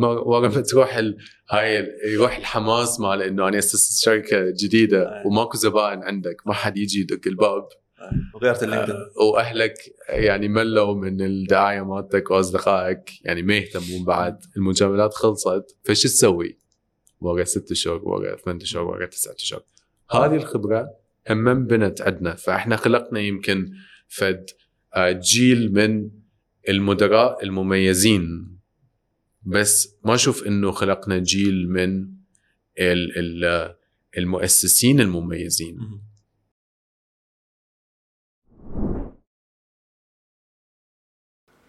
ورا ما تروح ال... هاي يروح الحماس مال إنه أنا اسست شركة جديدة وماكو زبائن عندك ما حد يجي يدق الباب. وغيرت ال LinkedIn آه، وأهلك يعني ملوا من الدعاية مالتك وأصدقائك يعني ما يهتمون بعد. المجاملات خلصت فشتسوي؟ ورا ست شهور ورا ثمان شهور ورا تسعة شهور. هذه الخبرة هم انبنت عندنا فإحنا خلقنا يمكن فد آه، جيل من المدراء المميزين. بس ما أشوف إنه خلقنا جيل من ال- ال- المؤسسين المميزين.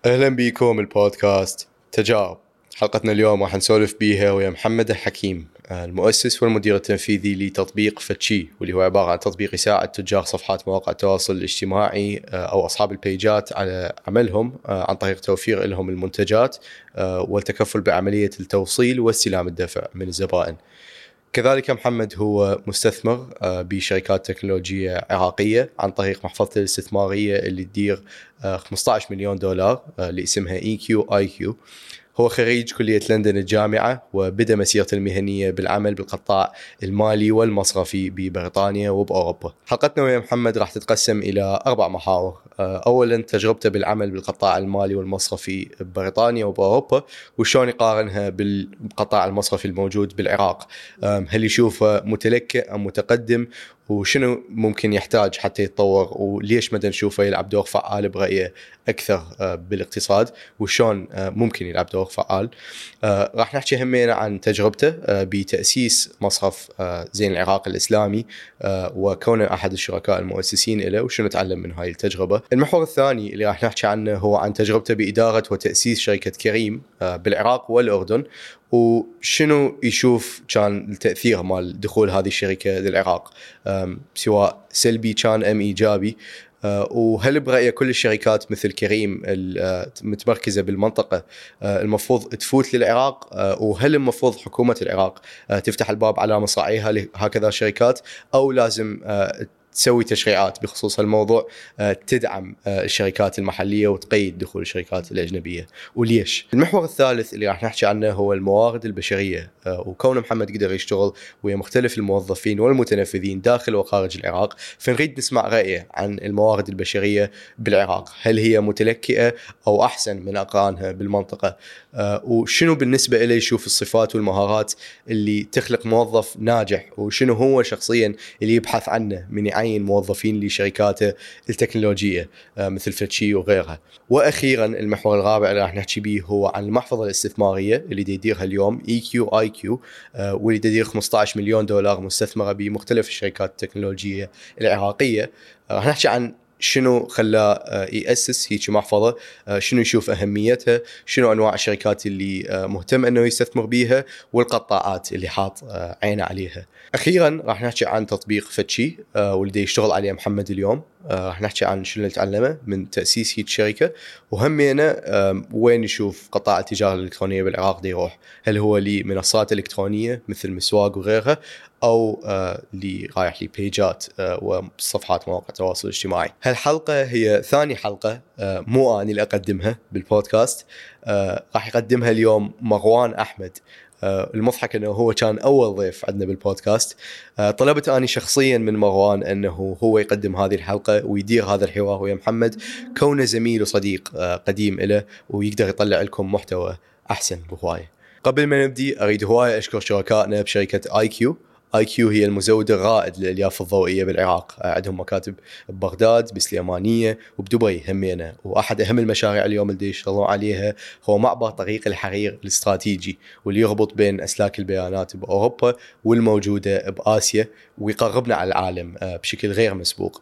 أهلا بيكم البودكاست تجارب. حلقتنا اليوم راح نسولف بيها ويا محمد الحكيم آه، المؤسس والمدير التنفيذي لتطبيق فتشي واللي هو عبارة عن تطبيق يساعد تجار صفحات مواقع التواصل الاجتماعي آه، أو أصحاب البيجات على عملهم آه، عن طريق توفير لهم المنتجات والتكفل بعملية التوصيل واستلام الدفع من الزبائن. كذلك محمد هو مستثمر بشركات تكنولوجية عراقية عن طريق محفظته الاستثمارية اللي تدير آه، 15 مليون دولار اللي اسمها IQ IQ هو خريج كلية لندن الجامعة وبدأ مسيرته المهنية بالعمل بالقطاع المالي والمصرفي ببريطانيا وبأوروبا. حلقتنا ويا محمد راح تتقسم إلى أربع محاور. آه، أولا تجربته بالعمل بالقطاع المالي والمصرفي ببريطانيا وبأوروبا وشلون يقارنها بالقطاع المصرفي الموجود بالعراق. هل يشوفه متلكئ أم متقدم؟ وشنو ممكن يحتاج حتى يتطور وليش مدى نشوفه يلعب دور فعال برأيه أكثر آه، بالاقتصاد وشون آه، ممكن يلعب دور فعال. آه، راح نحكي همينا عن تجربته بتأسيس مصرف زين العراق الإسلامي آه، وكونه أحد الشركاء المؤسسين له وشنو تعلم من هاي التجربة. المحور الثاني اللي راح نحكي عنه هو عن تجربته بإدارة وتأسيس شركة كريم بالعراق والأردن. وشنو يشوف كان التأثير مال دخول هذه الشركة للعراق؟ سواء سلبي كان أم إيجابي. أه، وهل برايه كل الشركات مثل كريم المتمركزه بالمنطقة أه، المفروض تفوت للعراق؟ وهل المفروض حكومة العراق تفتح الباب على مصراعيها لهكذا شركات؟ أو لازم تسوي تشريعات بخصوص الموضوع أه، تدعم أه، الشركات المحلية وتقيد دخول الشركات الأجنبية وليش؟ المحور الثالث اللي راح نحكي عنه هو الموارد البشرية أه، وكون محمد قدر يشتغل ويا مختلف الموظفين والمتنفذين داخل وخارج العراق فنريد نسمع رأيه عن الموارد البشرية بالعراق، هل هي متلكئة أو أحسن من أقرانها بالمنطقة؟ وشنو بالنسبة له يشوف الصفات والمهارات اللي تخلق موظف ناجح وشنو هو شخصيا اللي يبحث عنه من يعين موظفين لشركاته التكنولوجية أه، مثل فتشي وغيرها. وأخيرا المحور الرابع اللي راح نحكي به هو عن المحفظة الاستثمارية اللي دي يديرها اليوم IQ IQ واللي دي تدير 15 مليون دولار مستثمرة بمختلف الشركات التكنولوجية العراقية آه، راح نحكي عن شنو خلاه يأسس هيك محفظة آه، شنو يشوف أهميتها شنو أنواع الشركات اللي آه، مهتم إنه يستثمر بيها والقطاعات اللي حاط آه، عينه عليها. أخيرا راح نحكي عن تطبيق فتشي واللي يشتغل عليه محمد اليوم. راح نحكي عن شنو اللي تعلمه من تأسيس هيك شركة. وهمينا وين يشوف قطاع التجارة الإلكترونية بالعراق دي يروح. هل هو لمنصات إلكترونية مثل مسواق وغيرها أو آه، اللي رايح لبيجات آه، وصفحات مواقع التواصل الاجتماعي. هالحلقة هي ثاني حلقة آه، مو اني اللي أقدمها بالبودكاست. راح يقدمها اليوم مروان أحمد. المضحك إنه هو كان أول ضيف عندنا بالبودكاست. طلبت اني شخصيا من مروان إنه هو يقدم هذه الحلقة ويدير هذا الحوار ويا محمد. كونه زميل وصديق قديم له ويقدر يطلع لكم محتوى أحسن بهواية. قبل ما نبدي أريد هواية أشكر شركائنا بشركة IQ IQ هي المزود الرائد للألياف الضوئية بالعراق. عندهم مكاتب ببغداد بسليمانية وبدبي همينة. وأحد أهم المشاريع اليوم اللي يشتغلون عليها هو معبر طريق الحرير الاستراتيجي واللي يربط بين أسلاك البيانات بأوروبا والموجودة بآسيا ويقربنا على العالم آه، بشكل غير مسبوق.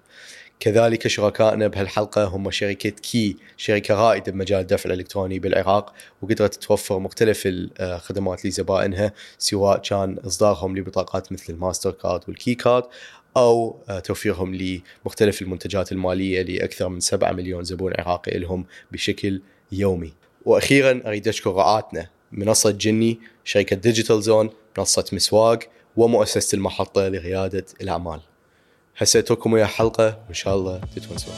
كذلك شركائنا بهالحلقة هم شركة Key شركة رائدة بمجال الدفع الإلكتروني بالعراق وقدرت توفر مختلف الخدمات لزبائنها سواء كان إصدارهم لبطاقات مثل الماستر كارد وال Key Card أو آه، توفيرهم لمختلف المنتجات المالية لأكثر من 7 مليون زبون عراقي لهم بشكل يومي. وأخيرا أريد أشكر رعاتنا منصة جني شركة ديجيتال زون منصة مسواق ومؤسسة المحطة لريادة الأعمال. اترككم ويا حلقة وإن شاء الله تتونسون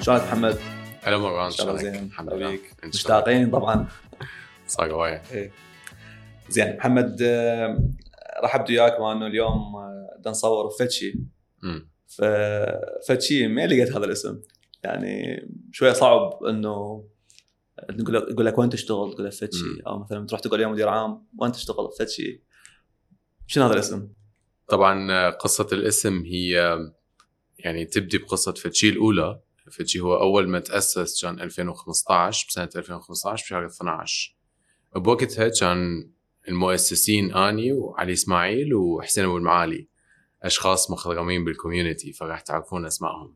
شلونك محمد؟ هلا مروان إن شاء الله شلونك؟ زين الحمد لله حبيبك إن شاء الله. مشتاقين طبعا صار هوايه إيه. زين محمد آه، رحبت وياك مع إنه اليوم آه، بدنا نصور بفتشي أمم. ففتشي ما لقيت هذا الاسم يعني شوية صعب إنه نقول لك يقول لك وين تشتغل؟ تقول له فتشي مم. أو مثلا تروح تقول يا مدير عام وين تشتغل؟ فتشي شنو هذا الاسم؟ طبعا آه، قصة الاسم هي يعني تبدي بقصة فتشي الأولى. فتشي هو أول ما تأسس كان 2015 بسنة 2015 بشهر 12 بوقتها كان المؤسسين آني وعلي إسماعيل وحسين أبو المعالي أشخاص مخضرمين بالكوميونتي فراح تعرفون أسمائهم.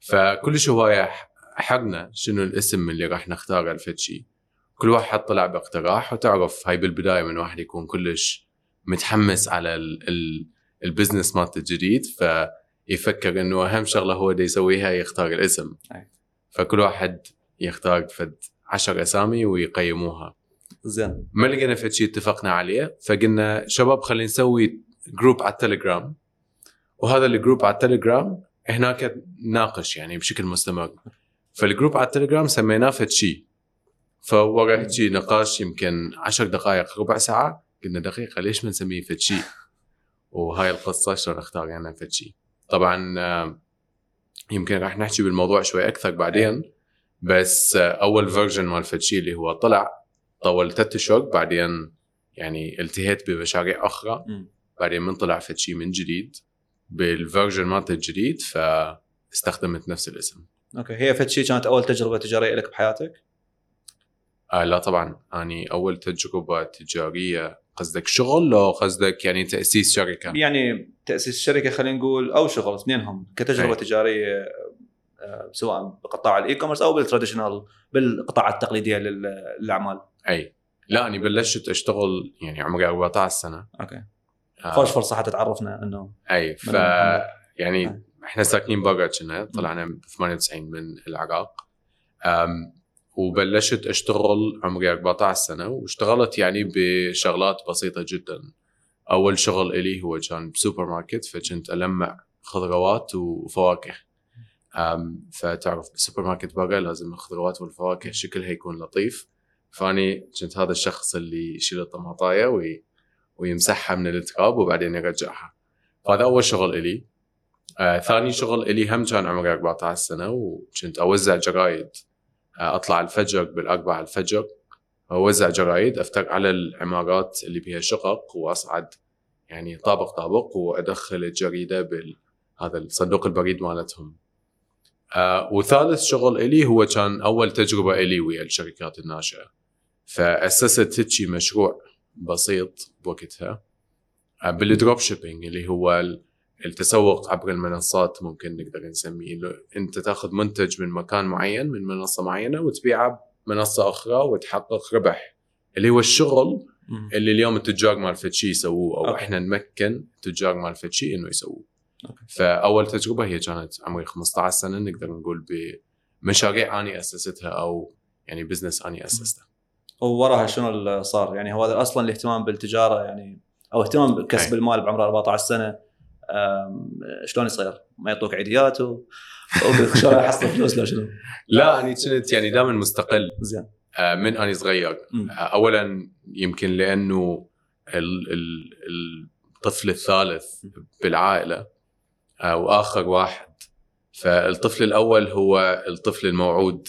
فكل هواية ناقشنا شنو الاسم اللي راح نختاره ل فد شي كل واحد طلع باقتراح وتعرف هاي بالبداية من واحد يكون كلش متحمس على ال ال ال business مالته الجديد فيفكر إنه أهم شغلة هو دا يسويها يختار الاسم. فكل واحد يختار فد عشر أسامي ويقيموها. زين. ما لقينا فد شيء اتفقنا عليه فقلنا شباب خلينا نسوي group على التليجرام وهذا ال group على التليجرام هناك ناقش يعني بشكل مستمر. فال group على التليجرام سميناه فد شيء فورا هيجي نقاش يمكن عشر دقائق ربع ساعة قلنا دقيقة ليش ما نسميه فد شيء وهاي القصة شلون اختار يعني فد شيء طبعا يمكن راح نحكي بالموضوع شوي أكثر بعدين بس أول version مال فد شيء اللي هو طلع طول ثلاث اشهر بعدين يعني التهيت بمشاريع أخرى. بعدين من طلع فد شيء من جديد بال version مالته الجديد فاستخدمت نفس الاسم. أوكي. هي فد شي كانت أول تجربة تجارية لك بحياتك؟ آه لا طبعا. أني أول تجربة تجارية قصدك شغل لو قصدك يعني تأسيس شركة؟ يعني تأسيس شركة خلينا نقول أو شغل اثنينهم. كتجربة أي. تجارية آه، سواء بقطاع ال e-commerce أو بال traditional بالقطاعات التقليدية لل- للأعمال. أي. لا أني بلشت أشتغل يعني عمري 14 سنة. أوكي. آه. خوش فرصة حتى تعرفنا إنه أي. ف. يعني إحنا ساكنين برا كنا طلعنا ب 98 من العراق. أم وبلشت أشتغل عمري 14 سنة واشتغلت يعني بشغلات بسيطة جدا. أول شغل إلي هو كان بسوبر ماركت فكنت ألمع خضروات وفواكه. أم فتعرف بالسوبر ماركت برا لازم الخضروات والفواكه شكلها يكون لطيف. فأني كنت هذا الشخص اللي يشيل الطماطاية وي ويمسحها من التراب وبعدين يرجعها. فهذا أول شغل إلي. آه ثاني شغل إلي هم كان عمري 14 سنة وكنت أوزع جرايد آه أطلع الفجر بالأربعة الفجر أوزع جرايد أفتر على العمارات اللي بها شقق وأصعد يعني طابق طابق وأدخل الجريدة بال هذا الصندوق البريد مالتهم. آه وثالث شغل إلي هو كان أول تجربة إلي ويا الشركات الناشئة. فأسست هيجي مشروع بسيط بوقتها آه بال drop shipping اللي هو التسوق عبر المنصات ممكن نقدر نسميه إنه أنت تأخذ منتج من مكان معين من منصة معينة وتبيعه بمنصة أخرى وتحقق ربح اللي هو الشغل. اللي اليوم التجار مال فد شي يسووه أو أوكي. إحنا نمكن التجار مال فد شي إنه يسووه أوكي. فأول تجربة هي كانت عمري 15 سنة نقدر نقول بمشاريع أني أسستها أو يعني business أني أسسته ووراها شنو اللي صار يعني هو هذا أصلا الاهتمام بالتجارة يعني أو اهتمام بكسب أي. المال بعمر 14 سنة شلون يصير؟ ما يعطوك عيديات و شلون أحصل فلوس لو شنو؟ لا اني كنت يعني دائما مستقل. زين. آه، من اني صغير. آه، اولا يمكن لأنه ال- ال- الطفل الثالث بالعائلة آه، وآخر واحد. فالطفل الأول هو الطفل الموعود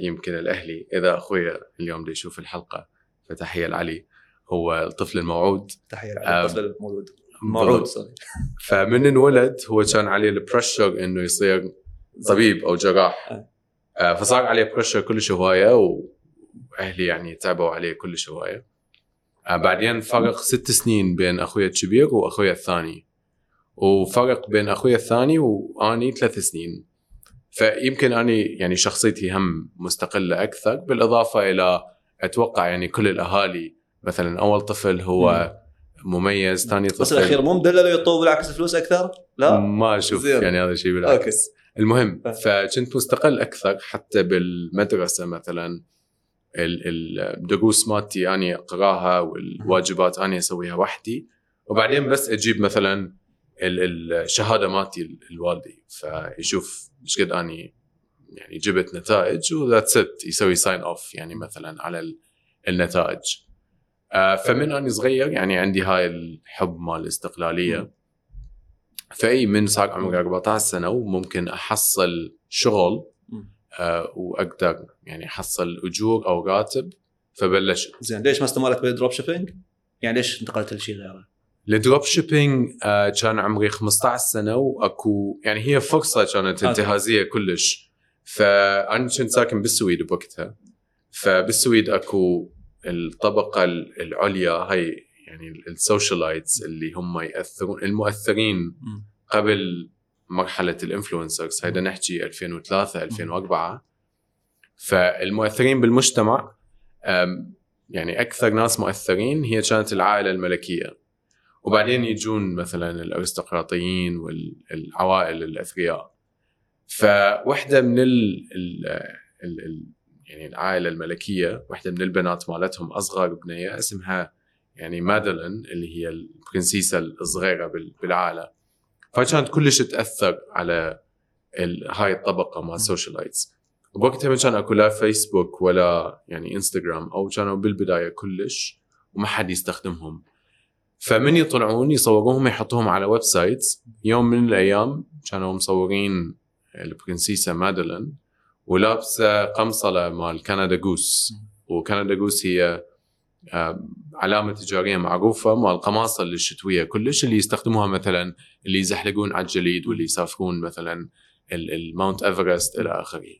يمكن الأهلي. إذا أخوي اليوم دي يشوف الحلقة فتحية لعلي هو الطفل الموعود. تحية على الطفل المولود موعود فمن انولد هو كان عليه ال pressure إنه يصير طبيب أو جراح. أه. آه، فصار عليه pressure كل هواية وأهلي يعني تعبوا عليه كل هواية. آه، بعدين فرق ست سنين بين أخوي الكبير واخوي الثاني. وفرق بين أخوي الثاني وأني ثلاث سنين. فيمكن أني يعني شخصيتي هم مستقلة أكثر بالإضافة إلى أتوقع يعني كل الأهالي. مثلا أول طفل هو مميز ثاني طفل بس الأخير مو مدلل ويطول بالعكس فلوس أكثر؟ لا؟ ما أشوف زين. يعني هذا الشيء بالعكس أوكي المهم. فكنت مستقل أكثر حتى بالمدرسة مثلا ال- الدروس مالتي أني أقراها والواجبات أني أسويها وحدي وبعدين بس أجيب مثلا ال- الشهاده مالتي ال- الوالدي فيشوف إيش قد أني يعني جبت نتائج و that's it يسوي sign off يعني مثلا على ال- النتائج فمن اني صغير يعني عندي هاي الحب مال الاستقلالية فأي من صار عمري 14 سنة وممكن أحصل شغل. آه، وأقدر يعني أحصل أجور أو راتب فبلشت زين ليش ما استمرت بال drop shipping؟ يعني ليش انتقلت لشيء غيره؟ ال drop shipping آه، كان عمري 15 سنة وأكو يعني هي فرصة كانت. انتهازية كلش فأنا كنت ساكن بالسويد بوقتها فبالسويد أكو الطبقة العليا هاي يعني ال socialites اللي هم يأثرون المؤثرين. قبل مرحلة ال influencers هيدا نحكي 2003 2004 فالمؤثرين بالمجتمع يعني أكثر ناس مؤثرين هي كانت العائلة الملكية. وبعدين يجون مثلا الأرستقراطيين والعوائل الأثرياء. فواحده من ال ال ال يعني العائلة الملكية واحدة من البنات مالتهم اصغر بنية اسمها يعني مادلين اللي هي ال princess الصغيرة بال- بالعائلة. فكانت كلش تأثر على هاي الطبقة مال ال socialites بوقتها ما كان أكو لا فيسبوك ولا يعني انستغرام أو كانوا بالبداية كلش وما حد يستخدمهم. فمن يطلعون يصوروهم يحطوهم على websites يوم من الأيام كانوا مصورين ال princess مادلين ولابسة قمصلة مال كندا جوس وكندا جوس هي آه، علامة تجارية معروفة مال القماصل الشتوية كلش اللي يستخدموها مثلا اللي يزحلقون على الجليد واللي يسافرون مثلا ال- ال Mount ايفرست إلى آخره.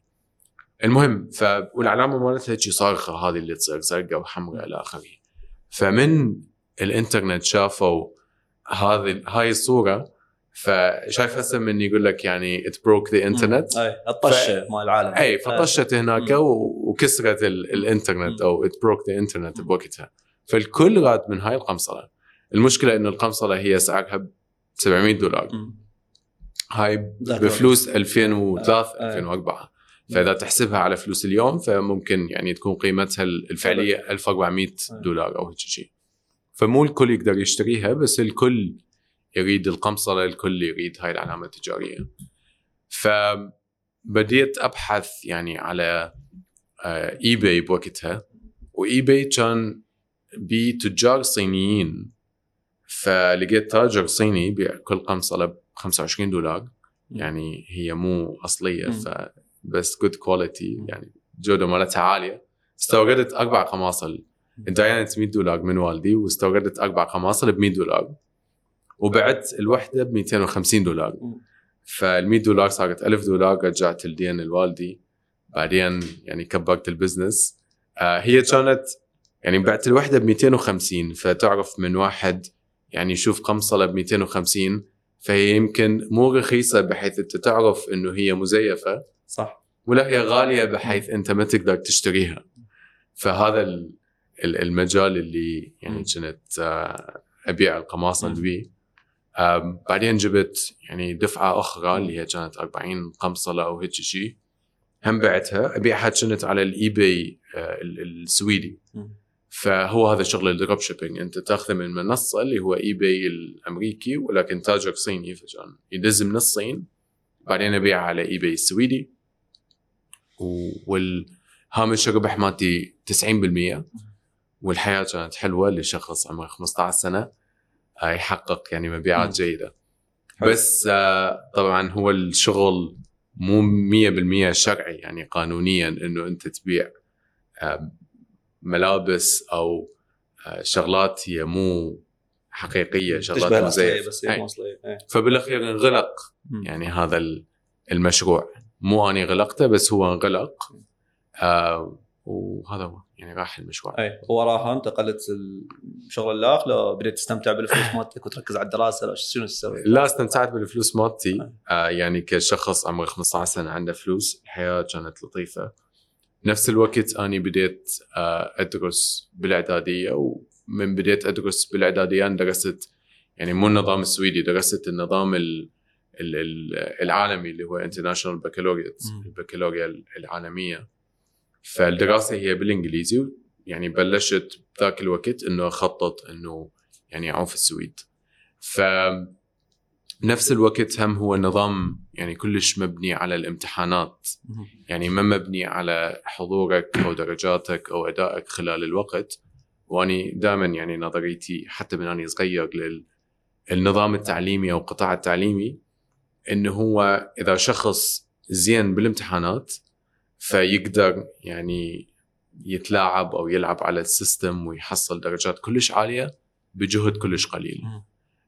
المهم ف والعلامة مالتها هيك صارخة هذه اللي تصير زرقاء وحمراء إلى آخره. فمن الإنترنت شافوا هذه هاي الصورة فشايف هسه من يقول لك يعني it broke the internet أي الطشة مال العالم. أي فطشت هناك وكسرت ال- الإنترنت. أو it broke the internet. بوقتها. فالكل راد من هاي القمصله المشكلة إنه القمصله هي سعرها ب 700 دولار. مم. هاي بفلوس 2003 آه. 2004 فإذا تحسبها على فلوس اليوم فممكن يعني تكون قيمتها الفعلية 1400 دولار أو هيك شيء فمو الكل يقدر يشتريها بس الكل يريد القمصله الكل يريد هاي العلامة التجارية. فبديت أبحث يعني على آه، eBay بوقتها و eBay كان بتجار صينيين. فلقيت تاجر صيني يبيع كل قمصله ب 25 دولار. يعني هي مو أصلية مم. ف بس good quality يعني جودة مالتها عالية. استوردت أربع قماصل. داينت 100 دولار من والدي واستوردت أربع قماصل ب 100 دولار. وبعت الوحدة ب 250 دولار. فال 100 دولار صارت 1000 دولار رجعت الدين لوالدي بعدين يعني كبرت ال business آه هي كانت يعني بعت الوحدة ب 250 فتعرف من واحد يعني يشوف قمصلة ب 250 فهي يمكن مو رخيصة بحيث أنت تعرف إنه هي مزيفة صح ولا هي غالية بحيث أنت ما تقدر تشتريها فهذا ال- ال- المجال اللي يعني. كنت آه، أبيع القماصل. اللي آم، بعدين جبت يعني دفعة أخرى اللي هي كانت 40 قمصله أو هيك شيء هم بعتها ابيعها كنت على ال eBay آه، ال- السويدي. فهو هذا شغل ال drop shipping أنت تأخذه من منصة اللي هو eBay الأمريكي ولكن تاجر صيني فكان يدز من الصين. بعدين ابيعها على eBay السويدي والهامش الربح مالتي 90% والحياة كانت حلوة لشخص عمره 15 سنة. يحقق يعني مبيعات. جيدة. بس آه، طبعا هو الشغل مو 100% شرعي يعني قانونيا إنه أنت تبيع آه، ملابس أو آه، شغلات هي مو حقيقية شغلات مزيفه بس هي أصلية إيه. فبالأخير انغلق. يعني هذا ال- المشروع مو اني غلقته بس هو انغلق آه وهذا هو. يعني راح المشروع أي وراها انتقلت الشغل الاخ لو بديت تستمتع بالفلوس مالتك وتركز على الدراسة لو شنو تسوي؟ لا استمتعت بالفلوس مالتي. آه يعني كشخص عمره 15 سنة عنده فلوس الحياة كانت لطيفة. نفس الوقت أني بديت آه أدرس بالإعدادية ومن بديت أدرس بالإعدادية أنا درست يعني مو النظام السويدي درست النظام ال ال- ال- العالمي اللي هو International Baccalaureate. البكالوريا العالمية. فالدراسة هي بالإنجليزي يعني بلشت ذاك الوقت إنه أخطط إنه يعني أعوم في السويد. ف بنفس الوقت هم هو نظام يعني كلش مبني على الامتحانات. يعني ما مبني على حضورك أو درجاتك أو أدائك خلال الوقت. وأني دائما يعني نظريتي حتى من أني صغير للنظام التعليمي أو القطاع التعليمي إنه هو إذا شخص زين بالامتحانات فيقدر يعني يتلاعب أو يلعب على السيستم ويحصل درجات كلش عالية بجهد كلش قليل.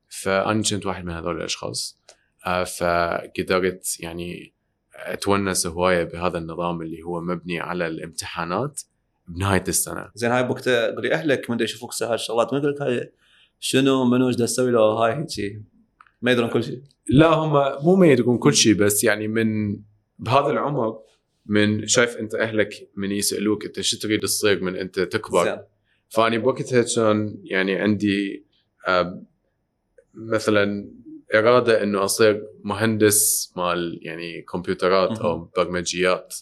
فأنا كنت واحد من هذول الأشخاص. آه، فقدرت يعني أتونس هواية بهذا النظام اللي هو مبني على الامتحانات بنهاية السنة. زين هاي بوقت قولي أهلك من يشوفوك سهل الشغلات ما يقول لك هاي شنو منو إيش تسوي له هاي هيك ما يدرون كل شيء لا هم مو ما يدرون كل شيء بس يعني من بهذا العمر من شايف انت اهلك من يسألوك انت شو تريد تصير من انت تكبر فأني بوقتها كان يعني عندي مثلا إرادة إنه اصير مهندس مال يعني كمبيوترات أو. برمجيات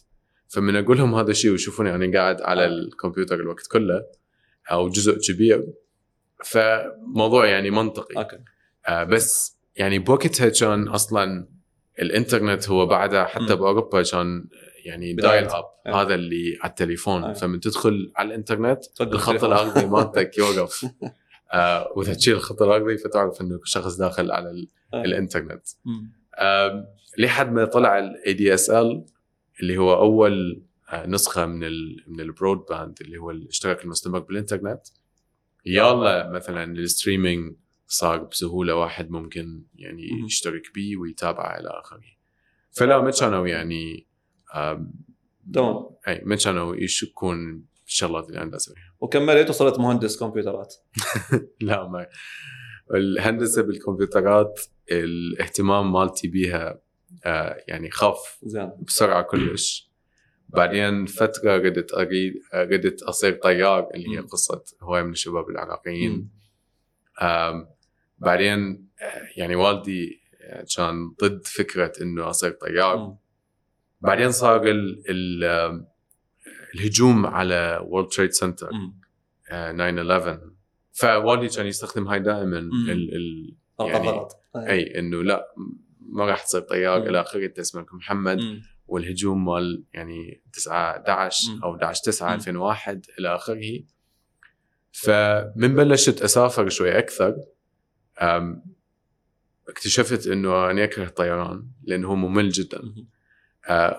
فمن أقول لهم هذا الشيء ويشوفوني أنا قاعد على آه. الكمبيوتر الوقت كله أو جزء كبير فموضوع يعني منطقي okay آه بس يعني بوقتها كان أصلا الإنترنت هو بعدها حتى. بأوروبا كان يعني. dial-up آه. هذا اللي على التليفون آه. فمن تدخل على الإنترنت الخط. الأرضي مالتك يوقف آه وإذا تشيل الخط الأرضي فتعرف إنه شخص داخل على ال- آه. الإنترنت. آم، لحد ما طلع ال ADSL اللي هو أول آه، نسخة من ال من ال broadband اللي هو الاشتراك المستمر بالإنترنت يلا مثلا ال streaming صار بسهولة واحد ممكن يعني. يشترك بيه ويتابعه إلى آخره فلا ما كانوا يعني تمام. أي ما كانوا يشكون بالشغلات اللي أنا اسويها وكملت وصرت مهندس كمبيوترات. لا ما الهندسة بالكمبيوترات الاهتمام مالتي بيها آه، يعني خف زين. بسرعة كلش. بعدين فترة ردت اريد ردت أصير طيار اللي هي. قصة هوايه من الشباب العراقيين. بعدين آه، يعني والدي آه، كان ضد فكرة إنه أصير طيار. بعدين صار ال الهجوم على World Trade Center مم. 9/11 فوالدي كان يستخدم هاي دائما. ال ال يعني غلط أي إنه لا ما راح تصير طيار. إلى آخره أنت اسمك محمد مم. والهجوم مال يعني 9 11 مم. أو 11 9 مم. 2001 إلى آخره فمن بلشت أسافر شوي أكثر اكتشفت إنه أنا أكره الطيران لأنه هو ممل جدا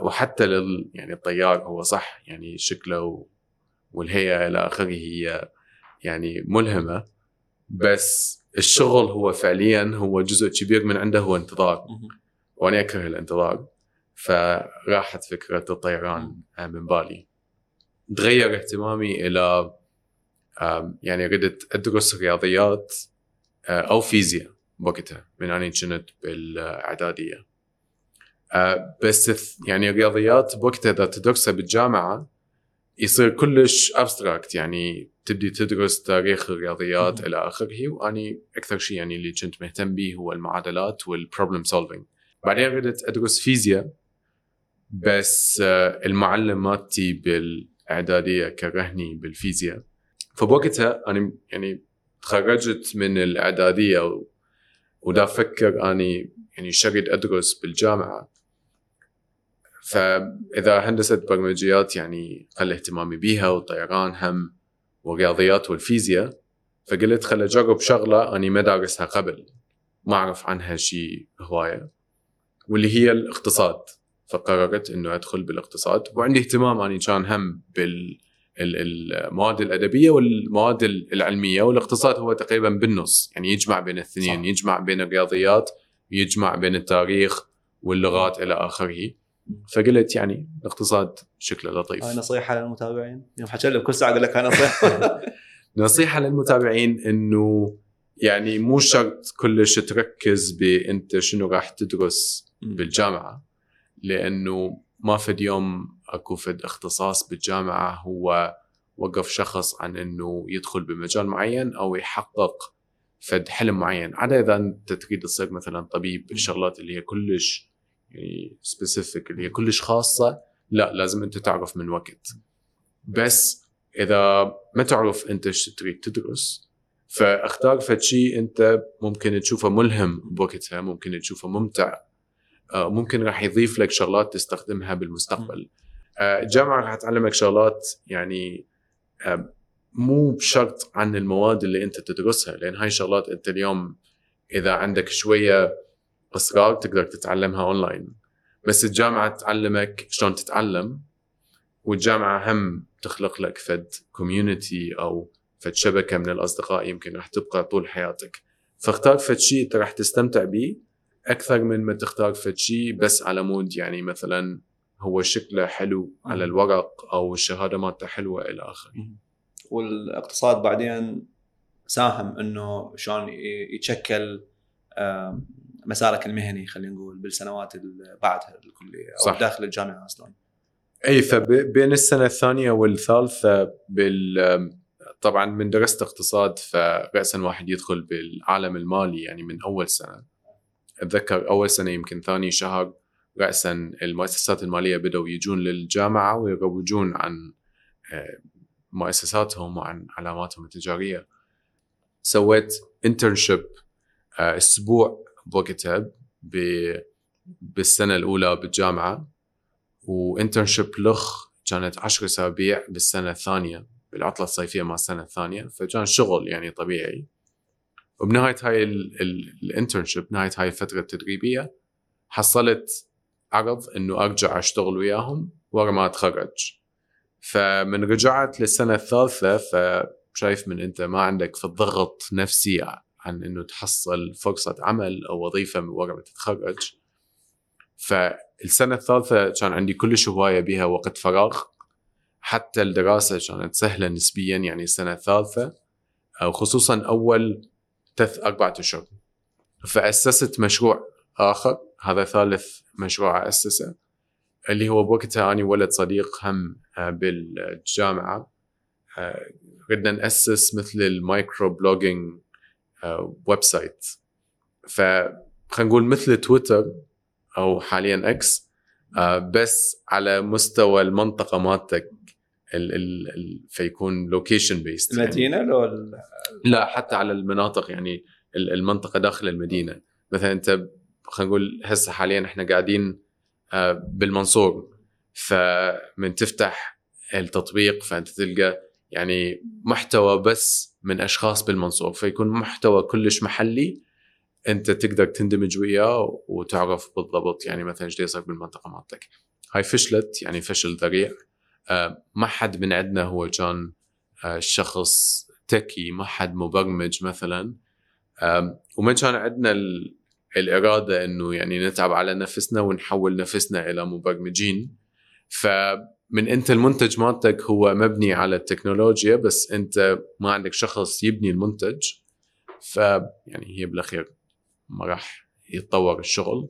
وحتى لل يعني الطيار هو صح يعني شكله والهيئة إلى آخره هي يعني ملهمة بس الشغل هو فعليا هو جزء كبير من عنده هو انتظار. وأنا أكره الانتظار فراحت فكرة الطيران آه، من بالي. تغير اهتمامي إلى يعني ردت أدرس رياضيات آه، أو فيزياء بوقتها من اني كنت بالإعدادية. آه، بس الث- يعني الرياضيات بوقتها إذا تدرسها بالجامعة يصير كلش abstract يعني تبدي تدرس تاريخ الرياضيات. إلى آخره وأني أكثر شيء يعني اللي كنت مهتم به هو المعادلات وال problem solving بعدين ردت أدرس فيزياء بس آه، المعلم مالتي بالإعدادية كرهني بالفيزياء. فبوقتها أنا يعني تخرجت من الإعدادية ودا أفكر أني يعني شريد أدرس بالجامعة. فإذا هندسة برمجيات يعني قل اهتمامي بيها والطيران هم والرياضيات والفيزياء فقلت خل أجرب شغلة أني ما دارسها قبل ما أعرف عنها شيء هواية واللي هي الاقتصاد. فقررت إنه أدخل بالاقتصاد وعندي اهتمام أني كان هم بال ال- المواد الأدبية والمواد العلمية والاقتصاد هو تقريبا بالنص. يعني يجمع بين الاثنين. يجمع بين الرياضيات يجمع بين التاريخ واللغات إلى آخره. فقلت يعني الاقتصاد شكله لطيف. هاي نصيحة للمتابعين. يوم حكى لي بكل ساعة أقول لك هاي نصيحة. نصيحة للمتابعين إنه يعني مو شرط كلش تركز بأنت شنو راح تدرس بالجامعة لأنه ما فد يوم أكو فد اختصاص بالجامعة هو وقف شخص عن إنه يدخل بمجال معين أو يحقق فد حلم معين. عدا إذا أنت تريد تصير مثلا طبيب الشغلات اللي هي كلش يعني سبيسيفيك اللي هي كلش خاصة لا لازم أنت تعرف من وقت. بس إذا ما تعرف أنت إيش تريد تدرس فاختار فد شيء أنت ممكن تشوفه ملهم بوقتها ممكن تشوفه ممتع. آه، ممكن راح يضيف لك شغلات تستخدمها بالمستقبل. آه، الجامعة راح تعلمك شغلات يعني آه، مو بشرط عن المواد اللي أنت تدرسها لأن هاي شغلات أنت اليوم إذا عندك شوية اصرار تقدر تتعلمها اونلاين بس الجامعة تعلمك شلون تتعلم والجامعة هم تخلق لك فد community أو فد شبكة من الأصدقاء يمكن راح تبقى طول حياتك. فاختار فد شيء أنت راح تستمتع به أكثر من ما تختار فد شيء بس على مود يعني مثلا هو شكله حلو على الورق أو الشهادة مالته حلوة إلى آخره. والاقتصاد بعدين ساهم إنه شلون يتشكل مسارك المهني خلينا نقول بالسنوات اللي بعدها الكلية أو صح. داخل الجامعة أصلا. أي فبين السنة الثانية والثالثة بال طبعا من درست اقتصاد فراسا واحد يدخل بالعالم المالي يعني من أول سنة. أتذكر أول سنة يمكن ثاني شهر راسا المؤسسات المالية بدأوا يجون للجامعة ويروجون عن آه، مؤسساتهم وعن علاماتهم التجارية. سويت internship أسبوع بوقتها ب- بالسنة الأولى بالجامعة و internship لخ كانت عشر أسابيع بالسنة الثانية بالعطلة الصيفية مع السنة الثانية فكان شغل يعني طبيعي. وبنهاية هاي الانترنشيب نهاية هاي الفترة التدريبية حصلت عرض إنه أرجع أشتغل وياهم ورا ما أتخرج. فمن رجعت للسنة الثالثة فشايف من أنت ما عندك في الضغط نفسي عن إنه تحصل فرصة عمل أو وظيفة ورا ما تتخرج. فالسنة الثالثة كان عندي كلش هواية بها وقت فراغ. حتى الدراسة كانت سهلة نسبيا يعني السنة الثالثة وخصوصا أول ثلاث أربع أشهر. فأسست مشروع آخر هذا ثالث مشروع أسسه اللي هو بوقتها اني ولد صديق هم آه، بالجامعة. آه، ردنا نأسس مثل ال micro-blogging website فخلينا نقول مثل تويتر أو حاليا إكس آه، بس على مستوى المنطقة مالتك ال ال ال فيكون location based المدينة لو ال- لا حتى على المناطق يعني ال- المنطقة داخل المدينة. مثلا أنت خلينا نقول هسه حاليا إحنا قاعدين آه، بالمنصور فمن تفتح التطبيق فأنت تلقى يعني محتوى بس من أشخاص بالمنصور فيكون محتوى كلش محلي أنت تقدر تندمج وياه وتعرف بالضبط يعني مثلا إيش يصير بالمنطقة مالتك. هاي فشلت يعني فشل ذريع. آه، ما حد من عندنا هو كان آه، شخص تكي ما حد مبرمج مثلا. وما كان عندنا ال- الإرادة أنه يعني نتعب على نفسنا ونحول نفسنا إلى مبرمجين. فمن أنت المنتج مالتك هو مبني على التكنولوجيا بس أنت ما عندك شخص يبني المنتج. فيعني هي بالأخير ما راح يتطور الشغل.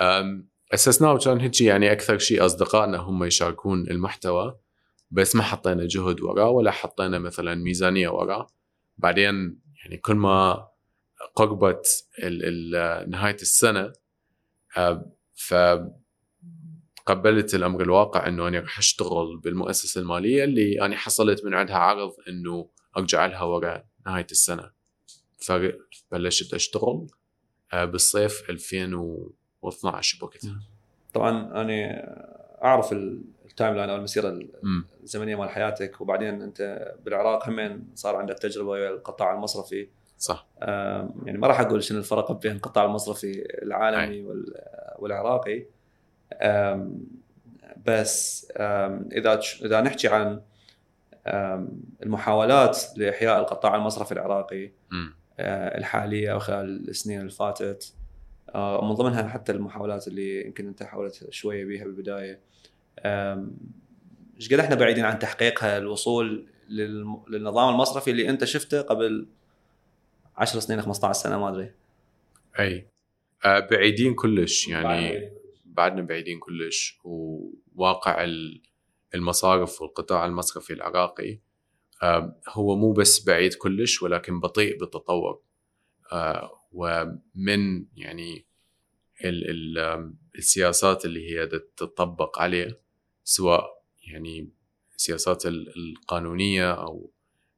أم، أسسناه وكان هيك يعني أكثر شيء أصدقائنا هم يشاركون المحتوى بس ما حطينا جهد وراه ولا حطينا مثلا ميزانية وراه بعدين يعني كل ما قربت ال ال نهاية السنة آه، فقبلت الأمر الواقع أنه أنا راح أشتغل بالمؤسسة المالية اللي أنا حصلت من عندها عرض أنه أرجع لها ورا نهاية السنة. فبلشت أشتغل آه، بالصيف 2012 بوقتها. طبعا أنا أعرف ال- ال timeline أو المسيرة الزمنية مال حياتك وبعدين أنت بالعراق همين صار عندك تجربة ويا القطاع المصرفي. صح. يعني ما راح أقول شنو الفرق بين القطاع المصرفي العالمي وال- والعراقي. بس إذا إذا نحكي عن المحاولات لإحياء القطاع المصرفي العراقي آه، الحالية وخلال السنين اللي فاتت آه، ومن ضمنها حتى المحاولات اللي يمكن أنت حاولت شوية بيها بالبداية إيش قد إحنا بعيدين عن تحقيقها الوصول للنظام المصرفي اللي أنت شفته قبل 10 سنين 15 سنة ما أدري. أي. آه، بعيدين كلش يعني بعدنا بعيدين كلش وواقع ال- المصارف والقطاع المصرفي العراقي آه، هو مو بس بعيد كلش ولكن بطيء بالتطور. آه، ومن يعني ال ال السياسات اللي هي تطبق عليه سواء يعني السياسات ال- القانونية أو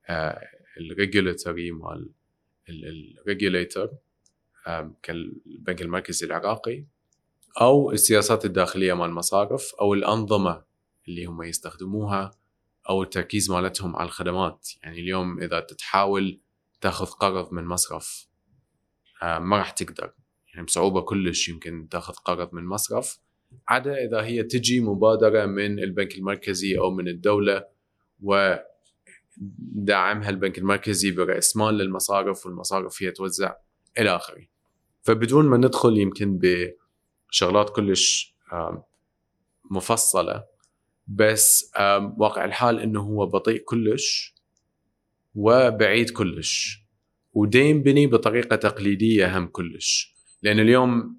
آه، ال regulatory مال ال regulator كالبنك المركزي العراقي أو السياسات الداخلية مال المصارف أو الأنظمة اللي هم يستخدموها أو التركيز مالتهم على الخدمات. يعني اليوم إذا تتحاول تاخذ قرض من مصرف ما راح تقدر. يعني بصعوبة كلش يمكن تاخذ قرض من مصرف عدا إذا هي تجي مبادرة من البنك المركزي أو من الدولة ودعمها البنك المركزي برأس مال للمصارف والمصارف هي توزع إلى آخره. فبدون ما ندخل يمكن بشغلات كلش مفصلة بس واقع الحال إنه هو بطيء كلش وبعيد كلش. ودين بني بطريقة تقليدية هم كلش. لأن اليوم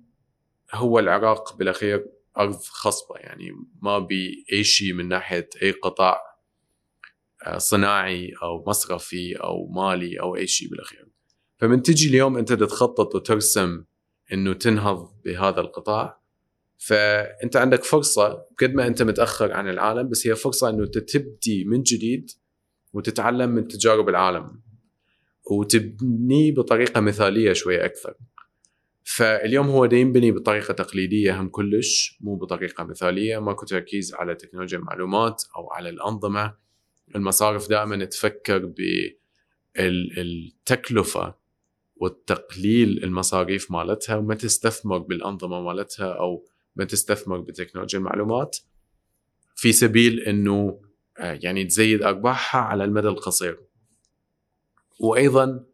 هو العراق بالأخير أرض خصبة يعني ما بي أي شيء من ناحية أي قطاع آه، صناعي أو مصرفي أو مالي أو أي شيء بالأخير. فمن تجي اليوم أنت تخطط وترسم إنه تنهض بهذا القطاع. فأنت عندك فرصة قد ما أنت متأخر عن العالم بس هي فرصة إنه تبدي من جديد وتتعلم من تجارب العالم وتبنيه بطريقة مثالية شوية أكثر. فاليوم هو دا ينبني بطريقة تقليدية هم كلش مو بطريقة مثالية. ماكو تركيز على تكنولوجيا المعلومات أو على الأنظمة. المصارف دائما تفكر بالتكلفه والتقليل المصاريف مالتها وما تستثمر بالأنظمة مالتها أو ما تستثمر بتكنولوجيا المعلومات في سبيل إنه آه، يعني تزيد أرباحها على المدى القصير. وأيضا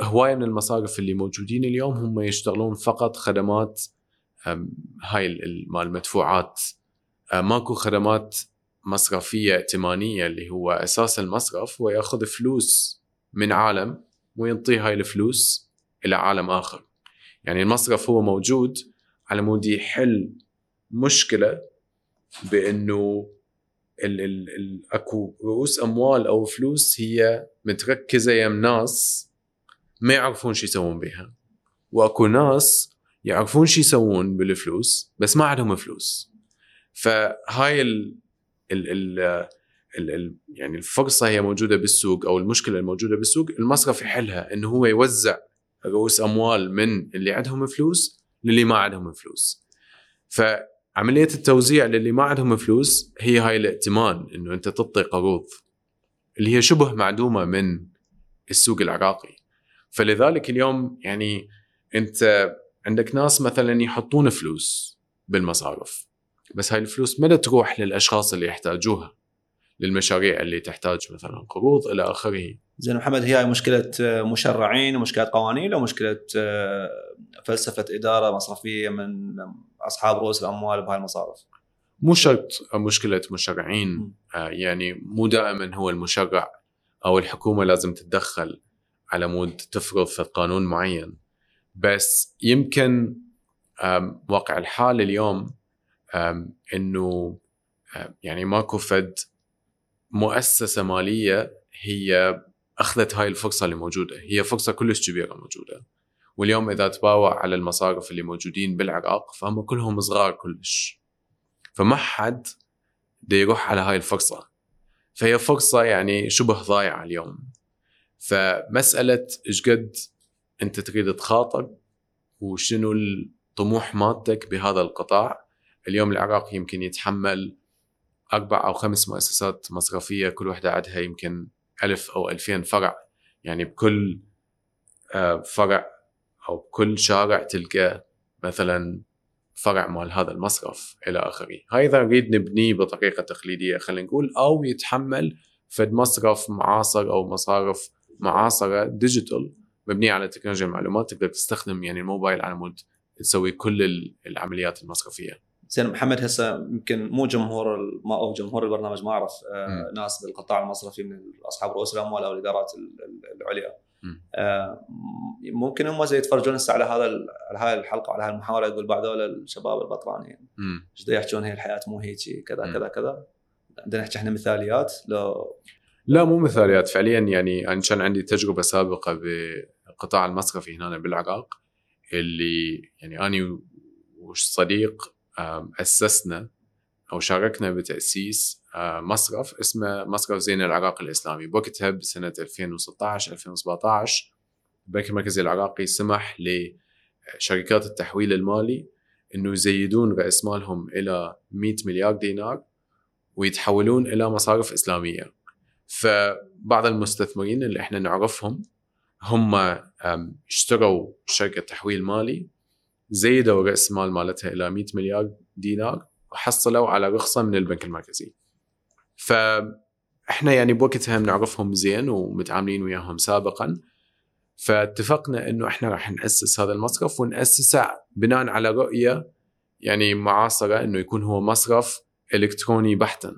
هواية من المصارف اللي موجودين اليوم هم يشتغلون فقط خدمات هاي مال المدفوعات آه، ماكو خدمات مصرفية ائتمانية اللي هو أساس المصرف هو ياخذ فلوس من عالم وينطي هاي الفلوس إلى عالم آخر. يعني المصرف هو موجود على مود يحل مشكلة بإنه ال ال ال أكو رؤوس أموال أو فلوس هي متركزة يم ناس ما يعرفون شو يسوون بها وأكو ناس يعرفون شو يسوون بالفلوس بس ما عندهم فلوس. فهاي ال ال ال يعني الفرصة هي موجودة بالسوق أو المشكلة الموجودة بالسوق المصرف يحلها انه هو يوزع رؤوس أموال من اللي عندهم فلوس للي ما عندهم فلوس. فعملية التوزيع للي ما عندهم فلوس هي هاي الإئتمان إنه أنت تعطي قروض اللي هي شبه معدومة من السوق العراقي. فلذلك اليوم يعني أنت عندك ناس مثلا يحطون فلوس بالمصارف بس هاي الفلوس ما تروح للأشخاص اللي يحتاجوها. للمشاريع اللي تحتاج مثلا قروض إلى آخره. زين محمد هي مشكلة مشرعين ومشكلة قوانين ومشكله آه، فلسفة إدارة مصرفية من أصحاب رؤوس الأموال بهاي المصارف؟ مو شرط مشكلة مشرعين آه، يعني مو دائما هو المشرع أو الحكومة لازم تتدخل على مود تفرض في قانون معين بس يمكن واقع الحال اليوم إنه يعني ماكو فد مؤسسة مالية هي أخذت هاي الفرصة اللي موجودة. هي فرصة كلش كبيرة موجودة. واليوم إذا تباوع على المصارف اللي موجودين بالعراق فهم كلهم صغار كلش. فما حد دي يروح على هاي الفرصة. فهي فرصة يعني شبه ضايعة اليوم. فمسألة إيش قد أنت تريد تخاطر وشنو الطموح مالتك بهذا القطاع؟ اليوم العراق يمكن يتحمل أربع أو خمس مؤسسات مصرفية كل واحدة عندها يمكن ألف أو ألفين فرع. يعني بكل آه، فرع أو بكل شارع تلقى مثلا فرع مال هذا المصرف إلى آخره. هاي إذا نريد نبنيه بطريقة تقليدية خلينا نقول أو يتحمل فد مصرف معاصر أو مصارف معاصرة digital مبنية على تكنولوجيا المعلومات تقدر تستخدم يعني الموبايل على مود تسوي كل العمليات المصرفية. زين محمد هسه يمكن مو جمهور ما أو جمهور البرنامج ما أعرف آه ناس بالقطاع المصرفي من أصحاب رؤوس الأموال أو الإدارات العليا. آه ممكن هم زي يتفرجون هسه على هذا على هاي الحلقة على هاي المحاوله يقول بعد الشباب البطرانيين. إيش يحكون هي الحياة؟ مو هيك كذا كذا كذا. عندنا نحكي إحنا مثاليات لو لا مو مثاليات. فعليا يعني أنا كان عندي تجربة سابقة بالقطاع المصرفي هنا بالعراق اللي يعني اني وصديق أسسنا أو شاركنا بتأسيس آه، مصرف اسمه مصرف زين العراق الإسلامي. بوقتها بسنه 2016 2017 البنك المركزي العراقي سمح لشركات التحويل المالي إنه يزيدون رأس مالهم إلى 100 مليار دينار ويتحولون إلى مصارف إسلامية. فبعض المستثمرين اللي إحنا نعرفهم هم اشتروا شركة تحويل مالي زيدوا رأس مال مالتها إلى 100 مليار دينار وحصلوا على رخصة من البنك المركزي. فإحنا يعني بوقتها بنعرفهم زين ومتعاملين وياهم سابقا. فاتفقنا إنه إحنا راح نأسس هذا المصرف ونأسسه بناء على رؤية يعني معاصرة إنه يكون هو مصرف إلكتروني بحتا.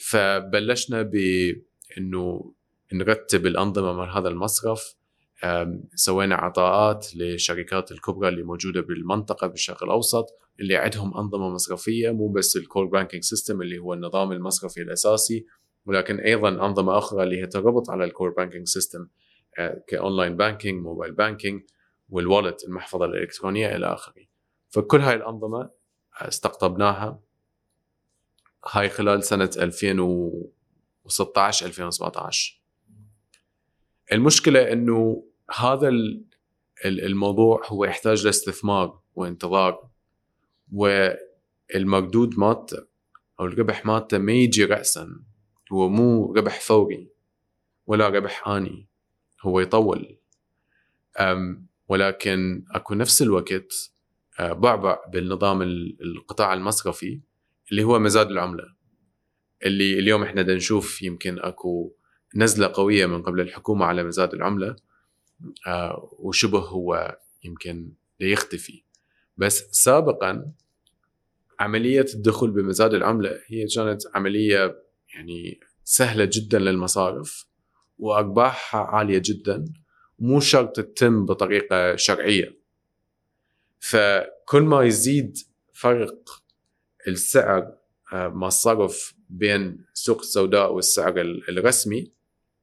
فبلشنا بإنه نرتب الأنظمة مال هذا المصرف سوينا عطاءات للشركات الكبرى اللي موجودة بالمنطقة بالشرق الأوسط اللي عندهم أنظمة مصرفية مو بس ال core banking system اللي هو النظام المصرفي الأساسي ولكن أيضا أنظمة أخرى اللي هي تربط على ال core banking system ك online banking mobile banking وال wallet المحفظة الإلكترونية إلى آخره. فكل هاي الأنظمة استقطبناها هاي خلال سنة 2016 2017 المشكلة إنه هذا ال- ال- الموضوع هو يحتاج لاستثمار وانتظار والمردود مالته أو الربح مالته ما يجي راسا هو مو ربح فوري ولا ربح آني هو يطول. أم ولكن أكو نفس الوقت آه، بعبع بالنظام ال- القطاع المصرفي اللي هو مزاد العملة اللي اليوم إحنا نشوف يمكن أكو نزلة قوية من قبل الحكومة على مزاد العملة وشبه هو يمكن ليختفي. بس سابقا عملية الدخول بمزاد العملة هي كانت عملية يعني سهلة جدا للمصارف وارباحها عالية جدا مو شرط تتم بطريقة شرعية. فكل ما يزيد فرق السعر آه، ما الصرف بين سوق السوداء والسعر ال- الرسمي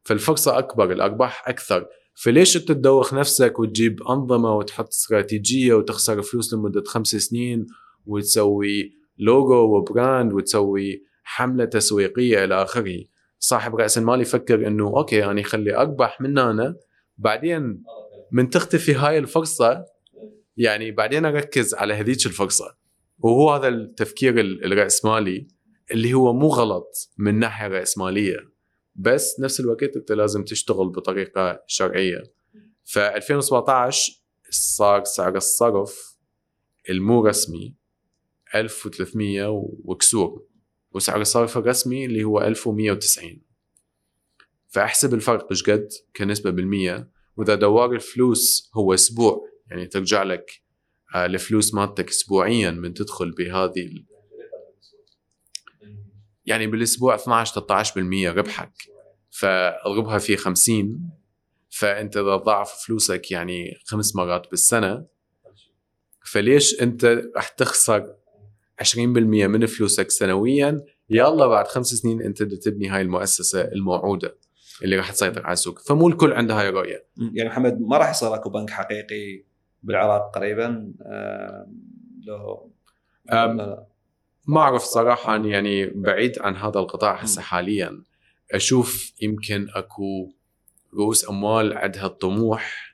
فالفرصة أكبر الارباح أكثر. فليش انت تدوخ نفسك وتجيب أنظمة وتحط استراتيجية وتخسر فلوس لمدة خمس سنين وتسوي logo و brand وتسوي حملة تسويقية إلى آخره؟ صاحب رأس المال يفكر إنه okay أنا خلي اربح من هنا بعدين من تختفي هاي الفرصة يعني بعدين أركز على هذيك الفرصة. وهو هذا التفكير ال- الرأسمالي اللي هو مو غلط من ناحية رأسمالية. بس نفس الوقت انت لازم تشتغل بطريقة شرعية. ف 2017 صار سعر الصرف المو رسمي 1300 وكسور وسعر الصرف الرسمي اللي هو 1190 فأحسب الفرق إيش قد؟ كنسبة بالمية. وإذا دوار الفلوس هو أسبوع يعني ترجع لك آه، الفلوس مالتك اسبوعيا من تدخل بهذه يعني بالأسبوع 12 13% ربحك. فأضربها في 50 فأنت إذا ضاعف فلوسك يعني خمس مرات بالسنة فليش أنت راح تخسر 20% من فلوسك سنويا؟ يلا بعد خمس سنين أنت بدك تبني هاي المؤسسة الموعودة اللي راح تسيطر على السوق. فمو الكل عنده هاي الرؤية. يعني محمد ما راح يصير أكو بنك حقيقي بالعراق قريبا لو. ما أعرف صراحة يعني بعيد عن هذا القطاع هسه حاليا. أشوف يمكن أكو رؤوس أموال عندها الطموح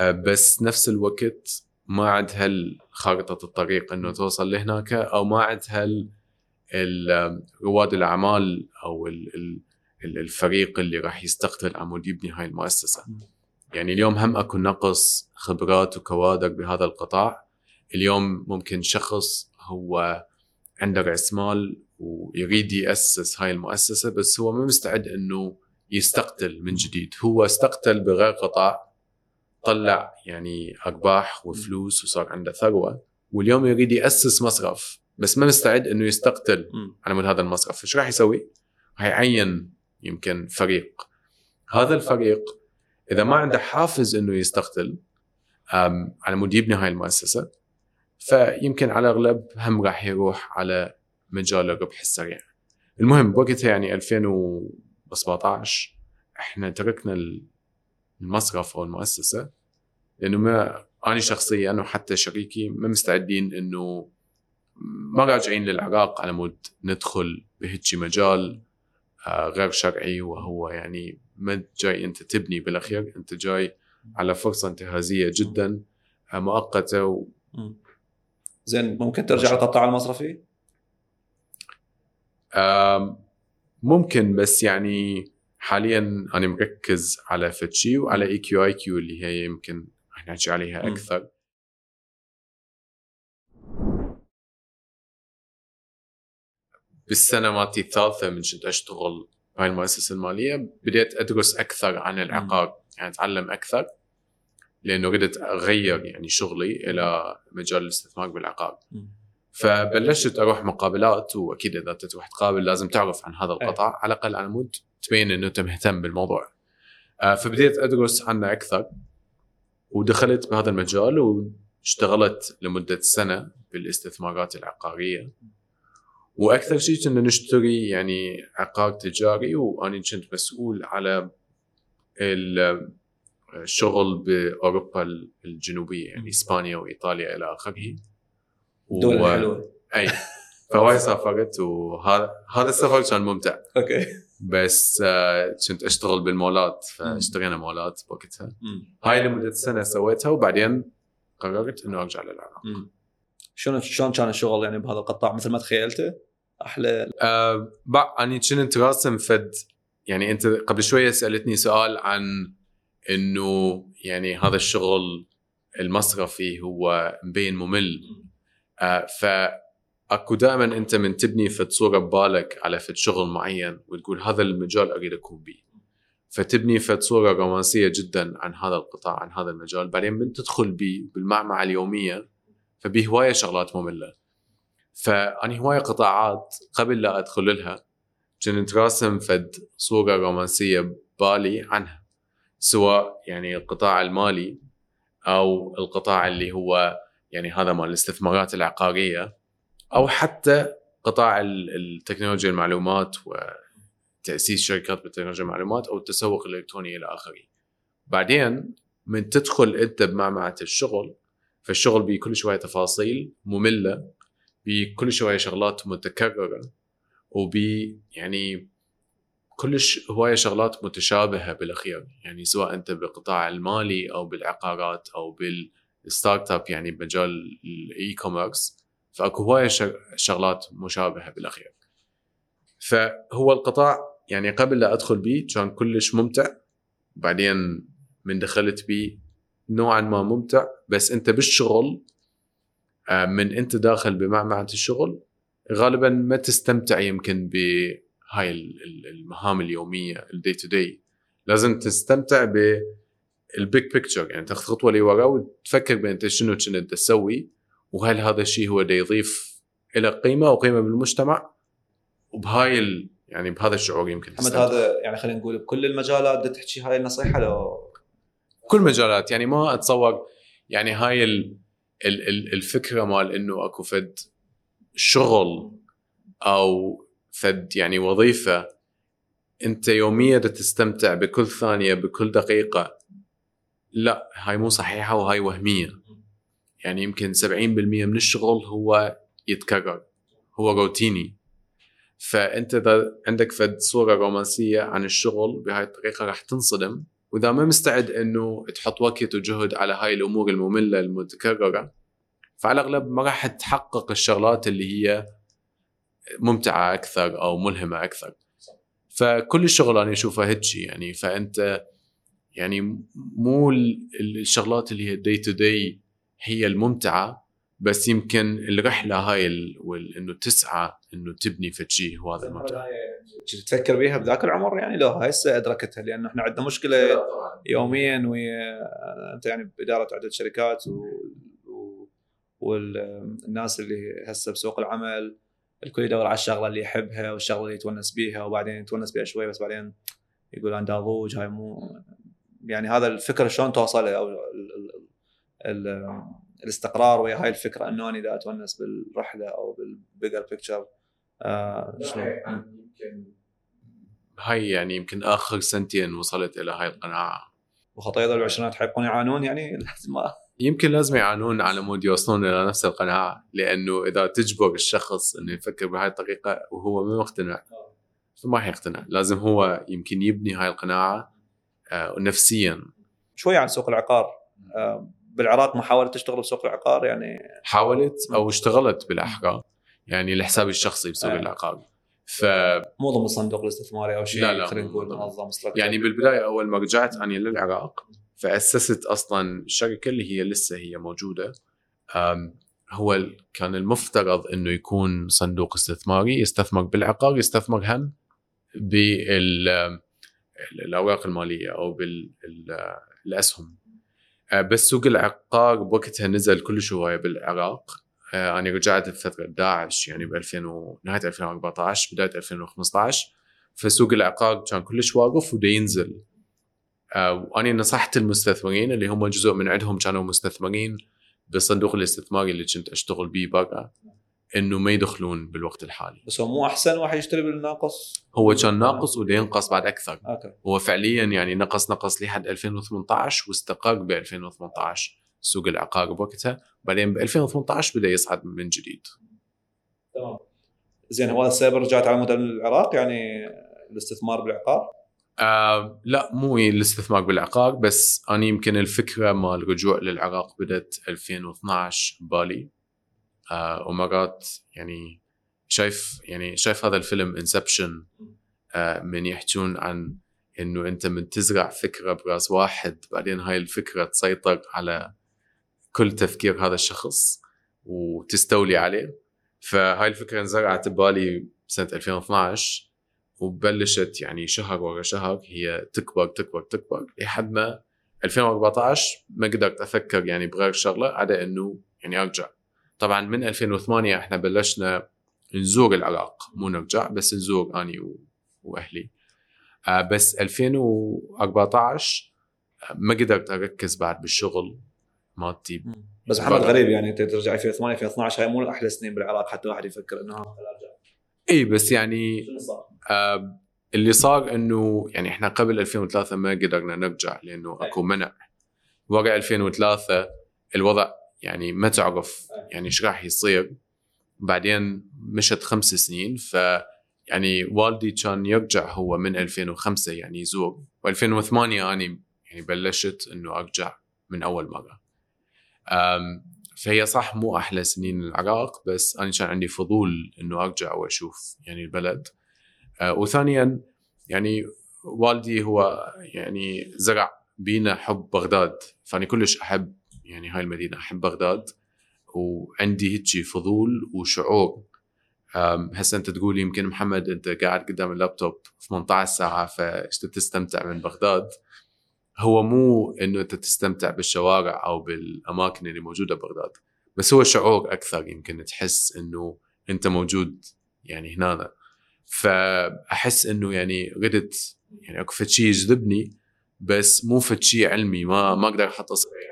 آه، بس نفس الوقت ما عندها خارطه الطريق إنه توصل لهناك أو ما عندها رواد الأعمال أو ال- ال- ال- الفريق اللي راح يستقتل عمود يبني هاي المؤسسة. يعني اليوم هم أكو نقص خبرات وكوادر بهذا القطاع. اليوم ممكن شخص هو عنده رأس مال ويريد يأسس هاي المؤسسة بس هو ما مستعد إنه يستقتل من جديد هو استقتل بغير قطاع طلع يعني أرباح وفلوس وصار عنده ثروة واليوم يريد يأسس مصرف بس ما مستعد إنه يستقتل. على مود هذا المصرف إيش راح يسوي؟ هيعين يمكن فريق هذا الفريق إذا ما عنده حافز إنه يستقتل على مود يبني هاي المؤسسة فيمكن على الأغلب هم راح يروح على مجال الربح السريع المهم بوقتها يعني 2017 إحنا تركنا المصرف أو المؤسسة لأنه ما أنا شخصيا وحتى شريكي ما مستعدين إنه ما راجعين للعراق على مود ندخل بهيجي مجال آه، غير شرعي وهو يعني ما جاي أنت تبني بالأخير أنت جاي على فرصة انتهازية جدا آه، مؤقتة و... زين ممكن ترجع للقطاع المصرفي؟ ممكن بس يعني حاليا أنا مركز على فتشي وعلى إي كيو آي كيو اللي هي يمكن نحكي عليها. أكثر بالسنة مالتي الثالثة من كنت أشتغل بهاي المؤسسة المالية بديت أدرس أكثر عن العقار يعني أتعلم أكثر لأنه بدت أغير يعني شغلي إلى مجال الاستثمار بالعقار مم. فبلشت أروح مقابلات وأكيد إذا أنت تروح تقابل لازم تعرف عن هذا القطاع. على الأقل على مود تبين إنه أنت مهتم بالموضوع. آه، فبديت أدرس عنه أكثر ودخلت بهذا المجال واشتغلت لمدة سنة بالاستثمارات العقارية. وأكثر شيء كنا نشتري يعني عقار تجاري وأنا كنت مسؤول على ال- الشغل بأوروبا الجنوبية يعني إسبانيا وإيطاليا إلى آخره. الدول و- الحلوه أي. فهواي سافرت وهذا هذا السفر كان ممتع. أوكي. بس آه، كنت أشتغل بالمولات فاشترينا مولات بوقتها. هاي لمدة سنة سويتها وبعدين قررت إنه أرجع للعراق. شلون شلون كان الشغل يعني بهذا القطاع؟ مثل ما تخيلته؟ أحلى؟ بع- أني كنت راسم فد. يعني أنت قبل شوية سألتني سؤال عن إنه يعني هذا الشغل المصرفي هو مبين ممل. فأكو دائما أنت من تبني فد صوره ببالك على فد شغل معين وتقول هذا المجال أريد أكون به. فتبني فد صوره رومانسية جدا عن هذا القطاع عن هذا المجال. بعدين من تدخل بيه بالمعمعة اليومية فبيه هواية شغلات مملة. فأني هواية قطاعات قبل لا أدخل لها كنت راسم فد صورة رومانسية ببالي عنها سواء يعني القطاع المالي أو القطاع اللي هو يعني هذا مال الاستثمارات العقارية أو حتى قطاع ال- التكنولوجيا المعلومات وتأسيس شركات بالتكنولوجيا المعلومات أو التسوق الإلكتروني إلى آخره. بعدين من تدخل أنت بمعمعة الشغل فالشغل بكل شوية تفاصيل مملة بكل شوية شغلات متكررة وبي يعني كلش هواية شغلات متشابهة بالأخير يعني سواء أنت بالقطاع المالي أو بالعقارات أو بال startup يعني بمجال ال e-commerce فأكو هواية شغ- شغلات مشابهة بالأخير. فهو القطاع يعني قبل لا أدخل بيه كان كلش ممتع. بعدين من دخلت بيه نوعا ما ممتع. بس أنت بالشغل آه، من أنت داخل بمعمعة الشغل غالبا ما تستمتع يمكن بهاي ال- ال- المهام اليومية ال day to day لازم تستمتع بال big picture يعني تاخذ خطوة لورا وتفكر بانت شنو كنت تسوي وهل هذا الشيء هو دا يضيف إلى قيمة وقيمة بالمجتمع وبهاي ال... يعني بهذا الشعور يمكن محمد. هذا يعني خلينا نقول بكل المجالات بدك تحكي هاي النصيحة لو كل مجالات يعني ما أتصور يعني هاي ال ال ال الفكرة مال إنه أكو فد شغل أو فد يعني وظيفة أنت يوميا تستمتع بكل ثانية بكل دقيقة لا هاي مو صحيحة وهاي وهمية. يعني يمكن 70% من الشغل هو يتكرر هو روتيني. فأنت إذا عندك فد صورة رومانسية عن الشغل بهاي الطريقة راح تنصدم. وإذا ما مستعد إنه تحط وقت وجهد على هاي الأمور المملة المتكررة فعلى الأغلب ما راح تحقق الشغلات اللي هي ممتعة أكثر أو ملهمة أكثر. فكل الشغل أنا أشوفها هيجي يعني. فأنت يعني مو ال- الشغلات اللي هي دي تو دي هي الممتعة بس يمكن الرحلة هاي ال- وال- إنه تسعى إنه تبني فد شيء هو هذا الممتع. كنت تفكر بيها بذاك العمر يعني؟ لو هسه أدركتها لأن إحنا عندنا مشكلة يوميا ويا أنت يعني بإدارة عده شركات و... و... والناس اللي هسه بسوق العمل الكل يدور على الشغلة اللي يحبها والشغلة اللي يتونس بيها وبعدين يتونس بيها شوي بس بعدين يقول أنا دا ضوج هاي مو يعني هذا الفكرة شلون توصله أو ال... ال... ال... الاستقرار ويا هاي الفكرة إنه أنا إذا أتونس بالرحلة أو بال bigger picture آه شلون؟ هاي يعني يمكن آخر سنتين وصلت إلى هاي القناعة. وخطايا العشرينات حيبقون يعانون يعني؟ لازم ما يمكن لازم يعانون على مود يوصلون إلى نفس القناعة لأنه إذا تجبر الشخص إنه يفكر بهاي الطريقة وهو مو مقتنع. فما حيقتنع لازم هو يمكن يبني هاي القناعة. آه، نفسيا. شوي عن سوق العقار. آه، بالعراق محاوله تشتغل بسوق العقار يعني. حاولت أو اشتغلت بالاحقاق يعني لحسابي الشخصي بسوق آه. العقار. ف مو ضمن الصندوق الاستثماري أو شيء لا، لا، خلينا نقول. منظم. يعني بالبداية أول ما رجعت اني للعراق فأسست أصلا الشركة اللي هي لسه هي موجودة. هو كان المفترض إنه يكون صندوق استثماري يستثمر بالعقار يستثمر هم بالاوراق المالية أو بالاسهم بس سوق العقار بوقتها نزل كل هوايه بالعراق. آه، أنا رجعت بفتره داعش يعني ب 2000 و... نهاية 2014 بداية 2015 فسوق العقار كان كلش واقف ودا ينزل. آه، وأنا نصحت المستثمرين اللي هم جزء من عندهم كانوا مستثمرين بالصندوق الاستثماري اللي كنت أشتغل بيه برا. إنه ما يدخلون بالوقت الحالي. بس هو مو أحسن واحد يشتري بالناقص؟ هو كان ناقص ودا ينقص بعد أكثر. أوكي. هو فعليا يعني نقص نقص لحد 2018 واستقر ب 2018 سوق العقار بوقتها. بعدين ب 2018 بدأ يصعد من جديد. تمام. زين هو السبب رجعت على مدن العراق؟ يعني الاستثمار بالعقار؟ آه لا مو الاستثمار بالعقار بس أنا يمكن الفكرة مال الرجوع للعراق بدأت 2012 ببالي. آه ومرات يعني شايف يعني شايف هذا الفيلم انسبشن آه من يحجون عن إنه أنت من تزرع فكرة براس واحد بعدين هاي الفكرة تسيطر على كل تفكير هذا الشخص وتستولي عليه. فهاي الفكرة انزرعت ببالي سنة 2012 وبلشت يعني شهر ورا شهر هي تكبر تكبر تكبر لحد ما 2014 ما قدرت أفكر يعني بغير شغلة عدا إنه يعني أرجع. طبعا من 2008 إحنا بلشنا نزور العراق مو نرجع بس نزور أني و- وأهلي. آه بس 2014 ما قدرت أركز بعد بالشغل مالتي. بس محمد غريب يعني انت ترجع 2008 2012 هاي مو أحلى سنين بالعراق حتى واحد يفكر إنه ارجع إي بس يعني؟ آه اللي صار إنه يعني إحنا قبل 2003 ما قدرنا نرجع لأنه أكو منع. ورا 2003 الوضع يعني ما تعرف يعني إيش راح يصير. بعدين مشت خمس سنين ف يعني والدي كان يرجع هو من 2005 يعني يزور. و2008 اني يعني بلشت إنه أرجع من أول مرة. أم، فهي صح مو أحلى سنين العراق بس أنا كان عندي فضول إنه أرجع وأشوف يعني البلد. أه، وثانيا يعني والدي هو يعني زرع بينا حب بغداد فأنا كلش أحب يعني هاي المدينة أحب بغداد وعندي هيجي فضول وشعور. هسه أنت تقول يمكن محمد أنت قاعد قدام اللابتوب 18 ساعه فايش تستمتع من بغداد؟ هو مو إنه أنت تستمتع بالشوارع أو بالأماكن اللي موجودة ببغداد بس هو شعور أكثر يمكن تحس إنه أنت موجود يعني هنا فأحس إنه يعني ردت يعني أكو شيء يجذبني بس مو فد علمي ما ما أقدر أحط أصبعي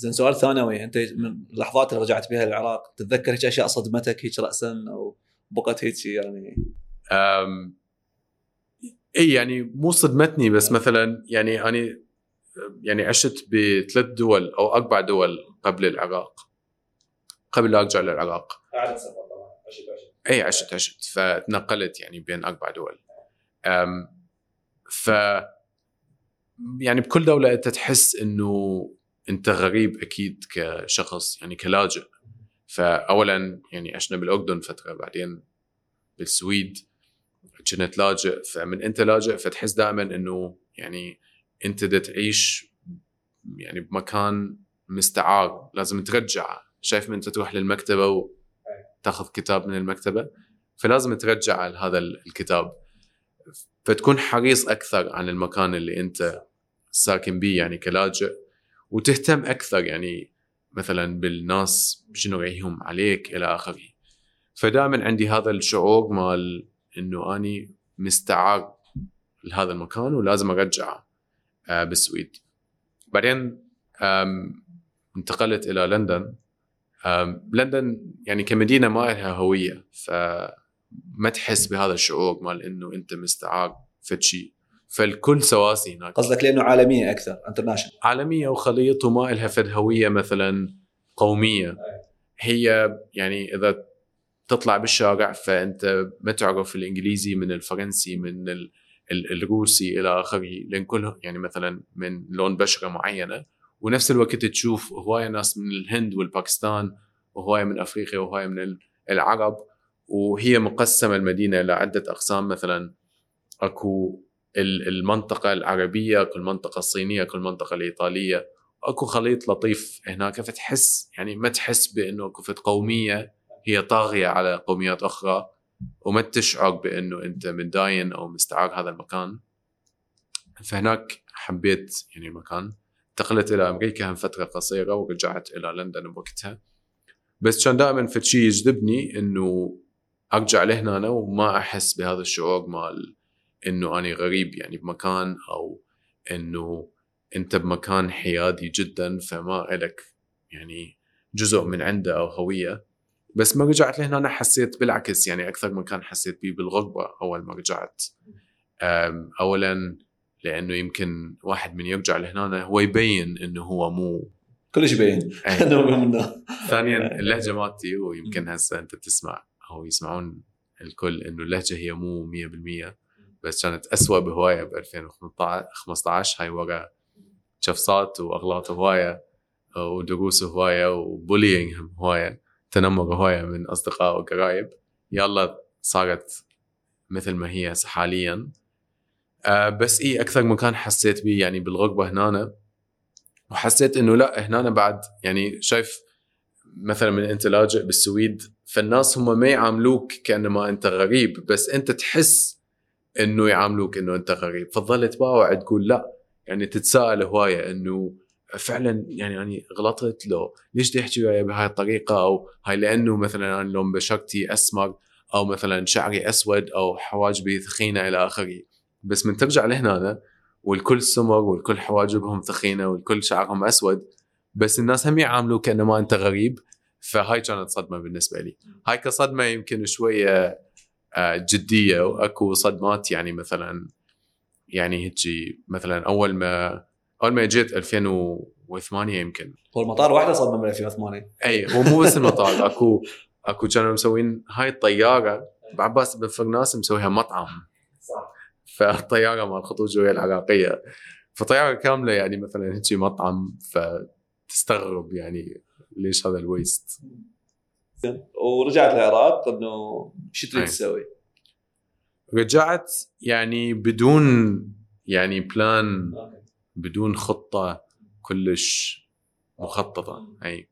زين سؤال ثانوي انت من اللحظات اللي رجعت بها للعراق تتذكر هيك أشياء صدمتك هيك راسا أو بقت هيك يعني؟ أم إي يعني مو صدمتني بس مثلا يعني أنا يعني عشت بثلاث دول أو أربع دول قبل العراق قبل لا أرجع للعراق قاعد سفر طبعا عشت عشت. إي عشت عشت. فتنقلت يعني بين أربع دول. أم ف يعني بكل دولة أنت تحس إنه انت غريب أكيد كشخص يعني كلاجئ. فاولا يعني عشنا بالأردن فترة بعدين بالسويد. كنت لاجئ فمن انت لاجئ فتحس دائما إنه يعني انت دا تعيش يعني بمكان مستعار لازم ترجعه شايف من انت تروح للمكتبة وتاخذ كتاب من المكتبة؟ فلازم ترجع هذا الكتاب. فتكون حريص أكثر عن المكان اللي انت ساكن به يعني كلاجئ. وتهتم أكثر يعني مثلا بالناس شنو رايهم عليك إلى آخره. فدائما عندي هذا الشعور مال إنه أني مستعار لهذا المكان ولازم ارجعه آه، بالسويد. بعدين انتقلت إلى لندن. لندن يعني كمدينة ما لها هوية فما تحس بهذا الشعور مال إنه أنت مستعار فد شيء. فالكل سواسي هناك. قصدك لأنه عالمية أكثر انترناشونال عالمية وخليط وما إلها فد هوية مثلا قومية. هي يعني إذا تطلع بالشارع فأنت ما تعرف الإنجليزي من الفرنسي من ال- ال- الروسي إلى آخره لأن كلهم يعني مثلا من لون بشرة معينة. ونفس الوقت تشوف هواية ناس من الهند والباكستان وهواية من أفريقيا وهواية من ال- العرب. وهي مقسمة المدينة إلى عده أقسام مثلا أكو ال- المنطقة العربية اكو المنطقة الصينيه اكو المنطقة الإيطالية. أكو خليط لطيف هناك فتحس يعني ما تحس بأنه أكو فد قومية هي طاغية على قوميات أخرى وما تشعر بأنه أنت متداين أو مستعار هذا المكان. فهناك حبيت يعني المكان انتقلت إلى أمريكا هم فترة قصيرة ورجعت إلى لندن بوقتها بس كان دائما في شيء يجذبني إنه أرجع لهنا وما أحس بهذا الشعور مال إنه اني غريب يعني بمكان أو إنه أنت بمكان حيادي جدا فما إلك يعني جزء من عنده أو هوية. بس ما رجعت لهنا حسيت بالعكس يعني أكثر مكان حسيت بيه بالغربة أول ما رجعت. اولا لأنه يمكن واحد من يرجع لهنا هو يبين إنه هو مو كلش يبين. ثانيا اللهجة مالتي ويمكن هسه أنت تسمع أو يسمعون الكل إنه اللهجة هي مو 100% بس كانت أسوأ بهواية ب 2015 هاي ورا شفصات وأغلاط هواية ودروس هواية وبولينج هواية تنمر هواية من أصدقاء وقرايب. يلا صارت مثل ما هي حاليا. آه بس إي أكثر مكان حسيت به يعني بالغربة هنا وحسيت إنه لا هنا بعد يعني شايف مثلا من أنت لاجئ بالسويد فالناس هم ما يعاملوك كأنما أنت غريب بس أنت تحس إنه يعاملوك إنه أنت غريب. فتظل تباوع تقول لا. يعني تتساءل هواية إنه فعلا يعني اني غلطت لو ليش بدي أحكي وياي بهاي الطريقة؟ أو هاي لأنه مثلا أنا لون بشرتي أسمر أو مثلا شعري أسود أو حواجبي ثخينة إلى آخره. بس من ترجع لهنا والكل سمر والكل حواجبهم ثخينة والكل شعرهم أسود بس الناس هم يعاملوك كانما أنت غريب. فهاي كانت صدمة بالنسبة لي. هاي كصدمة يمكن شوية جدية وأكو صدمات يعني مثلا يعني هيجي مثلا أول ما أول ما جيت 2008 يمكن. هو المطار واحدة صدمة من 2008 إي هو مو بس المطار أكو أكو كانوا مسوين هاي الطيارة بعباس بن فرناس مسويها مطعم. صح. فالطيارة مال الخطوط الجويه العراقية. فطيارة كاملة يعني مثلا هيك مطعم فتستغرب يعني ليش هذا ال West. ورجعت العراق إنه شو تريد. تسوي؟ رجعت يعني بدون يعني plan بدون خطة كلش مخططة أي.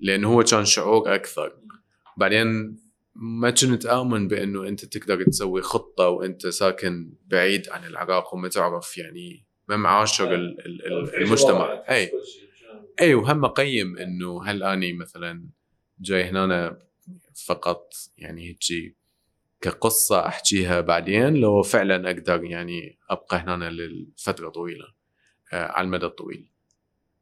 لأنه هو كان شعور أكثر. بعدين ما كنت آمن بأنه أنت تقدر تسوي خطة وأنت ساكن بعيد عن العراق وما تعرف يعني ما معاشر ال- ال- ال- المجتمع. أي. أي وهم اقيم إنه هل اني مثلا جاي هنا فقط يعني هيجي كقصة احكيها بعدين لو فعلا أقدر يعني أبقى هنا لفترة طويلة آه، على المدى الطويل.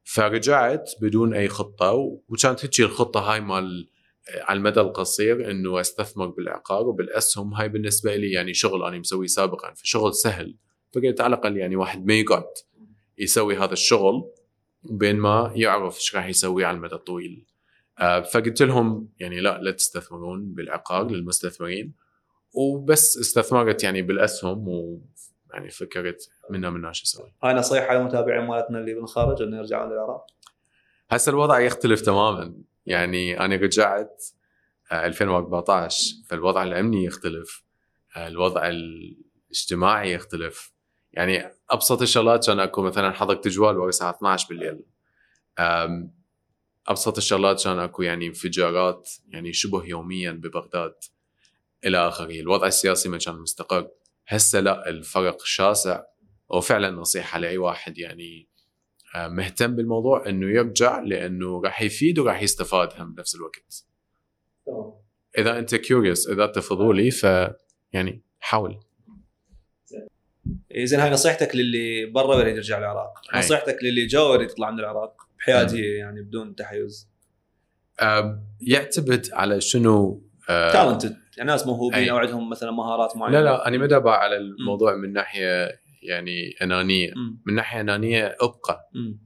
فرجعت بدون أي خطة و- وكانت هيجي الخطة هاي مال آه، على المدى القصير إنه أستثمر بالعقار وبالأسهم هاي بالنسبة لي يعني شغل أنا مسويه سابقا فشغل سهل. فقلت على الأقل يعني واحد ما يقعد يسوي هذا الشغل بين ما يعرف إيش راح يسوي على المدى الطويل. فقلت لهم يعني لا لا تستثمرون بالعقار للمستثمرين. وبس استثمرت يعني بالأسهم و يعني فكرت منا منا شو أسوي هاي نصيحة للمتابعين مالتنا اللي بالخارج إنه يرجعون للعراق. هسه الوضع يختلف تماما. يعني أنا رجعت آه، 2014 فالوضع الأمني يختلف آه، الوضع الاجتماعي يختلف. يعني أبسط الشغلات كان أكو مثلا حضرت جوال ورا الساعة 12 بالليل. أبسط الشغلات كان أكو يعني انفجارات يعني شبه يوميا ببغداد إلى آخره. الوضع السياسي ما كان مستقر. هسه لا الفرق شاسع وفعلا نصيحة لأي واحد يعني آه، مهتم بالموضوع إنه يرجع لأنه راح يفيد وراح يستفاد هم بنفس الوقت. إذا أنت curious إذا انت فضولي ف يعني حاول. إيه زين هاي نصيحتك للي برا يريد يرجع العراق. نصيحتك للي جوا يريد يطلع من العراق؟ بحياديه يعني بدون تحيز آه، يعتمد على شنو آه، talented يعني ناس موهوبين. أو عندهم مثلا مهارات معينة لا لا أنا ما دابع على الموضوع من ناحية يعني أنانية مم. من ناحية أنانية أبقى مم.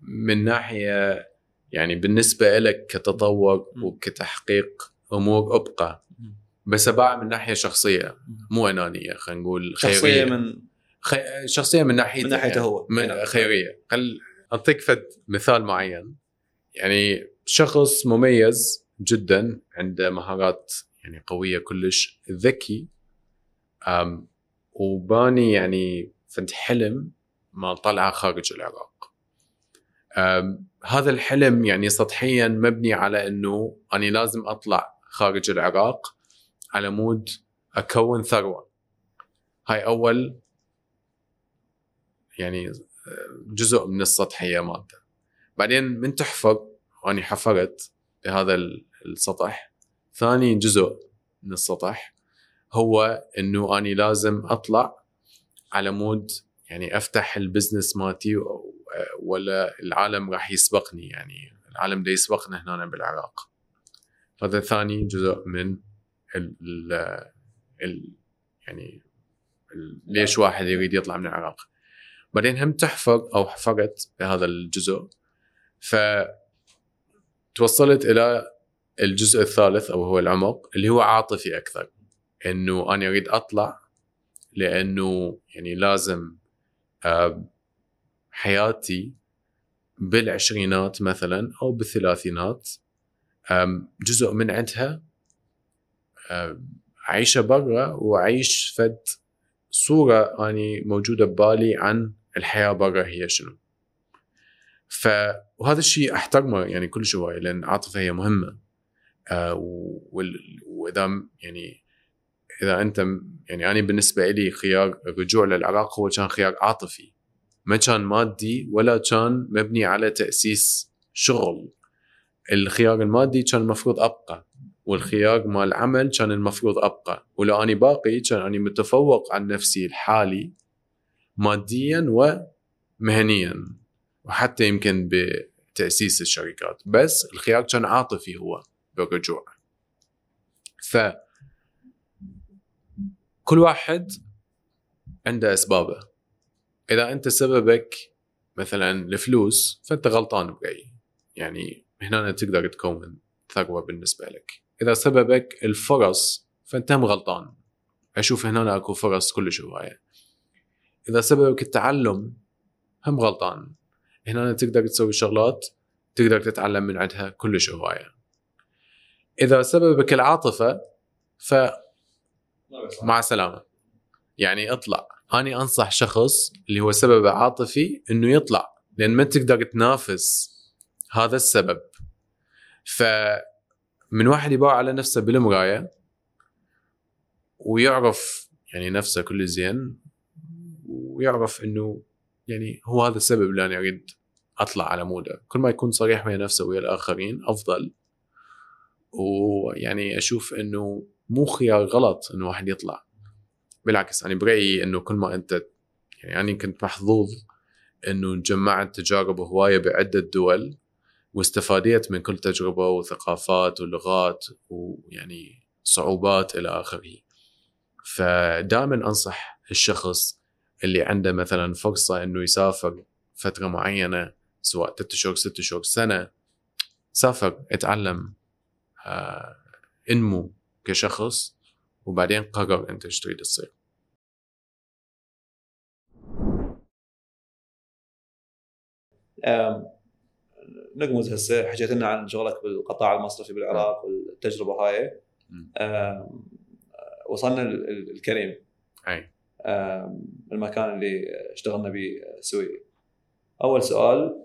من ناحية يعني بالنسبة لك كتطور مم. وكتحقيق أمور أبقى. بس اباع من ناحية شخصية مو أنانية خلينا نقول خيرية شخصيه من خي... شخصية من ناحيته من ناحيته هو. من نعم. خيرية خل أعطيك فد مثال معين. يعني شخص مميز جدا عنده مهارات يعني قوية كلش ذكي أم وباني يعني فد حلم ما طلع خارج العراق. هذا الحلم يعني سطحيا مبني على إنه أني لازم أطلع خارج العراق على مود أكون ثروة. هاي أول يعني جزء من السطحية مالته. بعدين من تحفر واني حفرت بهذا السطح. ثاني جزء من السطح هو إنه أني لازم أطلع على مود يعني أفتح ال business مالتي ولا العالم راح يسبقني يعني العالم ده يسبقنا هنا بالعراق. هذا ثاني جزء من ال ال يعني ليش واحد يريد يطلع من العراق. بعدين هم تحفر أو حفرت بهذا الجزء. ف توصلت إلى الجزء الثالث أو هو العمق اللي هو عاطفي أكثر. إنه أنا أريد أطلع لأنه يعني لازم آه، حياتي بالعشرينات مثلا أو بالثلاثينات جزء من عندها آم، عايشة برا واعيش فد صورة أني موجودة ببالي عن الحياة برا هي شنو. ف وهذا الشيء احترمه يعني كل شوي لأن العاطفه هي مهمة. آه. وإذا يعني إذا أنت يعني أنا بالنسبة لي خيار الرجوع للعراق هو كان خيار عاطفي. ما كان مادي ولا كان مبني على تأسيس شغل. الخيار المادي كان المفروض أبقى والخيار مال العمل كان المفروض أبقى. ولو اني باقي كان اني متفوق عن نفسي الحالي ماديا ومهنيا وحتى يمكن بتأسيس الشركات. بس الخيار كان عاطفي هو بالرجوع ف كل واحد عنده أسبابه. إذا أنت سببك مثلا الفلوس فأنت غلطان برايي يعني هنا تقدر تكون ثروه بالنسبة لك. إذا سببك الفرص فأنت هم غلطان. أشوف هنا أكو فرص كلش هواية. إذا سببك التعلم هم غلطان. هنا تقدر تسوي شغلات تقدر تتعلم من عندها كلش هواية. إذا سببك العاطفة فمع السلامة. يعني اطلع. اني أنصح شخص اللي هو سببه عاطفي إنه يطلع. لأن ما تقدر تنافس هذا السبب. فمن واحد يباع على نفسه بالمرايه ويعرف يعني نفسه كل زين ويعرف إنه يعني هو هذا السبب اللي أنا اريد أطلع على موده. كل ما يكون صريح ويا نفسه ويا الآخرين أفضل. ويعني أشوف إنه مو خيار غلط إنه واحد يطلع. بالعكس أنا برأيي إنه كل ما أنت يعني أنا كنت محظوظ إنه جمعت تجارب هوايه بعدة دول واستفاديت من كل تجربة وثقافات ولغات ويعني صعوبات إلى آخره. فدائما أنصح الشخص اللي عنده مثلا فرصة إنه يسافر فترة معينة سواء ثلاث شهور ست شهور سنة سافر اتعلم آه انمو كشخص وبعدين قرر أنت إيش تريد تصير. نقمز هسه حكيت لنا عن شغلك بالقطاع المصرفي بالعراق والتجربة هاي. وصلنا ال- ال- الكريم. أي. المكان اللي اشتغلنا به سوي أول سؤال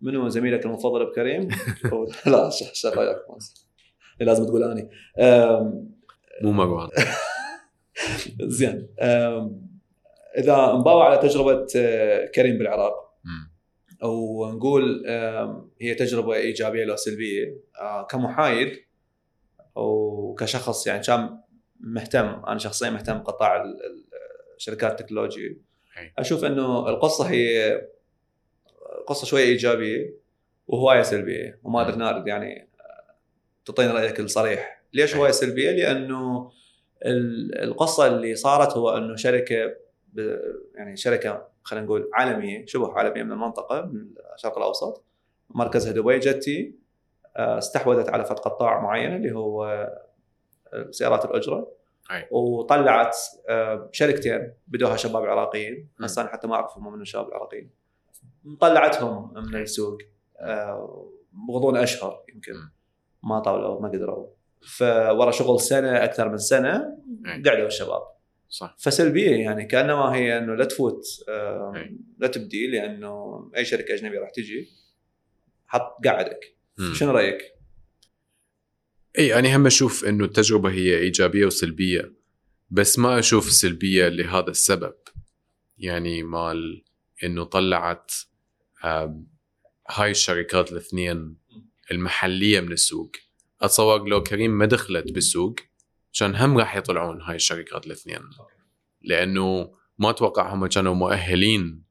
منو زميلك المفضل بكريم؟ لا ش- شغله وياك ماس. لازم تقول أني مو مروان زين إذا نباوع على تجربة أه، كريم بالعراق. أو نقول هي تجربة إيجابية لو سلبية أه، كمحايد وكشخص يعني كان مهتم أنا شخصيا مهتم بقطاع شركات التكنولوجي أي. أشوف إنه القصة هي قصة شوية إيجابية وهواية سلبية وما أدري نارد يعني تعطيني رأيك الصريح ليش. هواية سلبية؟ لأنه ال- القصة اللي صارت هو إنه شركة يعني شركة خلينا نقول عالمية شبه عالمية من المنطقة من الشرق الأوسط مركزها دبي جتي آه، استحوذت على فد قطاع معين اللي هو آه، سيارات الأجرة أي. وطلعت آه، شركتين بدوها شباب عراقيين. هسه أنا حتى ما أعرف هم من الشباب العراقيين طلعتهم من السوق آه، بغضون أشهر يمكن. ما طولوا ما قدروا فورا شغل سنة أكثر من سنة. قعدوا الشباب صح فسلبية يعني كانما هي إنه لا تفوت. لا تبدي لأنه أي شركة أجنبية راح تجي حط قعدك مم. شنو رأيك؟ اي أنا هم أشوف إنه التجربة هي إيجابية وسلبية بس ما أشوف سلبية لهذا السبب. يعني مال إنه طلعت هاي الشركات الاثنين المحلية من السوق. أتصور لو كريم ما دخلت بالسوق كان هم راح يطلعون هاي الشركات الاثنين. لأنه ما أتوقع هم كانوا مؤهلين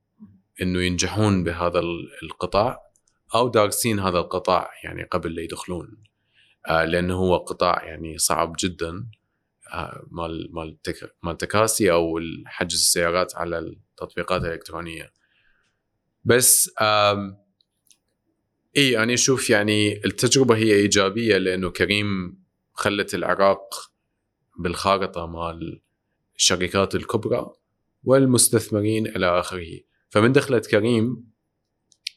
إنه ينجحون بهذا ال- القطاع أو دارسين هذا القطاع يعني قبل لا يدخلون. لأنه هو قطاع يعني صعب جدا آه، مال مال مال تكاسي أو حجز السيارات على التطبيقات الإلكترونية. بس إي أنا أشوف يعني التجربة هي إيجابية لأنه كريم خلت العراق بالخارطة مال الشركات الكبرى والمستثمرين إلى آخره. فمن دخلت كريم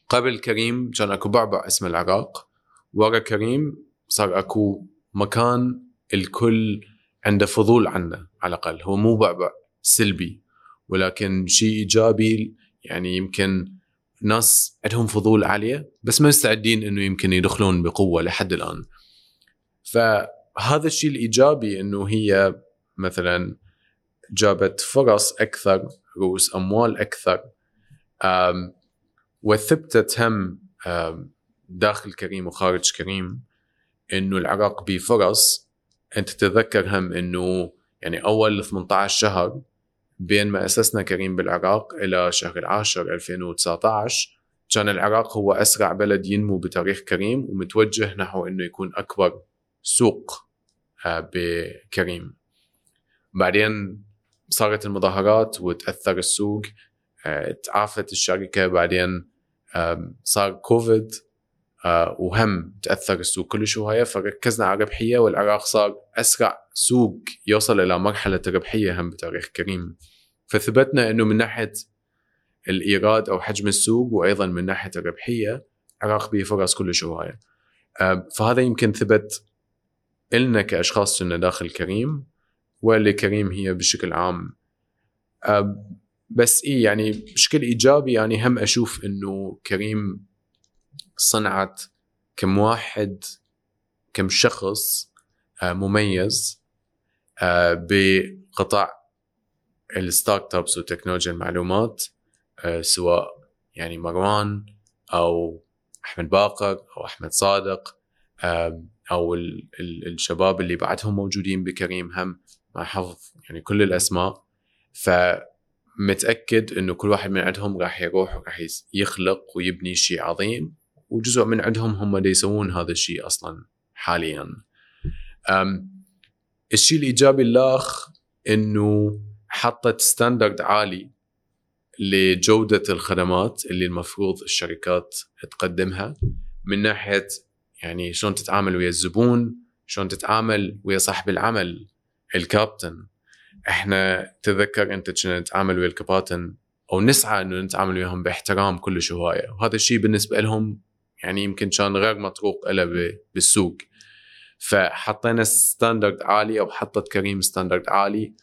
قبل كريم كان أكو بعبع اسمه العراق ورا كريم صار اكو مكان الكل عنده فضول عنه على الأقل. هو مو بعبع سلبي. ولكن شيء إيجابي يعني يمكن ناس عندهم فضول عليه بس ما مستعدين إنه يمكن يدخلون بقوة لحد الآن. فهذا الشيء الإيجابي إنه هي مثلا جابت فرص أكثر رؤوس أموال أكثر وثبتت هم داخل كريم وخارج كريم. إنه العراق بفرص أنت تتذكر هم إنه يعني أول 18 شهر بين ما أسسنا كريم بالعراق إلى شهر العاشر 2019 كان العراق هو أسرع بلد ينمو بتاريخ كريم ومتوجه نحو إنه يكون أكبر سوق آه، بكريم. بعدين صارت المظاهرات وتأثر السوق آه، تعافت الشركة بعدين صار كوفيد. وهم تأثر السوق. كل شوية فركزنا على الربحيه والعراق صار أسرع سوق يوصل إلى مرحلة الربحية هم بتاريخ كريم. فثبتنا إنه من ناحية الإيراد أو حجم السوق وأيضا من ناحية الربحية العراق به فرص كل شوية آه، فهذا يمكن ثبت إلنا كأشخاص كنا داخل كريم ولكريم هي بشكل عام. آه، بس إيه يعني بشكل إيجابي يعني هم أشوف إنه كريم صنعت كم واحد كم شخص آه، مميز آه، بقطاع الستارت أبس وتكنولوجيا المعلومات آه، سواء يعني مروان أو أحمد باقر أو أحمد صادق أو ال- ال- الشباب اللي بعدهم موجودين بكريم هم مع حفظ يعني كل الأسماء. فمتأكد إنه كل واحد من عندهم راح يروح وراح يخلق ويبني شيء عظيم. وجزء من عندهم هم اللي يسوون هذا الشيء أصلا حاليا. الشيء الإيجابي الأخ إنه حطت ستاندرد عالي لجودة الخدمات اللي المفروض الشركات تقدمها من ناحية يعني شلون تتعامل ويا الزبون شلون تتعامل ويا صاحب العمل الكابتن. إحنا تذكر أنت كنا نتعامل ويا الكباتن أو نسعى إنه نتعامل وياهم باحترام كل شوية وهذا الشيء بالنسبة لهم يعني يمكن كان غير مطروق له ب- بالسوق. فحطينا standard عالي أو حطت كريم standard عالي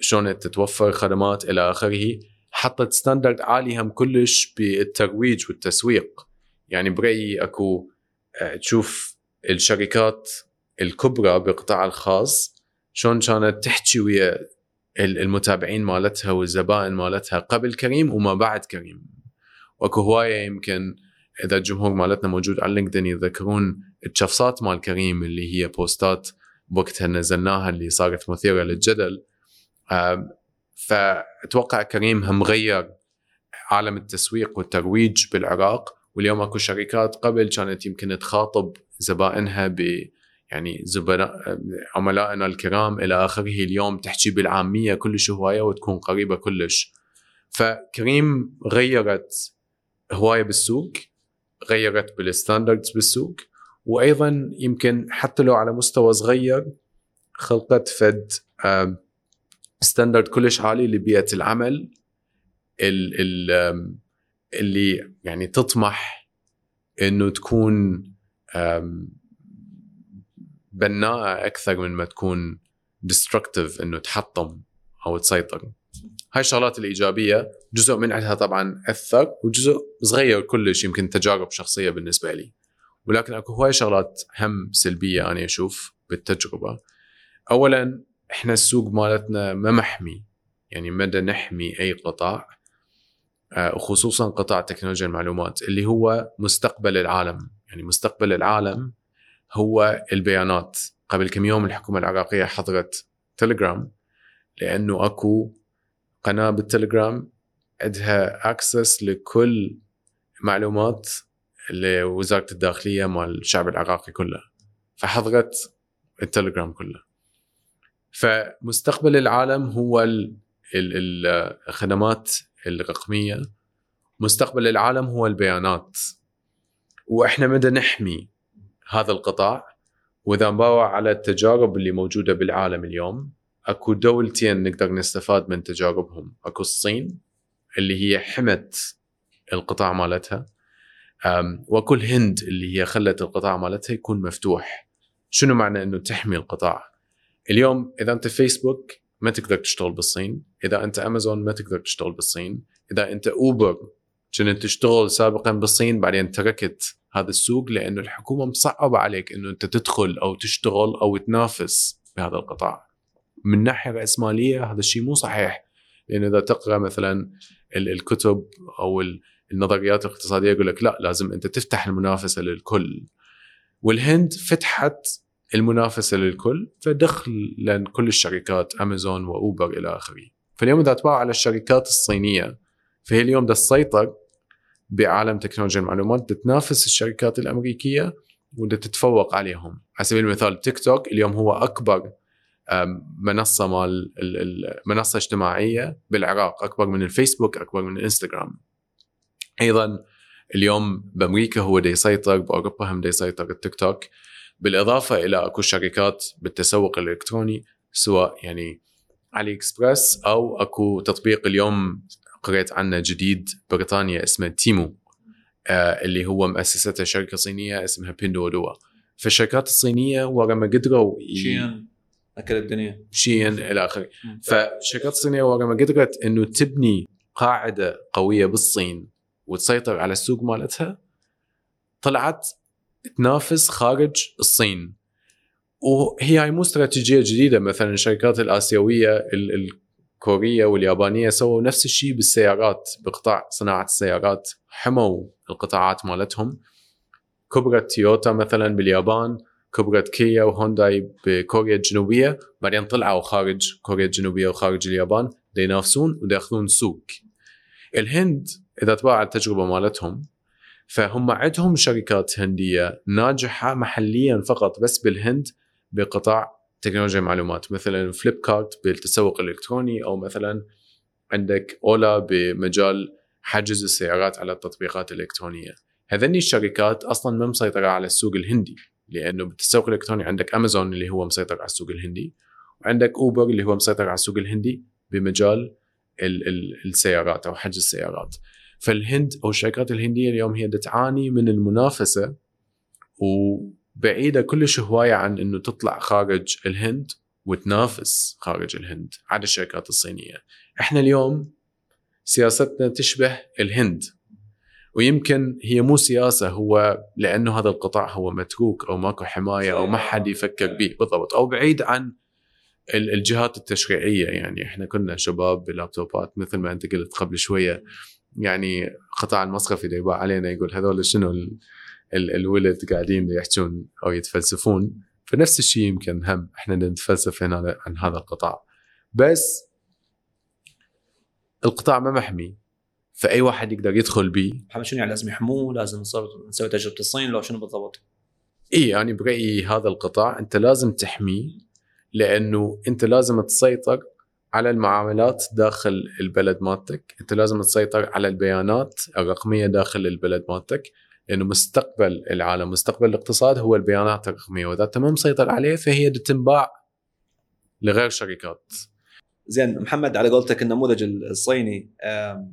شلون تتوفر خدمات إلى آخره. حطت standard عالي هم كلش بالترويج والتسويق. يعني برأيي أكو آه، تشوف الشركات الكبرى بالقطاع الخاص شلون كانت تحكي ويا ال- المتابعين مالتها والزبائن مالتها قبل كريم وما بعد كريم. واكو هواية يمكن إذا الجمهور مالتنا موجود على LinkedIn يتذكرون الشقصات مال كريم اللي هي posts بوقتها نزلناها اللي صارت مثيرة للجدل. فأتوقع كريم هم غير عالم التسويق والترويج بالعراق واليوم أكو شركات قبل كانت يمكن تخاطب زبائنها ب يعني زبناء عملائنا الكرام إلى آخره اليوم تحكي بالعامية كلش هواية وتكون قريبة كلش. فكريم غيرت هواية بالسوق غيرت بال standards بالسوق وأيضا يمكن حتى لو على مستوى صغير خلقت فد standard كلش عالي لبيئة العمل اللي يعني تطمح إنه تكون بناءة أكثر من ما تكون destructive إنه تحطم أو تسيطر. هاي الشغلات الإيجابية جزء منها طبعا أثر وجزء صغير كلش يمكن تجارب شخصية بالنسبة لي. ولكن أكو هواي شغلات هم سلبية أنا أشوف بالتجربة. اولا إحنا السوق مالتنا ما محمي يعني ما دا نحمي أي قطاع آه، وخصوصا قطاع تكنولوجيا المعلومات اللي هو مستقبل العالم. يعني مستقبل العالم هو البيانات. قبل كم يوم الحكومة العراقية حظرت تليجرام لأنه أكو قناة بالتليجرام عندها اكسس لكل معلومات لوزارة الداخلية مال الشعب العراقي كله فحظرت التليجرام كله. فمستقبل العالم هو الخدمات الرقمية. مستقبل العالم هو البيانات. وإحنا مدى نحمي هذا القطاع وإذا نباوع على التجارب اللي موجودة بالعالم اليوم أكو دولتين نقدر نستفاد من تجاربهم. أكو الصين اللي هي حمت القطاع مالتها وأكو الهند اللي هي خلت القطاع مالتها يكون مفتوح. شنو معنى إنه تحمي القطاع؟ اليوم إذا أنت فيسبوك ما تقدر تشتغل بالصين إذا أنت أمازون ما تقدر تشتغل بالصين إذا أنت أوبر كنت تشتغل سابقا بالصين بعدين تركت هذا السوق لأنه الحكومة مصعبة عليك إنه أنت تدخل أو تشتغل أو تنافس بهذا القطاع. من ناحية رأسمالية هذا الشيء مو صحيح. لأنه إذا تقرأ مثلا الكتب أو النظريات الاقتصادية يقول لك لا لازم أنت تفتح المنافسة للكل. والهند فتحت المنافسة للكل فدخل لأن كل الشركات أمازون وأوبر إلى آخره. فاليوم إذا تباع على الشركات الصينية فهي اليوم بدها تسيطر بعالم تكنولوجيا المعلومات تنافس الشركات الأمريكية وده تتفوق عليهم. على سبيل المثال تيك توك اليوم هو أكبر منصة مال منصة اجتماعية بالعراق أكبر من الفيسبوك أكبر من الإنستغرام. أيضا اليوم بأمريكا هو دي يسيطر بأوروبا هم دي يسيطر التيك توك. بالإضافة إلى اكو شركات بالتسوق الإلكتروني سواء يعني علي اكسبرس أو أكو تطبيق اليوم قريت عنه جديد بريطانيا اسمه تيمو آه اللي هو مؤسستها شركة صينية اسمها بيندودوا فالشركات الصينية ورا ما قدروا أكل الدنيا. شين إلى آخره. فالشركات الصينية ورا ما قدرت إنه تبني قاعدة قوية بالصين وتسيطر على السوق مالتها طلعت تنافس خارج الصين. وهي هاي مو استراتيجية جديدة. مثلا الشركات الآسيوية الكورية واليابانية سووا نفس الشيء بالسيارات بقطاع صناعة السيارات. حموا القطاعات مالتهم. كبرت تويوتا مثلا باليابان. كبرت كيا وهونداي بكوريا الجنوبيه بعدين طلعوا خارج كوريا الجنوبيه وخارج اليابان ينافسون وياخذون سوق الهند إذا تتابع التجربه مالتهم فهم عندهم شركات هنديه ناجحه محليا فقط بس بالهند بقطاع تكنولوجيا المعلومات مثلا Flipkart بالتسوق الالكتروني أو مثلا عندك Ola بمجال حجز السيارات على التطبيقات الالكترونيه هذني الشركات أصلا ما مسيطره على السوق الهندي لأنه بالتسوق الالكتروني عندك امازون اللي هو مسيطر على السوق الهندي وعندك Uber اللي هو مسيطر على السوق الهندي بمجال ال ال السيارات أو حجز السيارات. فالهند أو الشركات الهندية اليوم هي تعاني من المنافسة وبعيدة كلش هواية عن إنه تطلع خارج الهند وتنافس خارج الهند على الشركات الصينية. إحنا اليوم سياستنا تشبه الهند. ويمكن هي مو سياسة هو لأنه هذا القطاع هو متروك أو ماكو حماية أو ما حد يفكر به بالضبط أو بعيد عن الجهات التشريعية. يعني إحنا كنا شباب بلابتوبات مثل ما أنت قلت قبل شوية. يعني قطاع المصرفي اللي يباع علينا يقول هذول شنو ال ال الولد قاعدين يحجون أو يتفلسفون؟ فنفس الشيء يمكن هم إحنا نتفلسف هنا عن هذا القطاع. بس القطاع ما محمي. فأي واحد يقدر يدخل به محمد شنو يعني لازم يحموه لازم نصير نسوي تجربة الصين لو شنو بالضبط؟ اي أنا برأيي هذا القطاع أنت لازم تحميه لأنه أنت لازم تسيطر على المعاملات داخل البلد مالتك. أنت لازم تسيطر على البيانات الرقمية داخل البلد مالتك. لأنه مستقبل العالم مستقبل الاقتصاد هو البيانات الرقمية وإذا أنت ما مسيطر عليه فهي تنباع لغير شركات. زين محمد على قولتك النموذج الصيني.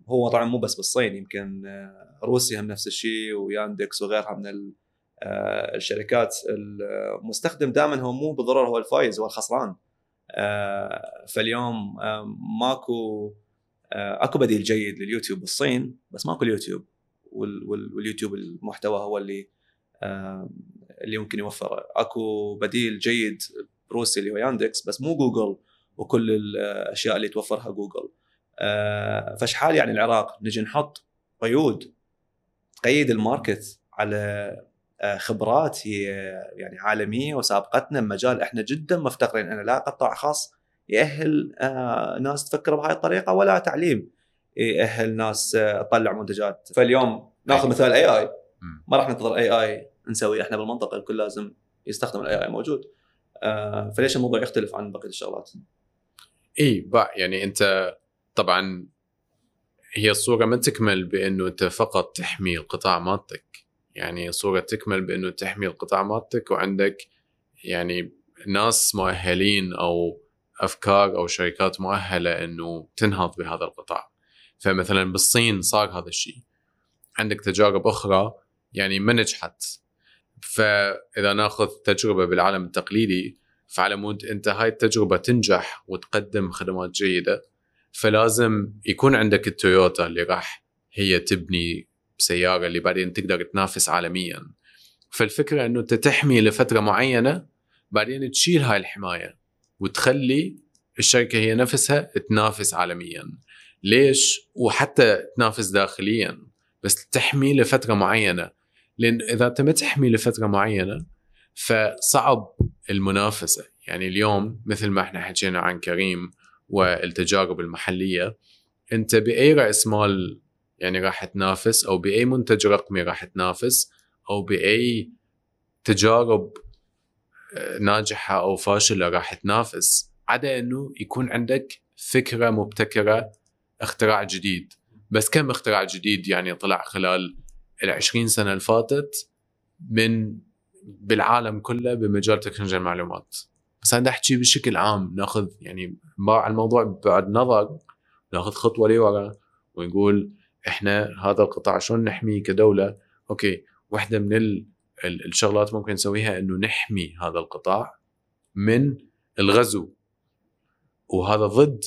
هو طبعا مو بس بالصين يمكن آه، روسيا هم نفس الشيء وياندكس وغيرها من آه، الشركات المستخدم. دائما هو مو بالضروره هو الفايز هو الخسران. آه، فاليوم ماكو أكو بديل جيد لليوتيوب بالصين بس ماكو اليوتيوب وال- وال- واليوتيوب المحتوى هو اللي اللي يمكن يوفره. أكو بديل جيد بروسيا اللي هو Yandex بس مو جوجل وكل الأشياء اللي توفرها جوجل. آه، فشحال يعني العراق نجي نحط قيود تقيد ال market على آه، خبرات هي يعني عالمية وسابقتنا بمجال إحنا جدا مفتقرين. لا قطاع خاص يأهل آه، ناس تفكر بهاي الطريقة ولا تعليم يأهل ناس تطلع منتجات. فاليوم ناخذ مثال AI. ما راح ننتظر AI نسوي إحنا بالمنطقة الكل لازم يستخدم ال AI موجود. فليش الموضوع يختلف عن بقية الشغلات؟ اي يعني أنت طبعا هي الصورة ما تكمل بأنه أنت فقط تحمي القطاع مالتك. يعني الصورة تكمل بأنه تحمي القطاع مالتك وعندك يعني ناس مؤهلين أو أفكار أو شركات مؤهلة أنه تنهض بهذا القطاع. فمثلا بالصين صار هذا الشيء. عندك تجارب أخرى يعني ما نجحت. فإذا نأخذ تجربة بالعالم التقليدي فعلى مود أنت هاي التجربة تنجح وتقدم خدمات جيدة فلازم يكون عندك التويوتا اللي راح هي تبني سيارة اللي بعدين تقدر تنافس عالميا. فالفكرة إنه أنت تحمي لفترة معينة بعدين تشيل هاي الحماية وتخلي الشركة هي نفسها تنافس عالميا. ليش؟ وحتى تنافس داخليا بس تحمي لفترة معينة. لأن إذا أنت ما تحمي لفترة معينة فصعب المنافسة. يعني اليوم مثل ما إحنا حكينا عن كريم والتجارب المحلية انت بأي رأس مال يعني راح تنافس أو بأي منتج رقمي راح تنافس أو بأي تجارب آه، ناجحة أو فاشلة راح تنافس عدا إنه يكون عندك فكرة مبتكرة اختراع جديد. بس كم اختراع جديد يعني طلع خلال ال20 سنة اللي فاتت من بالعالم كله بمجال تكنولوجيا المعلومات. بس أنا أحكي بشكل عام نأخذ يعني على الموضوع بعد نظر نأخذ خطوة لورا ونقول إحنا هذا القطاع شلون نحميه كدولة؟ أوكي واحدة من ال ال- الشغلات ممكن نسويها إنه نحمي هذا القطاع من الغزو. وهذا ضد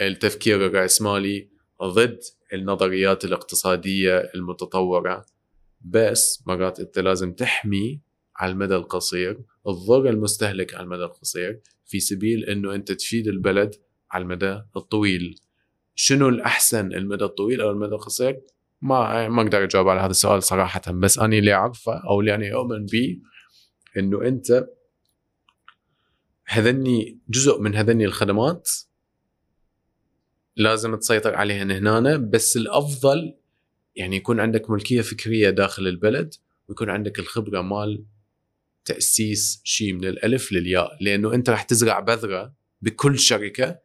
التفكير الرأسمالي ضد النظريات الاقتصادية المتطورة. بس مرات انت لازم تحمي على المدى القصير تضر المستهلك على المدى القصير في سبيل إنه أنت تفيد البلد على المدى الطويل. شنو الأحسن المدى الطويل أو المدى القصير؟ ما ما أقدر أجاوب على هذا السؤال صراحة بس أنا اللي أعرفه أو اللي أنا اؤمن به إنه أنت هذني جزء من هذني الخدمات لازم تسيطر عليهن هنا بس الأفضل يعني يكون عندك ملكية فكرية داخل البلد ويكون عندك الخبرة مال تأسيس شيء من الألف للياء لأنه أنت راح تزرع بذرة بكل شركة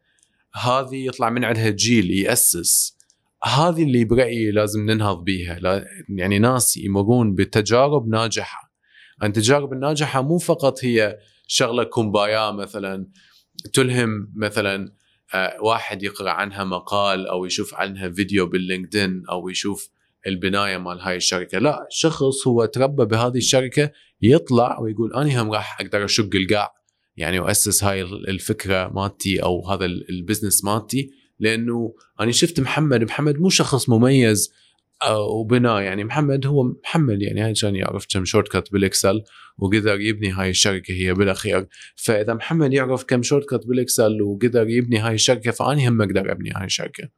هذه يطلع من عندها جيل ياسس هذه اللي برأيي لازم ننهض بيها. يعني ناس يمرون بتجارب ناجحة. التجارب الناجحة مو فقط هي شغلة kumbaya مثلا تلهم مثلا آه، واحد يقرأ عنها مقال أو يشوف عنها فيديو بال LinkedIn أو يشوف البناية مال هاي الشركة. لا شخص هو تربى بهذه الشركة يطلع ويقول أنا هم راح أقدر أشق القاع يعني واسس هاي الفكرة مالتي أو هذا ال- ال- business مالتي لأنه أنا شفت محمد محمد مو شخص مميز آه، وبناء يعني محمد هو محمد يعني هاي كان يعرف كم shortcut بال Excel وقدر يبني هاي الشركة هي بالأخير. فإذا محمد يعرف كم shortcut بال Excel وقدر يبني هاي الشركة فاني هم أقدر أبني هاي الشركة.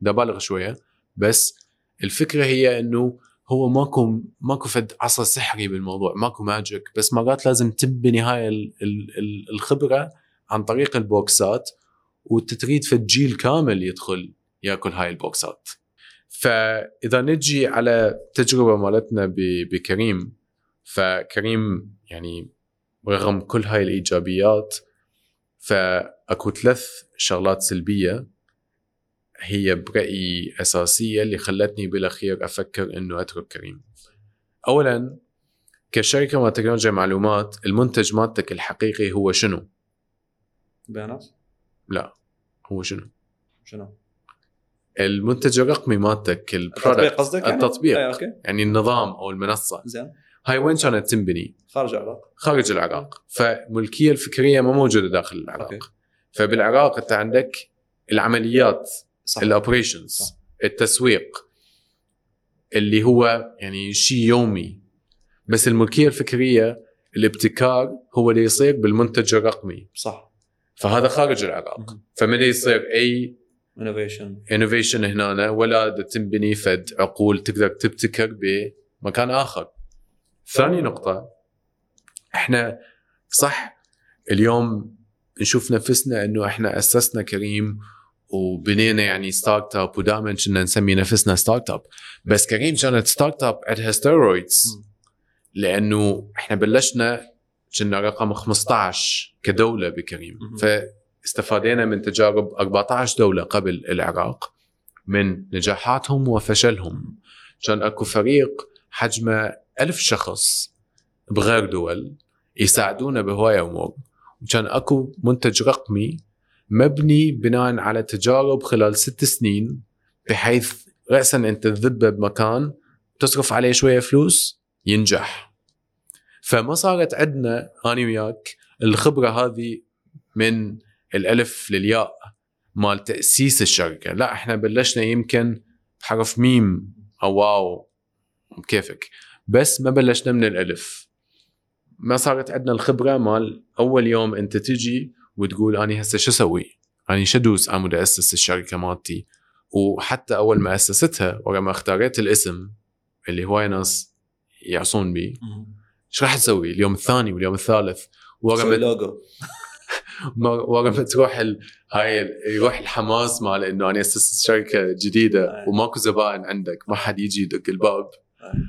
ده بالغ شوية بس الفكرة هي إنه هو ماكو ماكو فد عصا سحري بالموضوع ماكو magic بس مرات لازم تبني هاي ال- ال- ال- الخبرة عن طريق البوكسات وتريد فد جيل كامل يدخل ياكل هاي البوكسات. فإذا نجي على تجربة مالتنا بكريم فكريم يعني رغم كل هاي الإيجابيات فأكو ثلاث شغلات سلبية هي برأيي أساسية اللي خلتني بالاخير أفكر إنه أترك كريم. اولا كشركة ما تكنولوجيا معلومات المنتج مالتك الحقيقي هو شنو؟ بيانات لا هو شنو؟ شنو؟ المنتج الرقمي مالتك التطبيق قصدك يعني؟ التطبيق. اي أوكي يعني النظام أو المنصة زين هاي وين كانت تنبني؟ خارج العراق خارج العراق فملكية الفكرية ما موجودة داخل العراق أوكي. فبالعراق أنت عندك العمليات صح. ال operations. التسويق اللي هو يعني شيء يومي. بس الملكية الفكرية الابتكار هو اللي يصير بالمنتج الرقمي. صح. فهذا خارج العراق. فمن يصير؟ أي innovation innovation هنا ولا تنبني فد عقول تقدر تبتكر بمكان آخر. ثاني نقطة إحنا صح اليوم نشوف نفسنا إنه إحنا أسسنا كريم وبنينا يعني startup ودائما كنا نسمي نفسنا startup بس كريم كانت startup عندها steroids لأنه إحنا بلشنا كنا رقم 15 كدولة بكريم. فاستفادينا من تجارب 14 دولة قبل العراق من نجاحاتهم وفشلهم. كان أكو فريق حجمه ألف شخص بغير دول يساعدونا بهواية امور وكان أكو منتج رقمي مبني بناء على تجارب خلال ست سنين بحيث راسا أنت تذبه بمكان تصرف عليه شوية فلوس ينجح. فما صارت عندنا أنا وياك الخبرة هذه من الألف للياء مال تأسيس الشركة. لا إحنا بلشنا يمكن بحرف ميم أو واو كيفك. بس ما بلشنا من الألف. ما صارت عندنا الخبرة مال أول يوم أنت تجي وتقول أني هسه شو أسوي؟ أني شو أسوي؟ بدي أسس الشركة مالتي. وحتى أول ما أسستها ورا ما اختاريت الاسم اللي هواي ناس يعصون بيه إيش راح تسوي؟ اليوم الثاني واليوم الثالث. ورا سوي ما لوجو ما- ورا ما تروح ال... هاي يروح الحماس مال إنه أنا أسس شركة جديدة. وماكو زبائن عندك ما حد يجي يدق الباب.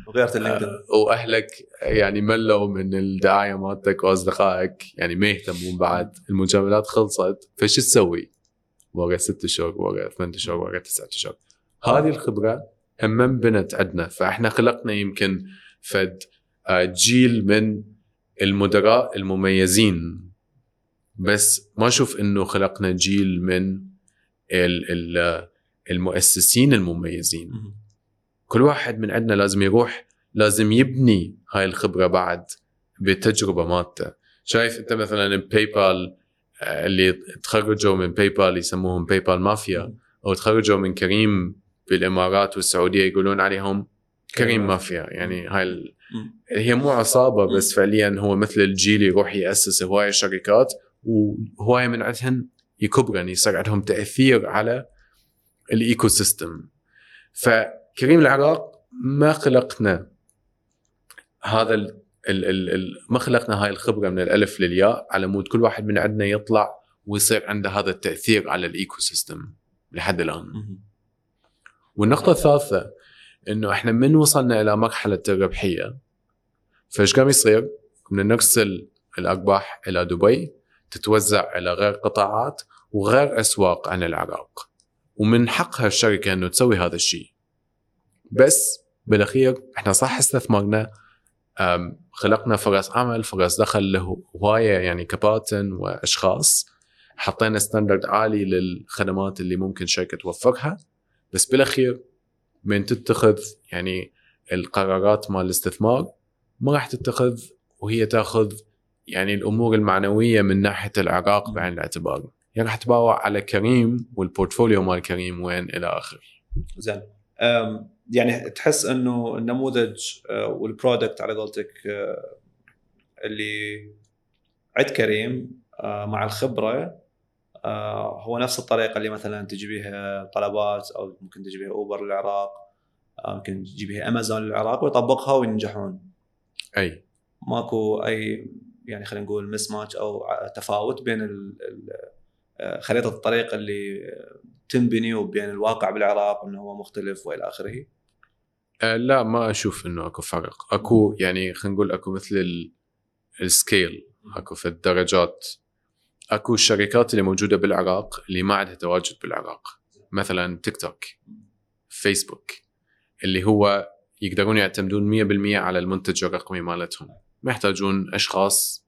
وغيرت ال LinkedIn آه، وأهلك يعني ملوا من الدعاية مالتك وأصدقائك يعني ما يهتمون بعد. المجاملات خلصت فشو تسوي؟ ورا ست شهور ورا ثمان شهور ورا تسعة شهور هذه الخبرة هم انبنت عندنا فإحنا خلقنا يمكن فد آه، جيل من المدراء المميزين. بس ما أشوف إنه خلقنا جيل من ال- ال- المؤسسين المميزين. كل واحد من عندنا لازم يروح لازم يبني هاي الخبرة بعد بالتجربه مالته شايف أنت مثلا PayPal اللي تخرجوا من PayPal يسموهم PayPal Mafia أو تخرجوا من كريم بالإمارات والسعودية يقولون عليهم Careem Mafia. يعني هاي ال... هي مو عصابة بس فعليا هو مثل الجيل يروح يأسس هوايه شركات وهوايه من عندهن يكبرن يصير عندهم تأثير على ال ecosystem فكريم العراق ما خلقنا هذا ال ال ال ال ما خلقنا هاي الخبرة من الألف للياء على مود كل واحد من عندنا يطلع ويصير عنده هذا التأثير على ال ecosystem لحد الآن. والنقطة الثالثة إنه إحنا من وصلنا إلى مرحلة الربحية. فإيش قام يصير؟ كنا نرسل الأرباح إلى دبي تتوزع على غير قطاعات وغير أسواق عن العراق. ومن حقها الشركة إنه تسوي هذا الشيء. بس بالاخير إحنا صح استثمرنا خلقنا فرص عمل فرص دخل له هوايه يعني كباتن وأشخاص. حطينا standard عالي للخدمات اللي ممكن شركة توفرها بس بالاخير من تتخذ يعني القرارات مال الاستثمار ما راح تتخذ وهي تاخذ يعني الأمور المعنوية من ناحية العراق بعين الاعتبار. يعني راح تباوع على كريم وال portfolio مال كريم وين إلى اخره زين. يعني تحس إنه النموذج آه، وال product على قولتك آه، اللي عند كريم آه، مع الخبرة هو نفس الطريقة اللي مثلا تجي بها طلبات أو ممكن تجي بها اوبر للعراق ممكن تجي بها امازون للعراق ويطبقها وينجحون. أي. ماكو أي يعني خلينا نقول mismatch أو تفاوت بين ال- ال- خريطة الطريق اللي تنبني وبين الواقع بالعراق إنه هو مختلف وإلى آخره؟ آه لا ما أشوف إنه أكو فرق. أكو يعني خلينا نقول أكو مثل ال- السكيل أكو في الدرجات. أكو الشركات اللي موجودة بالعراق اللي ما عندها تواجد بالعراق. مثلا تيك توك فيسبوك اللي هو يقدرون يعتمدون 100% على المنتج الرقمي مالتهم. ما يحتاجون أشخاص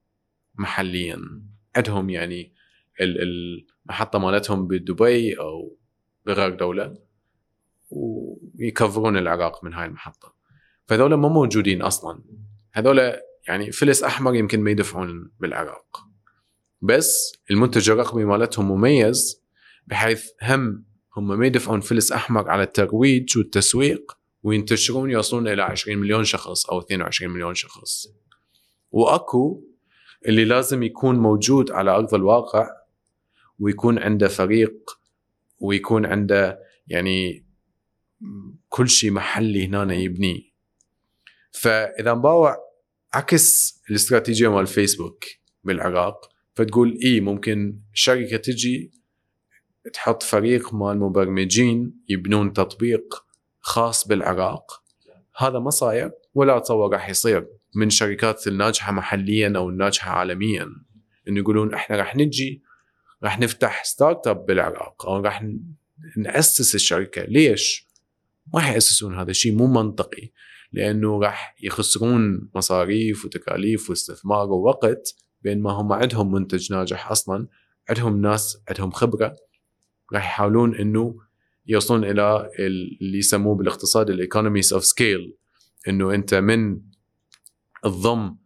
محليا. عندهم يعني المحطه مالتهم بدبي أو بغير دولة ويكفرون العراق من هاي المحطة. فهذول ما موجودين أصلا. هذول يعني فلس أحمر يمكن ما يدفعون بالعراق. بس المنتج الرقمي مالتهم مميز بحيث هم هم ما يدفعون فلس أحمر على الترويج والتسويق وينتشرون يوصلون إلى 20 مليون شخص أو 22 مليون شخص. وأكو اللي لازم يكون موجود على أرض الواقع ويكون عنده فريق ويكون عنده يعني كل شيء محلي هنا يبنيه فإذا نباوع عكس الاستراتيجية مال فيسبوك بالعراق فتقول إي ممكن شركة تجي تحط فريق مال مبرمجين يبنون تطبيق خاص بالعراق. هذا ما صاير ولا أتصور راح يصير من شركات الناجحة محليا أو الناجحة عالميا. إنه يقولون إحنا راح نجي راح نفتح startup بالعراق أو راح ن- نأسس الشركة. ليش؟ ما حيأسسون هذا الشيء مو منطقي. لأنه راح يخسرون مصاريف وتكاليف واستثمار ووقت بينما هم عندهم منتج ناجح أصلا عندهم ناس عندهم خبرة. راح يحاولون إنه يوصلون إلى اللي يسموه بالاقتصاد ال economies of scale إنه أنت من تضم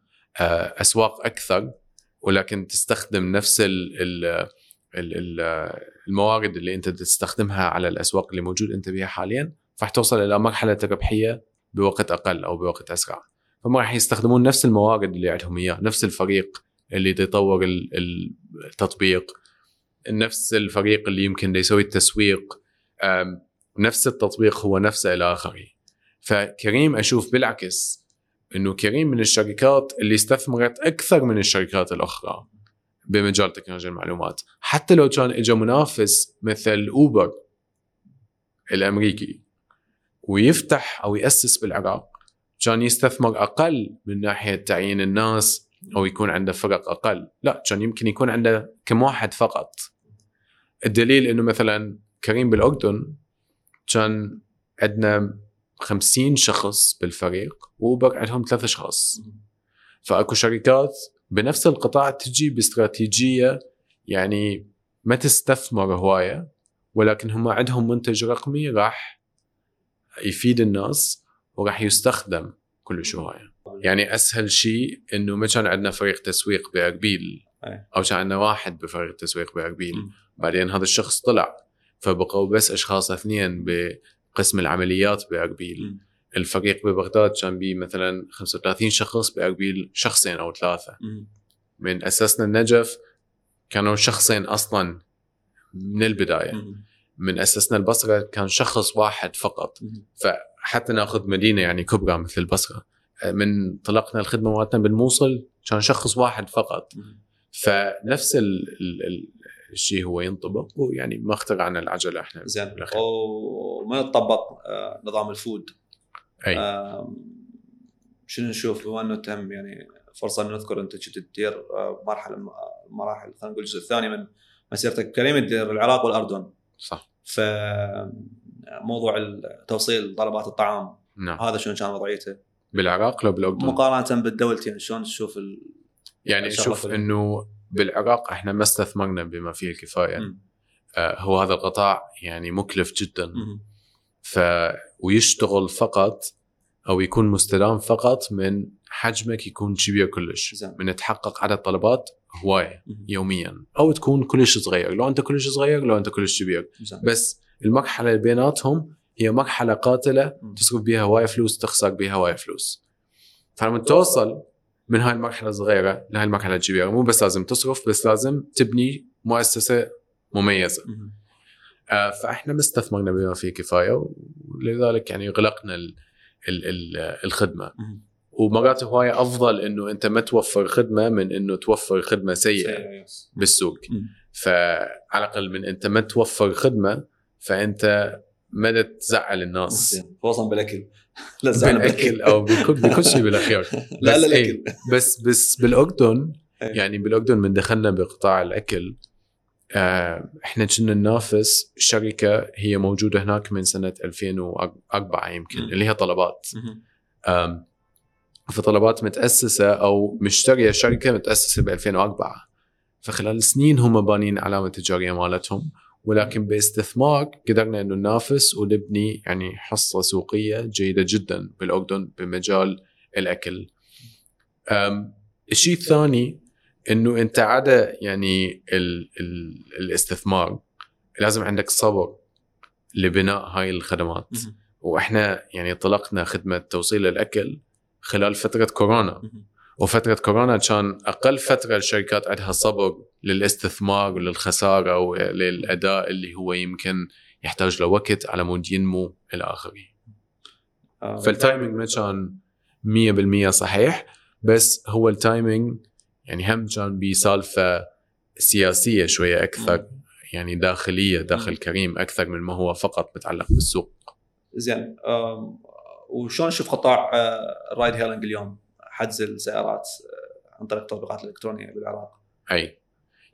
آه، أسواق أكثر ولكن تستخدم نفس ال الموارد اللي انت تستخدمها على الأسواق اللي موجود انت بها حاليا راح توصل إلى مرحلة الربحيه بوقت أقل أو بوقت أسرع. فما راح يستخدمون نفس الموارد اللي عندهم اياه نفس الفريق اللي يطور ال- ال- التطبيق نفس الفريق اللي يمكن يسوي التسويق نفس التطبيق هو نفسه إلى آخره. فكريم أشوف بالعكس إنه كريم من الشركات اللي استثمرت أكثر من الشركات الأخرى. بمجال تكنولوجيا المعلومات. حتى لو كان اجى منافس مثل أوبر الأمريكي ويفتح أو يأسس بالعراق كان يستثمر أقل من ناحية تعيين الناس أو يكون عنده فرق أقل. لا كان يمكن يكون عنده كم واحد فقط. الدليل إنه مثلا كريم بالأردن كان عندنا 50 شخص بالفريق وأوبر عندهم ثلاثة أشخاص. فأكو شركات بنفس القطاع تجي باستراتيجية يعني ما تستثمر هواية ولكن هم عندهم منتج رقمي راح يفيد الناس وراح يستخدم كلش هواية يعني أسهل شيء إنه ما كان عندنا فريق تسويق باربيل. أو كان عندنا واحد بفريق التسويق باربيل. بعدين هذا الشخص طلع فبقوا بس أشخاص اثنين بقسم العمليات باربيل. الفريق ببغداد كان بيه مثلا 35 شخص باربيل شخصين أو ثلاثة مم. من اسسنا النجف كانوا شخصين أصلا من البداية مم. من اسسنا البصرة كان شخص واحد فقط. فحتى نأخذ مدينة يعني كبرى مثل البصرة من طلقنا الخدمة مالتنا بالموصل كان شخص واحد فقط مم. فنفس ال ال ال الشيء هو ينطبق ويعني ما اخترعنا العجلة إحنا زين. وما يطبق آه، نظام الفود أي. شنو نشوف؟ بما إنه تم يعني فرصة نذكر أنت كنت تدير آه، مرحلة من مراحل خلينا نقول الجزء الثاني من مسيرتك كريم تدير العراق والأردن. صح. فموضوع توصيل طلبات الطعام. نعم. هذا شلون كان وضعيته؟ بالعراق لو بالأردن؟ مقارنة بالدولتين شلون تشوف ال... يعني شوف. إنه بالعراق إحنا ما استثمرنا بما فيه الكفاية. آه هو هذا القطاع يعني مكلف جدا. مم. ف ويشتغل فقط أو يكون مستدام فقط من حجمك يكون كبير كلش. زين. من تحقق عدد طلبات هواية. يوميا. أو تكون كلش صغير. لو أنت كلش صغير لو أنت كلش كبير. زين. بس المرحلة اللي بيناتهم هي مرحلة قاتلة. تصرف بها هواية فلوس تخسر بها هواية فلوس. فلما توصل من هاي المرحلة الصغيرة لهاي المرحلة الكبيرة مو بس لازم تصرف بس لازم تبني مؤسسة مميزة. مم. آه، فاحنا ما استثمرنا بما فيه كفاية ولذلك يعني غلقنا ال ال ال الخدمة. ومرات هواية أفضل إنه أنت ما توفر خدمة من إنه توفر خدمة سيئة. بالسوق. فعلى الأقل من أنت ما توفر خدمة فأنت ما تزعل الناس خصوصا بالأكل لزعنا بالأكل أو بكل بكل شيء بالاخير لا لا إيه، الأكل بس بس بالأردن إيه. يعني بالأردن من دخلنا بقطاع الأكل إحنا كنا ننافس شركة هي موجودة هناك من سنة 2004 يمكن. اللي هي طلبات فطلبات متأسسة أو مشترية شركة متأسسة ب 2004 فخلال سنين هم بانين علامة تجارية مالتهم ولكن باستثمار قدرنا إنه ننافس ونبني يعني حصة سوقية جيدة جدا بالأردن بمجال الأكل. الشيء الثاني إنه أنت عدا يعني ال ال الاستثمار لازم عندك صبر لبناء هاي الخدمات. وإحنا يعني أطلقنا خدمة توصيل الأكل خلال فترة كورونا. وفترة كورونا كان أقل فترة الشركات عندها صبر للاستثمار وللخسارة وللاداء اللي هو يمكن يحتاج له وقت على مود ينمو إلى آخره. آه، فال timing ما كان 100% صحيح بس هو ال timing يعني هم كان بسالفة سياسية شوية أكثر يعني داخلية داخل كريم أكثر من ما هو فقط متعلق بالسوق. زين وشلون نشوف قطاع آه، الرايد هيلينج اليوم؟ حجز السيارات آه، عن طريق التطبيقات الإلكترونية بالعراق. أي.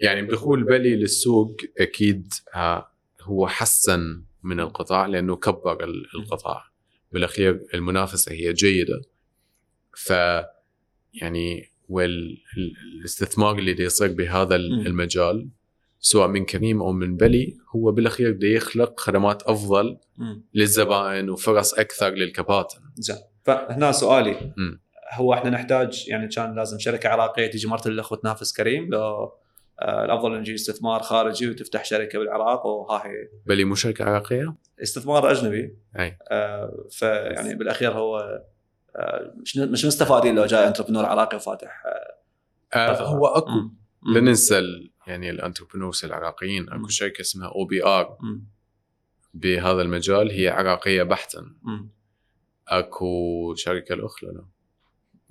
يعني دخول بلي للسوق أكيد ها هو حسن من القطاع لأنه كبر ال- القطاع. بالأخير المنافسة هي جيدة. ف يعني والاستثمار اللي يصير بهذا. المجال سواء من كريم أو من بلي هو بالأخير بده يخلق خدمات أفضل للزبائن وفرص أكثر للكباتن. زين. فهنا سؤالي. مم. هو إحنا نحتاج يعني كان لازم شركة عراقية تيجي مرة الاخوه تنافس كريم لو آه، الأفضل ان يجي استثمار خارجي وتفتح شركة بالعراق وها هي. بلي مو شركة عراقية؟ استثمار أجنبي. أي. آه، فيعني بالأخير هو مش مستفادين لو جاي انتربرنور عراقي وفاتح آه هو أكو. لا ننسى يعني ال entrepreneurs العراقيين أكو. شركة اسمها أو بي آر. بهذا المجال هي عراقية بحتا. أكو شركة الأخرى لا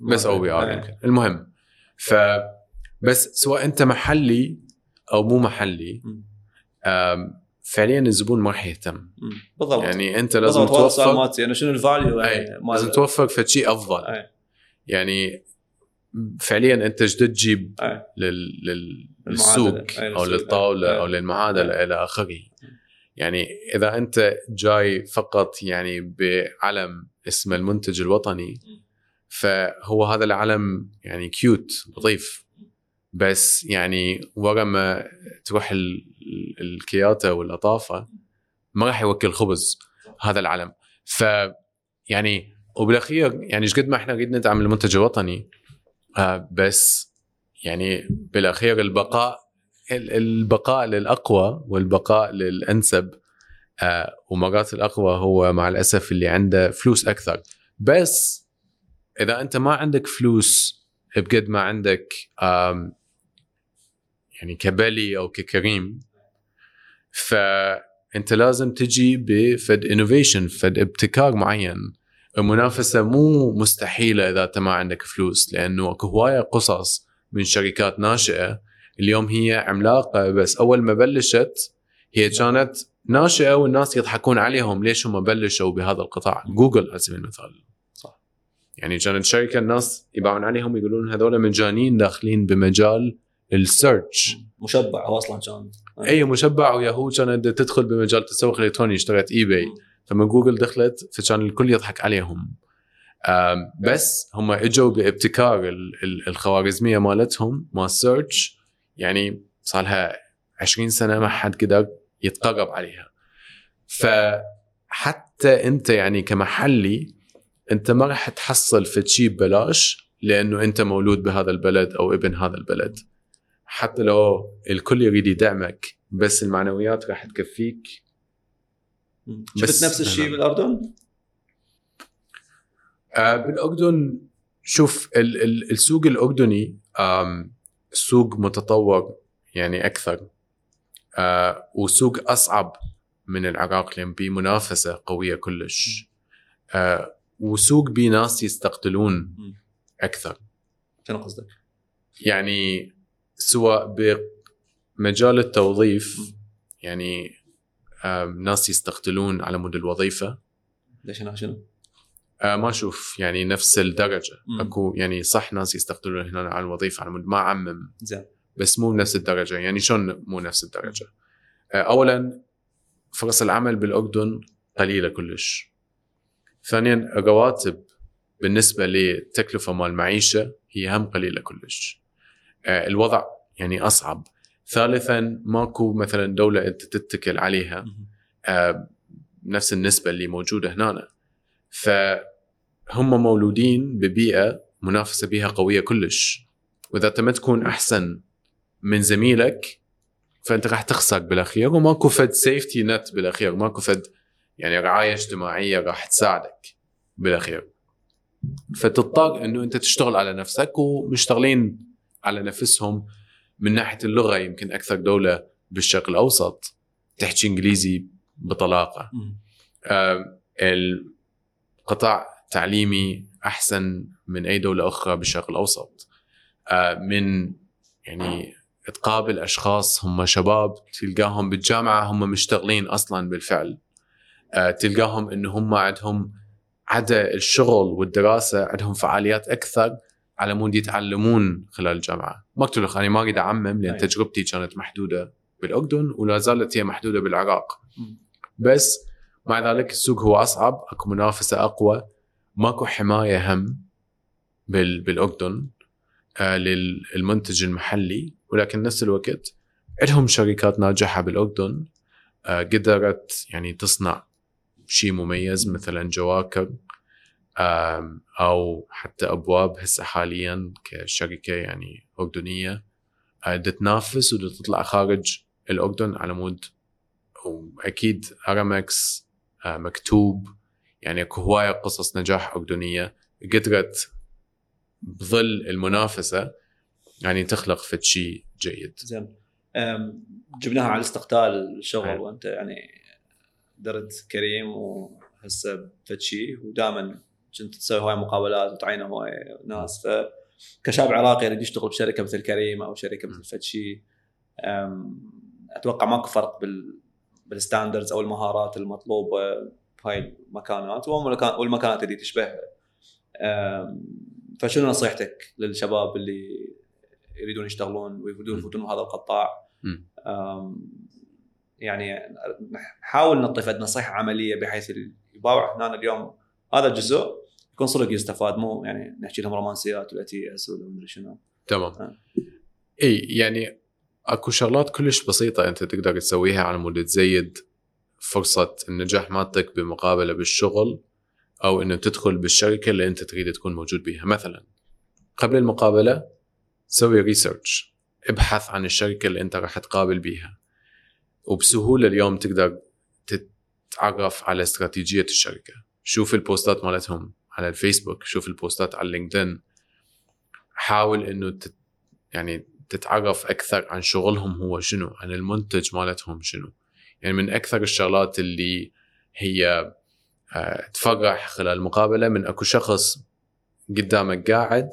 بس أو بي آر. يمكن المهم ف بس سواء أنت محلي أو مو محلي فعليا الزبون ما راح يهتم. بالضبط. يعني أنت لازم هو السؤال توفر مالتي انه شنو ال value أي، يعني لازم توفر فد شيء أفضل. أي. يعني فعليا أنت إيش تجيب أي. لل... للسوق أي، أو. للطاولة أي. أو للمعادلة إلى آخره. يعني إذا أنت جاي فقط يعني بعلم اسمه المنتج الوطني فهو هذا العلم يعني كيوت لطيف. بس يعني ورا ما تروح ال- ال- الكياته واللطافة ما راح يوكل خبز هذا العلم ف يعني وبالأخير يعني إيش قد ما إحنا قد ندعم المنتج الوطني آه بس يعني بالأخير البقاء ال- البقاء للأقوى والبقاء للأنسب آه ومرات الأقوى هو مع الأسف اللي عنده فلوس أكثر. بس إذا أنت ما عندك فلوس بقد ما عندك يعني كبلي أو ككريم فأنت لازم تجي بفد innovation فد ابتكار معين. المنافسة مو مستحيلة إذا أنت ما عندك فلوس لأنه أكو هواية قصص من شركات ناشئة. اليوم هي عملاقة بس أول ما بلشت هي كانت ناشئة والناس يضحكون عليهم ليش هم بلشوا بهذا القطاع. جوجل على سبيل المثال صح. يعني كانت شركة الناس يباوعون عليهم يقولون هذول مجانين داخلين بمجال ال search مشبع أصلا كان. أي مشبع وياهو كانت تدخل بمجال التسوق الإلكتروني اشترت اي باي. فما جوجل دخلت فكان الكل يضحك عليهم. بس هم إجوا بابتكار ال- ال- الخوارزمية مالتهم مال search يعني صار لها 20 سنة ما حد قدر يتقرب عليها. فحتى أنت يعني كمحلي أنت ما راح تحصل في شيء ببلاش لأنه أنت مولود بهذا البلد أو ابن هذا البلد. حتى لو الكل يريد يدعمك بس المعنويات راح تكفيك شفت نفس الشيء بالأردن؟ آه، بالأردن شوف ال- ال- السوق الأردني سوق متطور يعني أكثر آه، وسوق أصعب من العراق لأن بيه منافسة قوية كلش آه، وسوق بيه ناس يستقتلون. أكثر شنو قصدك؟ يعني سواء بمجال التوظيف. يعني ناس يستقتلون على مود الوظيفة. ليش هنا؟ شنو؟ آه ما أشوف يعني نفس الدرجة. مم. أكو يعني صح ناس يستقتلون هنا على الوظيفة على مود ما أعمم. زين. بس مو بنفس الدرجة. يعني شلون مو نفس الدرجة؟ آه، اولا فرص العمل بالأردن قليلة كلش. ثانيا الرواتب بالنسبة للتكلفه مال المعيشه هي هم قليلة كلش. الوضع يعني أصعب. ثالثا ماكو مثلا دولة أنت تتكل عليها آه، نفس النسبة اللي موجودة هنا فهم مولودين ببيئة منافسة بها قوية كلش. وإذا انت ما تكون أحسن من زميلك فأنت راح تخسر بالأخير وماكو فد سيفتي نت بالأخير ماكو فد يعني رعاية اجتماعية راح تساعدك بالأخير. فتضطر إنه أنت تشتغل على نفسك ومشتغلين على نفسهم من ناحية اللغة يمكن أكثر دولة بالشرق الأوسط تحكي إنجليزي بطلاقة. آه، القطاع التعليمي أحسن من أي دولة أخرى بالشرق الأوسط. آه، من يعني تقابل اشخاص هم شباب تلقاهم بالجامعة هم مشتغلين أصلا بالفعل. آه، تلقاهم انه هم عندهم عدا الشغل والدراسة عندهم فعاليات أكثر على مود يتعلمون خلال الجامعة. ما قلت لك أنا ما اريد أعمم لأن أي. تجربتي كانت محدودة بالأردن ولا زالت هي محدودة بالعراق. بس مع ذلك السوق هو أصعب أكو منافسة أقوى. ماكو حماية هم بال بالأردن آه للمنتج المحلي. ولكن نفس الوقت عندهم شركات ناجحة بالأردن آه قدرت يعني تصنع شيء مميز مثلا جواكر. آم، أو حتى أبواب هسه حاليا كشركه يعني أردنية. آه، بدها تنافس وبدها تطلع خارج الأردن على مود وأكيد أرامكس آه، مكتوب يعني أكو هواية قصص نجاح أردنية. قدرت بظل المنافسة يعني تخلق فد شيء جيد. زين. جبناها على الاستقتال الشغل. وأنت يعني درت كريم وهسه فتشي ودائما كنت تسوي هواي مقابلات وتعين هواي ناس. ف كشاب عراقي يريد يشتغل بشركة مثل كريم أو شركة مثل فتشي أم، أتوقع ماكو فرق بال بال standards أو المهارات المطلوبة بهاي المكانات والمكان- والمكانات اللي تشبهها. فشنو نصيحتك للشباب اللي يريدون يشتغلون ويريدون. يفوتون بهذا القطاع؟ يعني نحاول نعطي فد نصيحه عملية بحيث يباوع هنا اليوم هذا الجزء. يكون صدق يستفاد مو يعني نحكي لهم رومانسيات ولا تي اس ولا مدري شنو. تمام. آه. إي يعني أكو شغلات كلش بسيطة أنت تقدر تسويها على مود تزيد فرصة النجاح مالتك بمقابلة بالشغل أو إنه تدخل بالشركة اللي أنت تريد تكون موجود بيها. مثلا قبل المقابلة سوي research ابحث عن الشركة اللي أنت راح تقابل بيها. وبسهولة اليوم تقدر تتعرف على استراتيجية الشركة. شوف البوستات مالتهم. على الفيسبوك شوف البوستات على لينكدين. حاول إنه تت يعني تتعرف أكثر عن شغلهم هو شنو عن المنتج مالتهم شنو. يعني من أكثر الشغلات اللي هي آه، تفرح خلال المقابله من أكو شخص قدامك قاعد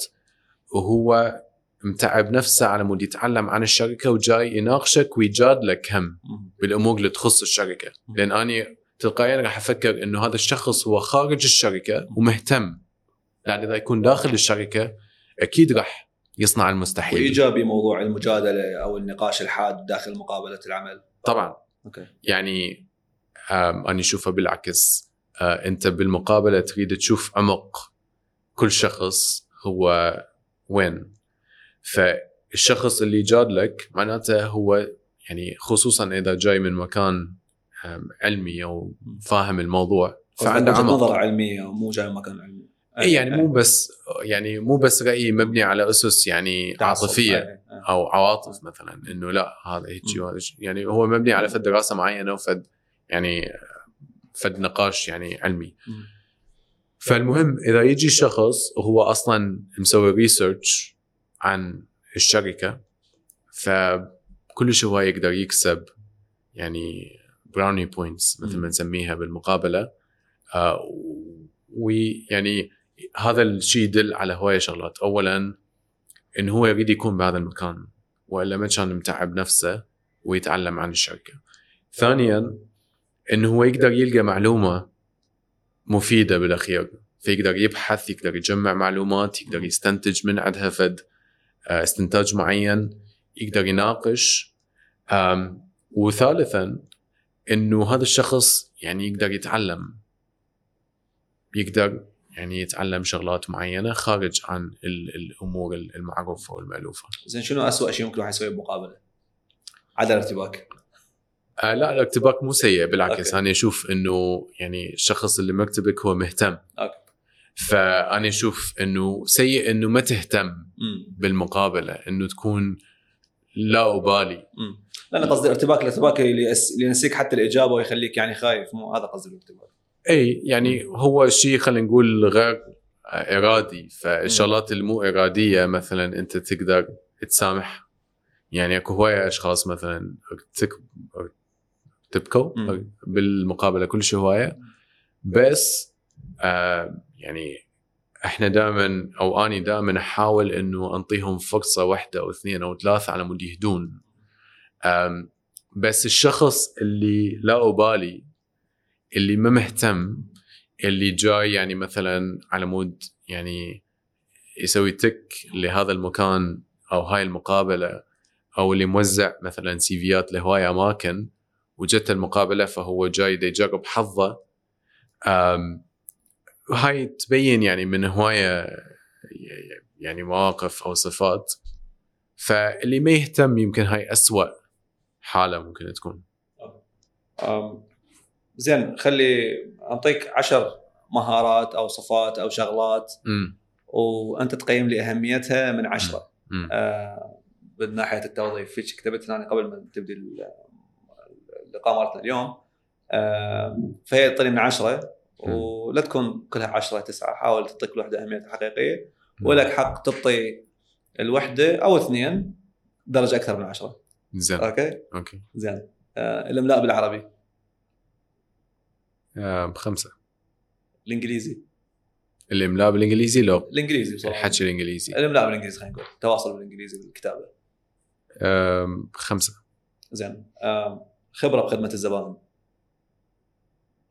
وهو متعب نفسه على مود يتعلم عن الشركة وجاي يناقشك ويجادلك هم بالأمور اللي تخص الشركة. لأن أني تلقائيا راح أفكر إنه هذا الشخص هو خارج الشركة ومهتم. لأن إذا يكون داخل الشركة أكيد راح يصنع المستحيل. وإيجابي موضوع المجادلة أو النقاش الحاد داخل مقابلة العمل. طبعا. أوكي. يعني أنا اشوفها بالعكس. آه، أنت بالمقابلة تريد تشوف عمق كل شخص هو وين. فالشخص اللي جادلك معناته هو يعني خصوصا إذا جاي من مكان علمي أو فاهم الموضوع فعنده عمق نظر علمية ومو جاي مكان علمي إي يعني مو بس يعني مو بس رأي مبني على أسس يعني. عاطفية. أو عواطف مثلا إنه لا هذا هيك. يعني هو مبني على فد دراسة معينة وفد يعني فد نقاش يعني علمي. فالمهم إذا يجي شخص وهو أصلا مسوي research عن الشركة فكل هو يقدر يكسب يعني brownie points مثل ما. نسميها بالمقابلة. آه ويعني هذا الشيء يدل على هواية شغلات. اولا انه هو يريد يكون بهذا المكان وإلا ما كان متعب نفسه ويتعلم عن الشركة. ثانيا انه هو يقدر يلقى معلومة مفيدة بالاخير فيقدر يبحث يقدر يجمع معلومات يقدر يستنتج من عندها فد آه، استنتاج معين يقدر يناقش. وثالثا إنه هذا الشخص يعني يقدر يتعلم يقدر يعني يتعلم شغلات معينة خارج عن ال- الأمور المعروفة والمألوفة. زين شنو اسوء شيء ممكن واحد يسويه بمقابلة؟ عدا الارتباك آه لا الارتباك مو سيء بالعكس أوكي. أنا أشوف إنه يعني الشخص اللي مرتبك هو مهتم أوكي. فأنا أشوف إنه سيء إنه ما تهتم امم بالمقابلة إنه تكون لا ابالي امم لا أنا قصدي ارتباك الارتباك اللي ينسيك حتى الإجابة ويخليك يعني خايف. مو هذا قصدي الارتباك. إي يعني هو شيء خلينا نقول غير إرادي. فالشغلات المو إرادية مثلا أنت تقدر تسامح. يعني أكو هواية أشخاص مثلا ارتبكوا. بالمقابلة كل شيء هواية. بس آه يعني إحنا دائما أو أني دائما أحاول إنه أنطيهم فرصة واحدة أو اثنين أو ثلاثة على مود يهدون. بس الشخص اللي لا أبالي اللي ما مهتم اللي جاي يعني مثلا على مود يعني يسوي تك لهذا المكان أو هاي المقابلة أو اللي موزع مثلا سيفيات لهواي أماكن وجت المقابلة فهو جاي يجرب حظه. هاي تبين يعني من هواية يعني مواقف أو صفات. فاللي ما يهتم يمكن هاي أسوأ حالة ممكن تكون. زين خلي أعطيك عشر مهارات أو صفات أو شغلات. امم وأنت تقيم لي أهميتها من عشرة. امم آه، من ناحية التوظيف. فيش كتبت هنا قبل ما تبدي ال- اللقاء مالتنا اليوم. آه، فهي تعطيني من عشرة. ولا تكون كلها عشرة تسعة حاول تعطي كل واحدة أهميتها حقيقية ولك حق تعطي الوحدة أو اثنين درجة أكثر من عشرة. زين. أوكي؟ أوكي. زين. آه، الإملاء بالعربي. آه بخمسة. الإنجليزي. الاملاء بالإنجليزي لو الإنجليزي بصراحة. الحكي الإنجليزي. الإملاء بالإنجليزي خلينا نقول. التواصل بالإنجليزي بالكتابة. آم، خمسه زين. آه، خبرة بخدمة الزبائن.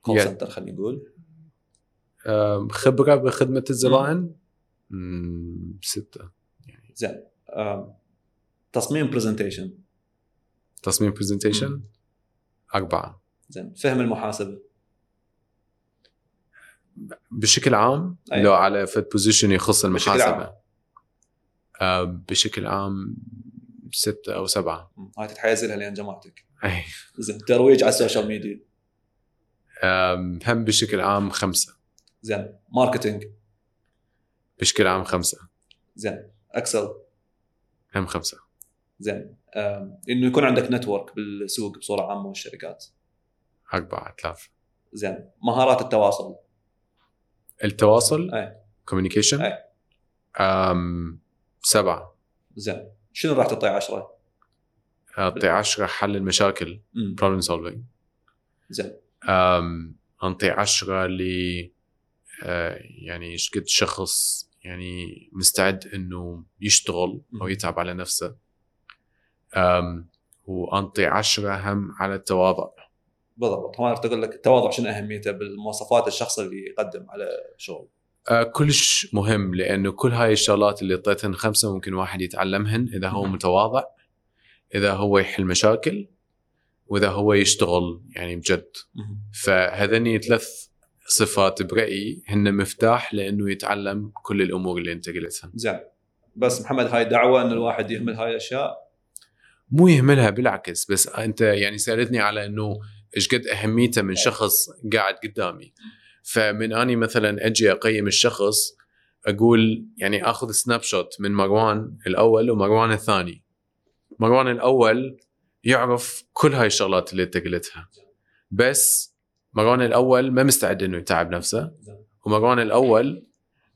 call center خلينا نقول. خبرة بخدمة الزبائن؟ ستة. زين. آه، تصميم presentation تصميم presentation. أربعة. زين. فهم المحاسبة. بشكل عام؟ أي. لو على فد position يخص بشكل المحاسبة. عام. بشكل عام ستة أو سبعة. هاي تتحيز لها لين جماعتك. أي. زين. ترويج على ال social media. هم بشكل عام خمسة. زين. marketing. بشكل عام خمسة. زين. Excel. هم خمسة. زين. إنه يكون عندك network بالسوق بصورة عامة والشركات. أربعة ثلاثة. زين. مهارات التواصل. التواصل؟ أي. communication أي. أم سبعة. زين. شنو راح تعطي 10 أعطي عشرة حل المشاكل. problem solving. زين. أنطي عشرة ل يعني إيش قد شخص يعني مستعد إنه يشتغل أو. يتعب على نفسه. وأنطي عشرة هم على التواضع. بالضبط. هو أقول لك التواضع شنو أهميته بالمواصفات الشخص اللي يقدم على شغل. آه، كلش مهم لأنه كل هاي الشغلات اللي اعطيتهن خمسة ممكن واحد يتعلمهن إذا هو متواضع إذا هو يحل مشاكل وإذا هو يشتغل يعني بجد. فهذني ثلاث صفات برأيي هن مفتاح لأنه يتعلم كل الأمور اللي أنت قلتها. زين. بس محمد هاي دعوة إن الواحد يهمل هاي الأشياء؟ مو يهملها بالعكس. بس أنت يعني سألتني على إنه إيش قد أهميته من شخص قاعد قدامي. فمن أني مثلا أجي أقيم الشخص أقول يعني آخذ سناب شوت من مروان الأول ومروان الثاني. مروان الأول يعرف كل هاي الشغلات اللي أنت قلتها. بس مروان الأول ما مستعد إنه يتعب نفسه ومروان الأول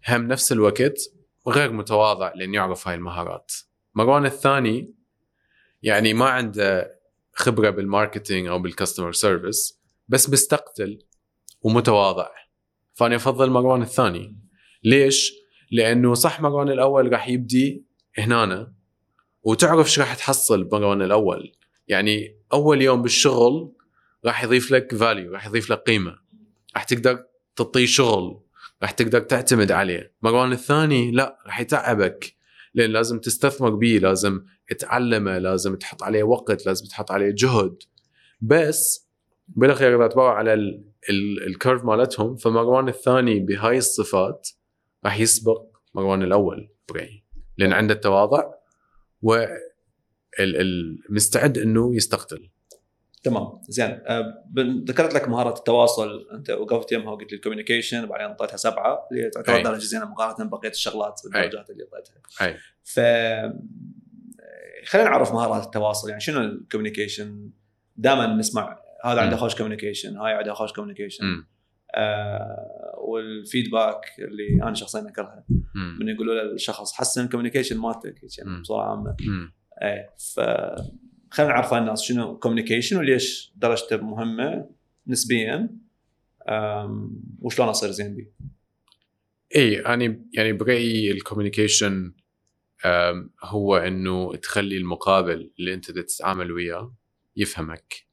هم نفس الوقت غير متواضع لأن يعرف هاي المهارات. مروان الثاني يعني ما عنده خبرة بال marketing أو بال customer service بس مستقتل ومتواضع. فأنا أفضل مروان الثاني. ليش؟ لأنه صح مروان الأول راح يبدي هنا وتعرف إيش راح تحصل بمروان الأول. يعني أول يوم بالشغل راح يضيف لك فاليو راح يضيف لك قيمة. راح تقدر تعطيه شغل راح تقدر تعتمد عليه. مروان الثاني لا راح يتعبك. لأن لازم تستثمر به لازم تعلمه لازم تحط عليه وقت لازم تحط عليه جهد. بس بالأخير إذا تبع على ال- ال- ال curve مالتهم فمروان الثاني بهاي الصفات راح يسبق مروان الأول. برايي لأن عنده التواضع والمستعد إنه يستقتل. تمام زين بن- ذكرت لك مهارة التواصل أنت وقفت يمها وقلت لي ال communication وبعدين أعطيتها سبعة اللي تعتبر. درجه زينة مقارنة ببقية الشغلات والدرجات اللي أعطيتها. ف خلينا نعرف مهارات التواصل يعني شنو ال communication دائما نسمع هذا عنده. خوش communication هاي عندها خوش communication. آه وال feedback اللي أنا شخصيا اكرهها مم. من يقولوا للشخص حسن ال communication مالتك يعني. بصورة عامة. إيه ف خلينا نعرف عن الناس شنو communication وليش درجته مهمة نسبيا وشلون أصير زين بيه اي يعني يعني برايي ال communication هو إنه تخلي المقابل اللي أنت تتعامل وياه يفهمك.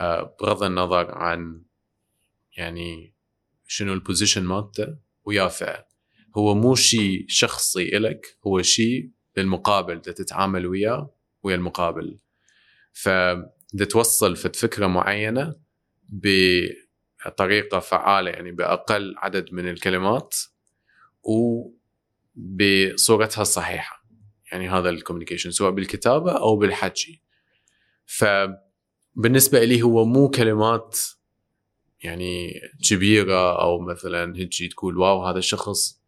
آه، بغض النظر عن يعني شنو البوزيشن مالته ويافعه هو مو شيء شخصي إلك هو شيء للمقابل تتعامل وياه ويا المقابل. توصل فد فكرة معينة بطريقة فعالة يعني بأقل عدد من الكلمات وبصورتها الصحيحة. يعني هذا ال communication سواء بالكتابة أو بالحكي. فبالنسبة لي هو مو كلمات يعني كبيرة أو مثلا هيجي تقول wow هذا الشخص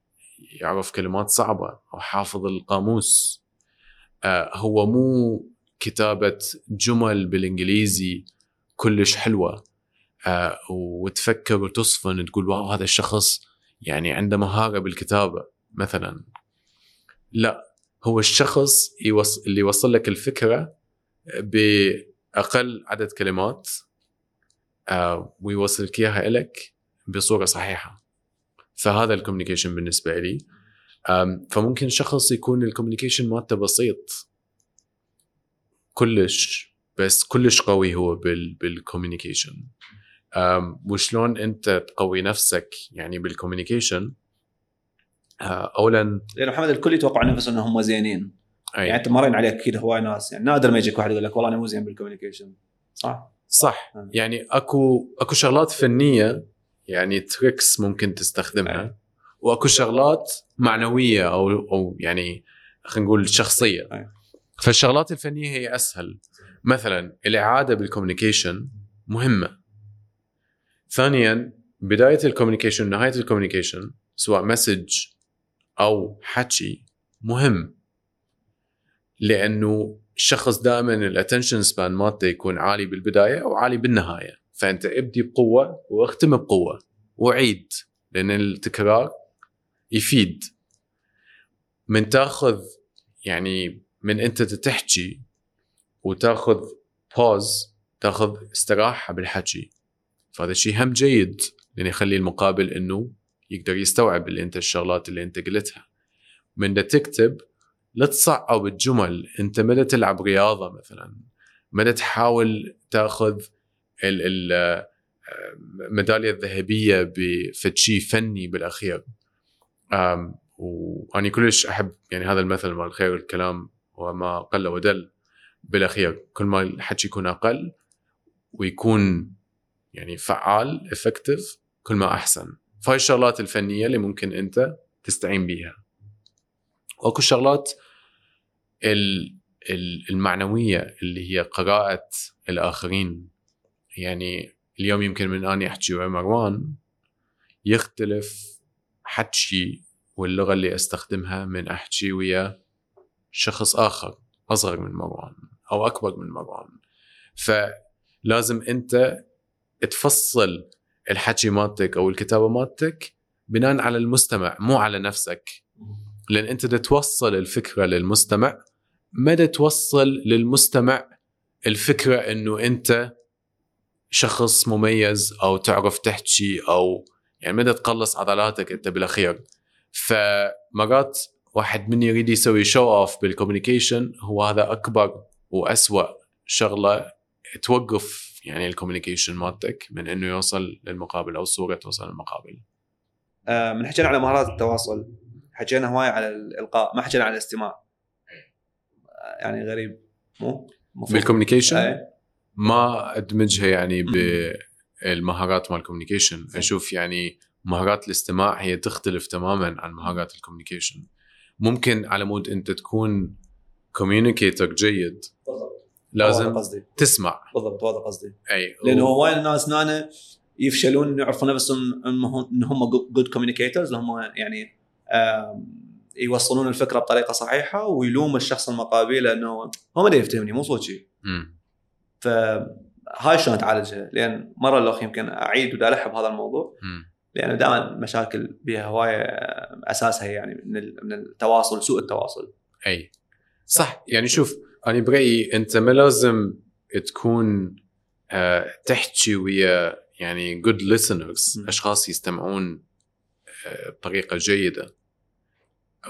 يعرف كلمات صعبة أو حافظ القاموس. آه هو مو كتابة جمل بالإنجليزي كلش حلوة آه وتفكر وتصفن تقول wow هذا الشخص يعني عنده مهارة بالكتابة مثلا. لا هو الشخص يوص... اللي يوصل لك الفكرة بأقل عدد كلمات آه ويوصل إياها لك بصورة صحيحة. فهذا ال communication بالنسبة لي. فممكن شخص يكون ال communication مالته بسيط. كلش بس كلش قوي هو بال بال communication وشلون انت تقوي نفسك يعني بال communication آه، اولا لأن محمد الكل يتوقع نفسه إنهم زينين. أي. يعني انت مرين عليك أكيد هواي ناس. يعني نادر ما يجيك واحد يقول لك والله أنا مو زين بال communication صح؟ صح. نعم. يعني أكو أكو شغلات فنية يعني tricks ممكن تستخدمها. أي. وأكو شغلات معنوية أو أو يعني خلينا نقول شخصية. أي. فالشغلات الفنية هي أسهل. مثلا الإعادة بال communication مهمة. ثانيا بداية ال communication ونهايه ال communication سواء message أو حكي مهم. لأنه الشخص دائما ال attention span مالته يكون عالي بالبداية وعالي بالنهاية. فأنت ابدي بقوة واختم بقوة. وعيد لأن التكرار يفيد. من تأخذ يعني من أنت تحكي وتأخذ بوز تأخذ استراحة بالحكي. فهذا شيء هم جيد لأن يخلي المقابل إنه يقدر يستوعب اللي أنت الشغلات اللي أنت قلتها. من دا تكتب لا تصعب الجمل. أنت ما تلعب رياضة مثلا. ما تحاول تأخذ ال- ال- الميداليه الذهبية بفد شيء فني بالأخير. واني كلش أحب يعني هذا المثل مال الخير الكلام. وما قل ودل بالأخير كل ما الحكي يكون أقل ويكون يعني فعال افكتيف كل ما أحسن. فهاي الشغلات الفنية اللي ممكن أنت تستعين بيها. واكو شغلات ال- ال- المعنوية اللي هي قراءة الآخرين. يعني اليوم يمكن من أني أحكي ويا مروان يختلف حكي واللغة اللي أستخدمها من أحكي ويا شخص آخر أصغر من مروان أو أكبر من مروان. فلازم أنت تفصل الحكي مالتك أو الكتابة مالتك بناء على المستمع مو على نفسك. لأن أنت بدك توصل الفكرة للمستمع ما توصل للمستمع الفكرة إنه أنت شخص مميز أو تعرف تحكي أو يعني ما تقلص عضلاتك أنت بالأخير. فمرات واحد مني يريد يسوي show off بال communication هو هذا أكبر وأسوأ شغلة توقف يعني ال communication مالتك من إنه يوصل للمقابل أو الصورة توصل للمقابل. آه، من حكينا على مهارات التواصل حكينا هواي على الإلقاء ما حكينا على الاستماع. آه، يعني غريب. مو؟ بال communication إيه. ما أدمجها يعني. بالمهارات مال ال communication أشوف يعني مهارات الاستماع هي تختلف تماما عن مهارات ال communication ممكن على مود انت تكون communicator جيد. بالضبط. لازم قصدي. تسمع. بالضبط هذا قصدي. أي لأنه هواي الناس هنا يفشلون يعرفون نفسهم إن هم good communicators هم يعني يوصلون الفكرة بطريقة صحيحة ويلوم الشخص المقابل انه هو ما يفتهمني مو صوتي. مم. فهاي شلون تعالجها لأن مرة الاخ يمكن أعيد ودالح بهذا الموضوع. مم. لأن دائما مشاكل بها هواية آه، أساسها يعني من من التواصل سوء التواصل. أي. صح. يعني شوف أنا برأيي أنت ما لازم تكون آه، تحكي ويا يعني جود listeners. أشخاص يستمعون آه، بطريقة جيدة.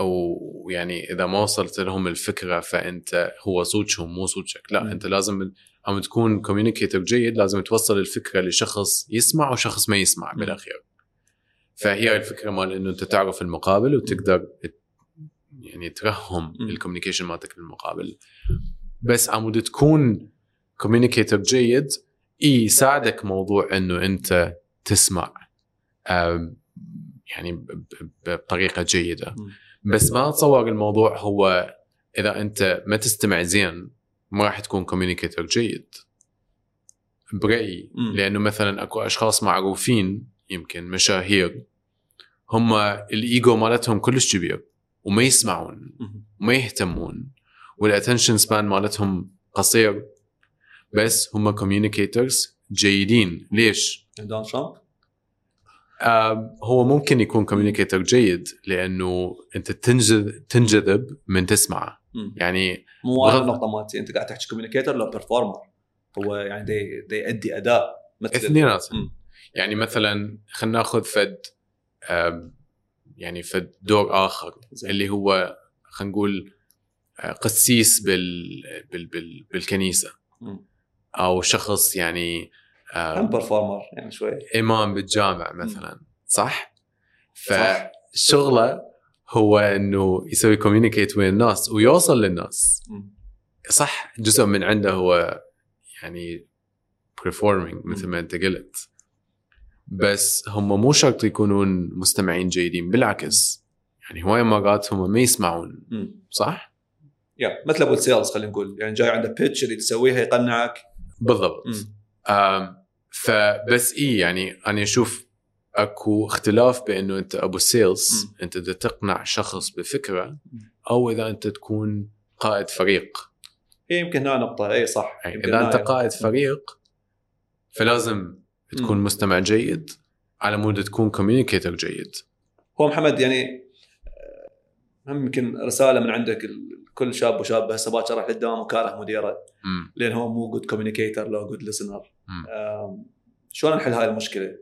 أو يعني إذا ما وصلت لهم الفكرة فأنت هو صوتهم مو صوتك. لا م. أنت لازم عم تكون communicator جيد لازم توصل الفكرة لشخص يسمع وشخص ما يسمع. بالأخير. فهي الفكرة مال إنه أنت تعرف المقابل وتقدر يعني ترهم. ال communication مالتك بالمقابل بس على مود تكون communicator جيد إي يساعدك موضوع إنه أنت تسمع يعني بطريقة جيدة. بس ما اتصور الموضوع هو إذا أنت ما تستمع زين ما راح تكون communicator جيد برأيي. لأنه مثلا أكو أشخاص معروفين يمكن مشاهير هم الإيجو مالتهم كلش كبير وما يسمعون. وما يهتمون وال attention span مالتهم قصير بس هم communicators جيدين ليش؟ دونالد ترامب هو ممكن يكون communicator جيد لأنه أنت تنجذب تنجذب من تسمعه. يعني مو هذا النقطة مالتي أنت قاعد تحكي communicator لو performer هو يعني دي, دي يؤدي أداء مثل اثنيناتهم. يعني مثلا خلينا ناخذ فد يعني فد دور آخر. اللي هو خلينا نقول آه، قسيس بال بال بال بالكنيسة. أو شخص يعني هم performer يعني شوي إمام بالجامع مثلا صح؟ فشغله هو إنه يسوي communicate ويا الناس ويوصل للناس. صح جزء من عنده هو يعني performing مثل ما أنت قلت بس هم مو شرط يكونون مستمعين جيدين بالعكس يعني هواي مرات هم ما يسمعون. صح؟ yeah مثل أبو ال sales خلينا نقول يعني جاي عنده pitch اللي تسويها يقنعك بالضبط. آم، فبس إي يعني أنا أشوف أكو اختلاف بأنه أنت أبو sales. أنت بدك تقنع شخص بفكرة أو إذا أنت تكون قائد فريق هي يمكن هنا نقطة إي صح إذا أنت. قائد فريق فلازم تكون. مستمع جيد على مود تكون communicator جيد هو محمد يعني هم يمكن رسالة من عندك كل شاب وشاب هسه باكر راح للدوام وكاره مديره. لأن هو مو good communicator لو good listener. شلون نحل هاي المشكلة؟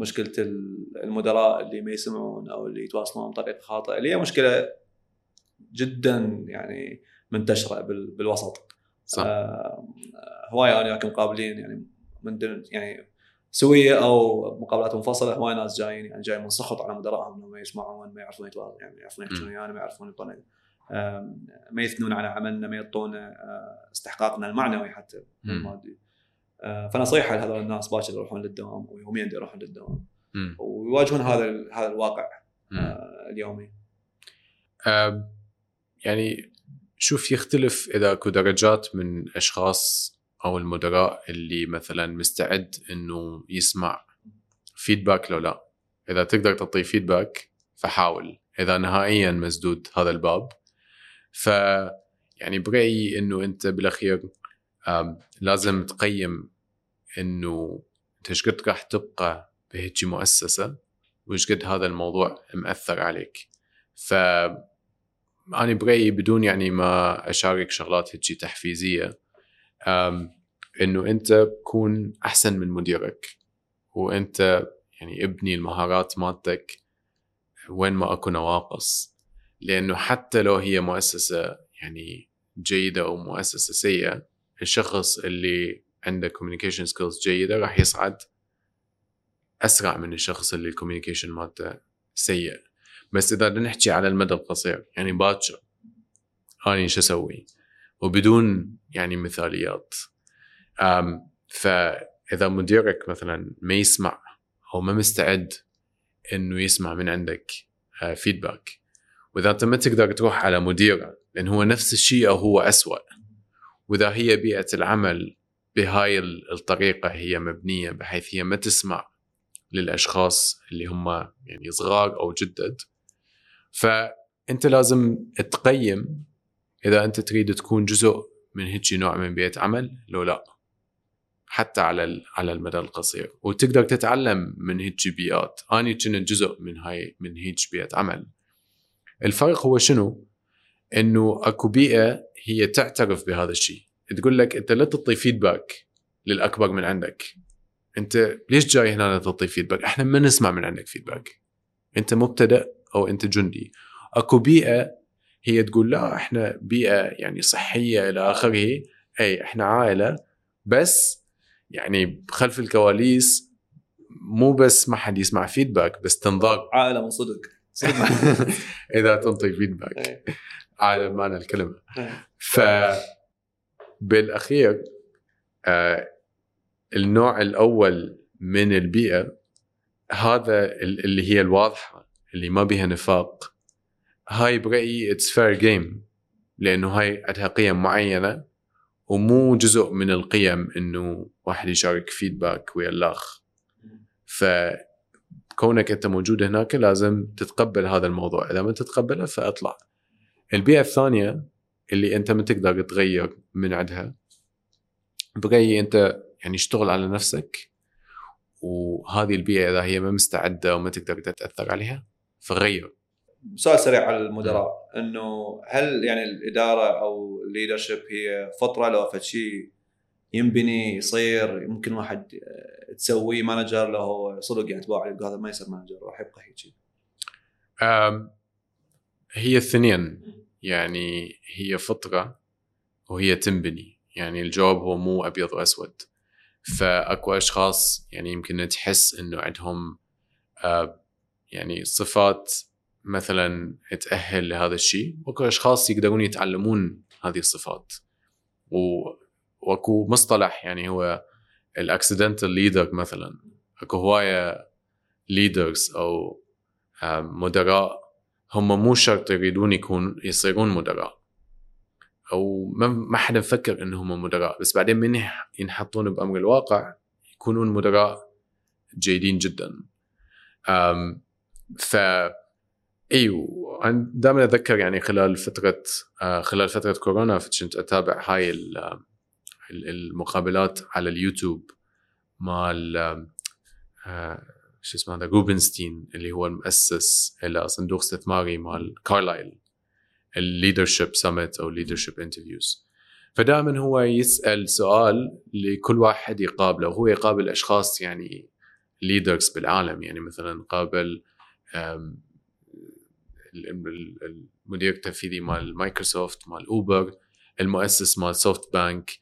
مشكلة ال- المدراء اللي ما يسمعون أو اللي يتواصلون بطريقة خاطئة اللي هي مشكلة جدا يعني منتشرة بال- بالوسط صح هواي أنا وياكم مقابلين يعني من دون يعني سوية أو مقابلات منفصلة هواي ناس جايين يعني جاي من سخط على مدراءهم إنهم ما يسمعون ما يعرفون يتواصلون يعني ما يعرفون يحكون ويانا ما يعرفون آم، ما يثنون على عملنا ما يعطونا آه، استحقاقنا المعنوي حتى. المادي آه، فنصيحه لهذول الناس باكر يروحون للدوام ويوميا يروحون للدوام. ويواجهون هذا هذا الواقع. آه، اليومي يعني شوف يختلف إذا اكو درجات من أشخاص أو المدراء اللي مثلا مستعد إنه يسمع فيدباك لو لا. إذا تقدر تعطيه فيدباك فحاول. إذا نهائيا مسدود هذا الباب. ف يعني برأيي إنه أنت بالأخير لازم تقيم إنه أنت إيش قد راح تبقى بهيجي مؤسسة وإيش قد هذا الموضوع مأثر عليك. ف أنا برأيي بدون يعني ما أشارك شغلات هيجي تحفيزية أم إنه أنت تكون أحسن من مديرك وأنت يعني ابني المهارات مالتك وين ما أكو نواقص لأنه حتى لو هي مؤسسة يعني جيدة أو مؤسسة سيئة الشخص اللي عنده communication skills جيدة راح يصعد أسرع من الشخص اللي ال communication مالته سيء. بس إذا نحكي على المدى القصير يعني باكر اني شو أسوي؟ وبدون يعني مثاليات. فإذا مديرك مثلا ما يسمع أو ما مستعد إنه يسمع من عندك feedback وإذا انت ما تقدر تروح على مديره لأن هو نفس الشيء أو هو اسوء وإذا هي بيئة العمل بهاي الطريقة هي مبنية بحيث هي ما تسمع للأشخاص اللي هم يعني صغار أو جدد فأنت لازم تقيم إذا أنت تريد تكون جزء من هيك نوع من بيئة عمل لو لا. حتى على على المدى القصير. وتقدر تتعلم من هيك بيئات. اني كنت جزء من هاي من هيك بيئة عمل. الفرق هو شنو؟ إنه أكو بيئة هي تعترف بهذا الشيء. تقول لك أنت لا تعطي feedback للأكبر من عندك. أنت ليش جاي هنا تعطي feedback إحنا ما نسمع من عندك feedback أنت مبتدئ أو أنت جندي. أكو بيئة هي تقول لا إحنا بيئة يعني صحية إلى آخره أي إحنا عائلة بس يعني خلف الكواليس مو بس ما حد يسمع feedback بس تنضاق عائلة من صدق صدق. إذا تنطي feedback. على معنى الكلمة. ف بالأخير آه النوع الأول من البيئة هذا ال- اللي هي الواضحة اللي ما بها نفاق. هاي برأيي it's fair game لأنه هاي عندها قيم معينة ومو جزء من القيم إنه واحد يشارك feedback ويا الأخ. فكونك أنت موجود هناك لازم تتقبل هذا الموضوع إذا ما تتقبله فاطلع. البيئة الثانية اللي أنت ما تقدر تغير من عندها برأيي أنت يعني اشتغل على نفسك وهذه البيئة إذا هي ما مستعدة وما تقدر تتأثر عليها فغير. سؤال سريع على المدراء. إنه هل يعني الإدارة أو الليدرشيب هي فترة لو فد شيء ينبني يصير يمكن واحد آه، تسويه manager لو صدق يعني تباع عليه هذا ما يصير manager راح يبقى هيك أم، هي الثنين يعني هي فطرة وهي تنبني. يعني الجواب هو مو أبيض وأسود. فأكو أشخاص يعني يمكن تحس إنه عندهم آه، يعني صفات مثلا تأهل لهذا الشيء واكو أشخاص يقدرون يتعلمون هذه الصفات. و... وأكو مصطلح يعني هو ال accidental leader مثلا. أكو هواية leaders أو آه، مدراء. هم مو شرط يريدون يكون يصيرون مدراء. أو ما حدا مفكر انهم مدراء. بس بعدين من ينحطون بأمر الواقع يكونون مدراء جيدين جدا. ف إيوه دائما أتذكر يعني خلال فترة آه، خلال فترة كورونا كنت أتابع هاي ال- المقابلات على اليوتيوب مال آه، شو اسمه هذا روبنستين اللي هو المؤسس إلى صندوق استثماري مال كارلايل ال leadership summit أو leadership interviews فدائما هو يسأل سؤال لكل واحد يقابله وهو يقابل أشخاص يعني leaders بالعالم يعني مثلا قابل المدير التنفيذي مال مايكروسوفت مال أوبر المؤسس مال سوفت بانك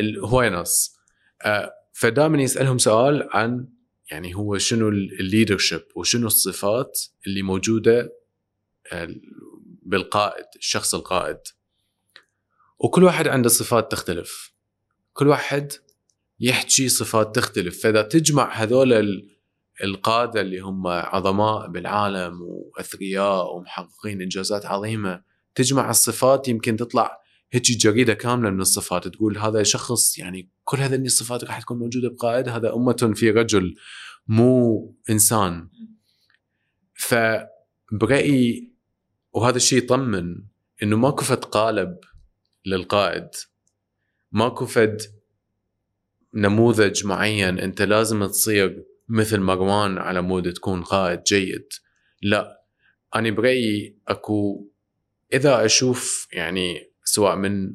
هواي ناس. آه، فدائما يسألهم سؤال عن يعني هو شنو ال leadership وشنو الصفات اللي موجودة بالقائد الشخص القائد. وكل واحد عنده صفات تختلف. كل واحد يحكي صفات تختلف. فإذا تجمع هذول القادة اللي هم عظماء بالعالم وأثرياء ومحققين إنجازات عظيمة تجمع الصفات يمكن تطلع هيك جريدة كاملة من الصفات تقول هذا شخص يعني كل هذه الصفات راح تكون موجودة بقائد هذا أمة في رجل مو إنسان. فبرايي وهذا الشيء يطمن إنه ماكو فد قالب للقائد ماكو فد نموذج معين أنت لازم تصير مثل مروان على مود تكون قائد جيد. لا أنا برأيي أكو إذا أشوف يعني سواء من